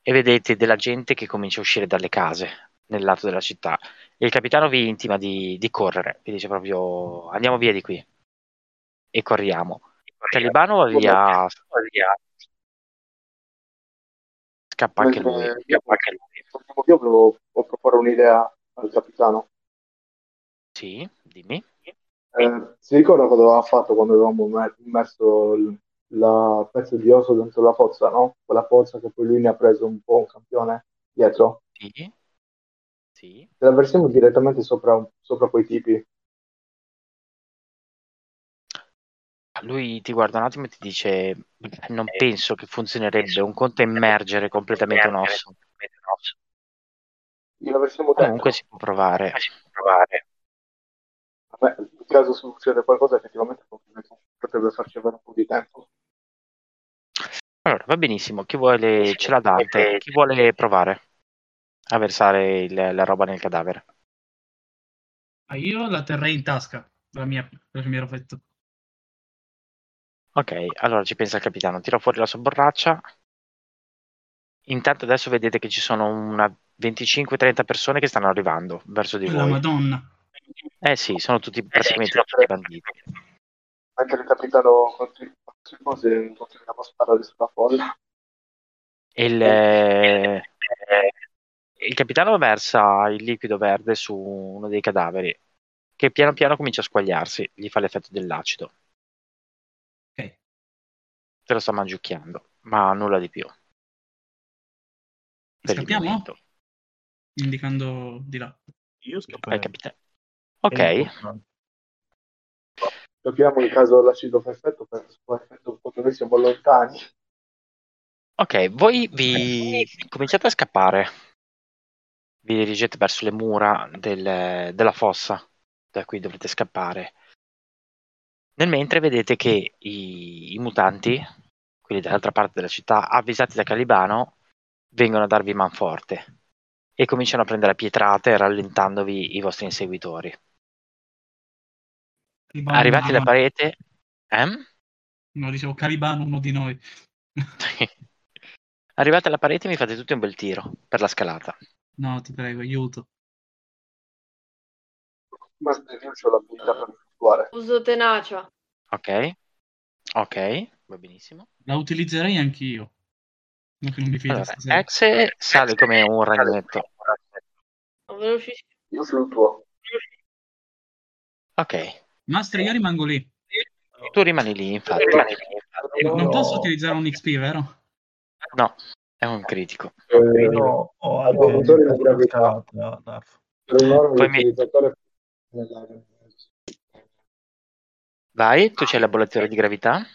E vedete della gente che comincia a uscire dalle case nel lato della città. E il capitano vi intima di, di correre, vi dice proprio andiamo via di qui. E corriamo. Calibano va via, scappa anche lui. Scappa anche lui. Io volevo proporre un'idea al capitano. Sì, dimmi. Eh, si ricorda cosa aveva fatto quando avevamo immerso il la pezzo di osso dentro la pozza, no? Quella pozza che poi lui ne ha preso un po' un campione dietro. Sì. Sì. Se la versiamo direttamente sopra, sopra quei tipi. Lui ti guarda un attimo e ti dice: Non penso che funzionerebbe. Un conto è immergere completamente un osso. Gliela versiamo dentro. Comunque si può provare. A me, in caso succede qualcosa, effettivamente potrebbe farci avere un po' di tempo. Allora, va benissimo. Chi vuole, ce l'ha Dante. Chi vuole provare a versare il- la roba nel cadavere? Io la terrei in tasca, la mia, per il mio raffetto. Ok, allora ci pensa il capitano. Tira fuori la sua borraccia. Intanto adesso vedete che ci sono una 25-30 persone che stanno arrivando verso di La voi. Madonna. Eh sì, sono tutti praticamente tutti banditi. Mentre il capitano continua, cose, continuiamo a sparare sulla folla. Il, eh, il capitano versa il liquido verde su uno dei cadaveri che piano piano comincia a squagliarsi, gli fa l'effetto dell'acido. Ok. Te lo sta mangiucchiando, ma nulla di più. Per Scappiamo? Indicando di là. Io scapperei. capitano. È Ok. Giochiamo in caso l'acido perfetto per il po' che noi siamo lontani. ok, voi vi cominciate a scappare. Vi dirigete verso le mura del- della fossa da cui dovrete scappare. Nel mentre vedete che i, i mutanti, quelli dall'altra parte della città, avvisati da Calibano, vengono a darvi manforte e cominciano a prendere pietrate rallentandovi i vostri inseguitori. Calibano, Arrivati alla parete, eh? No, dicevo Calibano, uno di noi. Arrivati alla parete mi fate tutti un bel tiro per la scalata. No, ti prego, aiuto. Ma io ho l'abilità per fluttuare. Uso tenacia. Ok. Ok, va benissimo. La utilizzerei anch'io. Non che non mi fido Allora. Exe sale come un ragnetto. Io fluttuo. Ok, Master, io rimango lì. tu rimani lì, infatti. No- non No. posso utilizzare un XP, vero? No, è un critico. Eh, No, ho di anche gravità. Poi mi-. Vai, tu c'hai l'abolatore di gravità.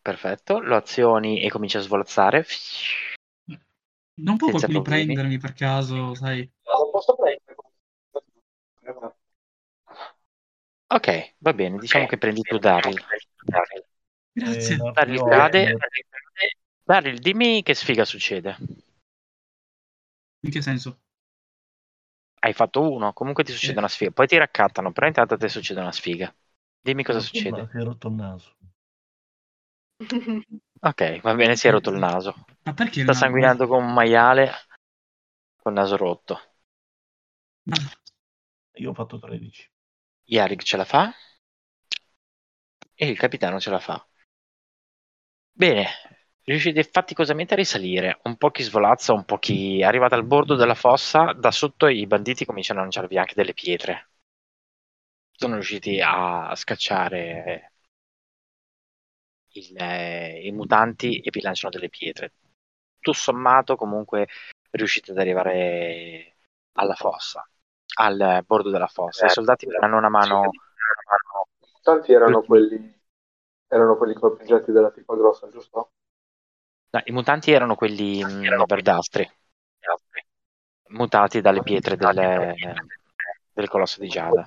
Perfetto, lo azioni e comincia a svolazzare. Non può Senza qualcuno problemi. prendermi per caso, sai? Non posso prendere. Ok, va bene, diciamo che prendi tu Daryl. Grazie. Eh, Daryl io- cade. Daryl, dimmi che sfiga succede. In che senso? Hai fatto uno, comunque ti succede Eh. una sfiga. Poi ti raccattano, però intanto a te succede una sfiga. Dimmi cosa Ma succede. Si è rotto il naso. Ok, va bene, si è rotto il naso. Ma perché il Sta sanguinando come un maiale col naso rotto. Io ho fatto 13. Yarik ce la fa e il capitano ce la fa. Bene, riuscite faticosamente a risalire. Un po' chi svolazza, un po' chi arrivate al bordo della fossa, da sotto i banditi cominciano a lanciarvi anche delle pietre. Sono riusciti a scacciare il- eh, i mutanti e vi lanciano delle pietre. Tutto sommato, comunque, riuscite ad arrivare alla fossa, al bordo della fossa. I soldati vi danno una mano. Tanti erano quelli erano quelli corpeggiati della tipa grossa, giusto? no, I mutanti erano quelli verdastri, mutati dalle pietre del, del colosso di Giada.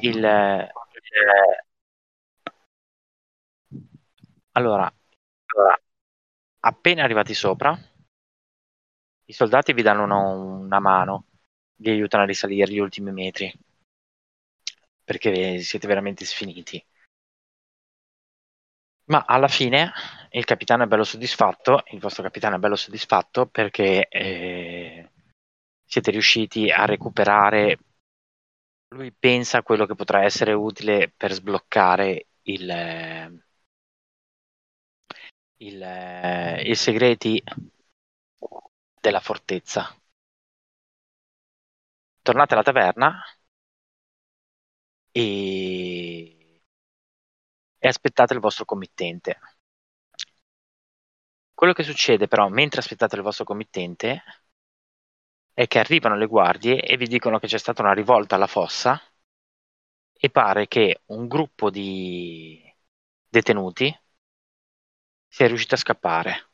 Il, allora, appena arrivati sopra, i soldati vi danno una, una mano, vi aiutano a risalire gli ultimi metri, perché siete veramente sfiniti. Ma alla fine il capitano è bello soddisfatto, il vostro capitano è bello soddisfatto perché eh, siete riusciti a recuperare. Lui pensa a quello che potrà essere utile per sbloccare il, eh, il, eh, i segreti della fortezza. Tornate alla taverna e, e aspettate il vostro committente. Quello che succede però mentre aspettate il vostro committente è che arrivano le guardie e vi dicono che c'è stata una rivolta alla fossa e pare che un gruppo di detenuti sia riuscito a scappare.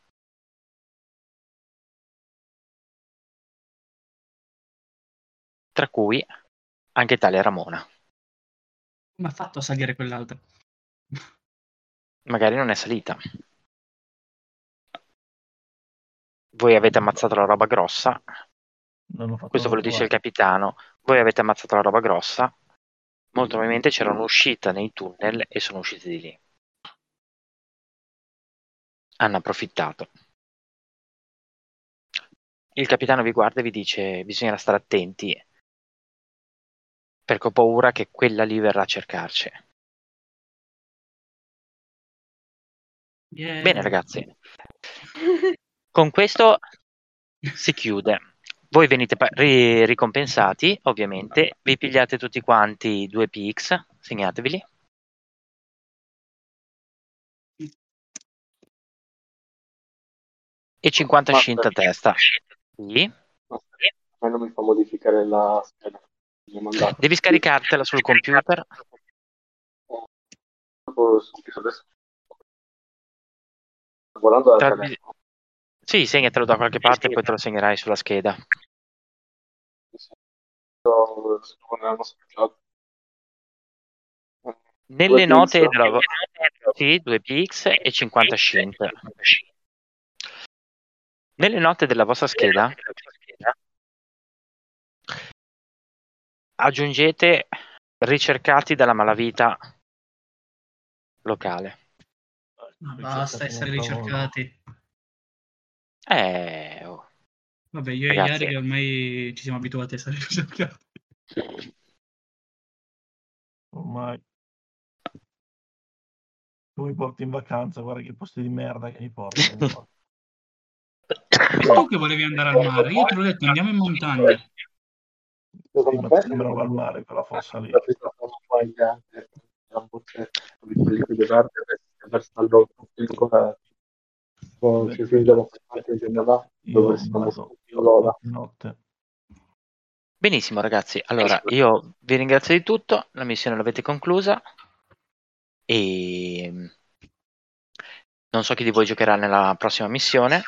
Tra cui anche tale Ramona. Come ha fatto a salire quell'altro? Magari non è salita. Voi avete ammazzato la roba grossa, Non ho fatto questo ve lo dice il capitano. Voi avete ammazzato la roba grossa, molto probabilmente c'era un'uscita nei tunnel e sono usciti di lì. Hanno approfittato. Il capitano vi guarda e vi dice: Bisogna stare attenti perché ho paura che quella lì verrà a cercarci. Yeah. Bene, ragazzi, con questo si chiude. Voi venite pa- ri- ricompensati, ovviamente. Vi pigliate tutti quanti due PX, segnateveli. E 50 Ma- scint a testa. Sì. A me non mi fa modificare la scheda. Devi scaricartela sul computer. Dal Tra-. Sì, segnatelo da qualche parte e poi te lo segnerai sulla scheda. Nelle note PX. della vo- sì, 2 PX e 50 scint. Nelle note della vostra scheda aggiungete ricercati dalla malavita locale. Ma basta essere Ricercati. Eh, oh. Vabbè, io e Ragazzi. Yari ormai ci siamo abituati a essere ricercati. Ormai. Tu mi porti in vacanza, guarda che posti di merda che mi porti. E tu che volevi andare al mare? Io te l'ho detto, andiamo in montagna. Sì, Secondo ma me sembrava al mare quella fossa lì. poi anche la boccetta di liquido verde per starlo ancora con ci giorno fa Io dove siamo notte. Benissimo ragazzi, allora io vi ringrazio di tutto, la missione l'avete conclusa e non so chi di voi giocherà nella prossima missione,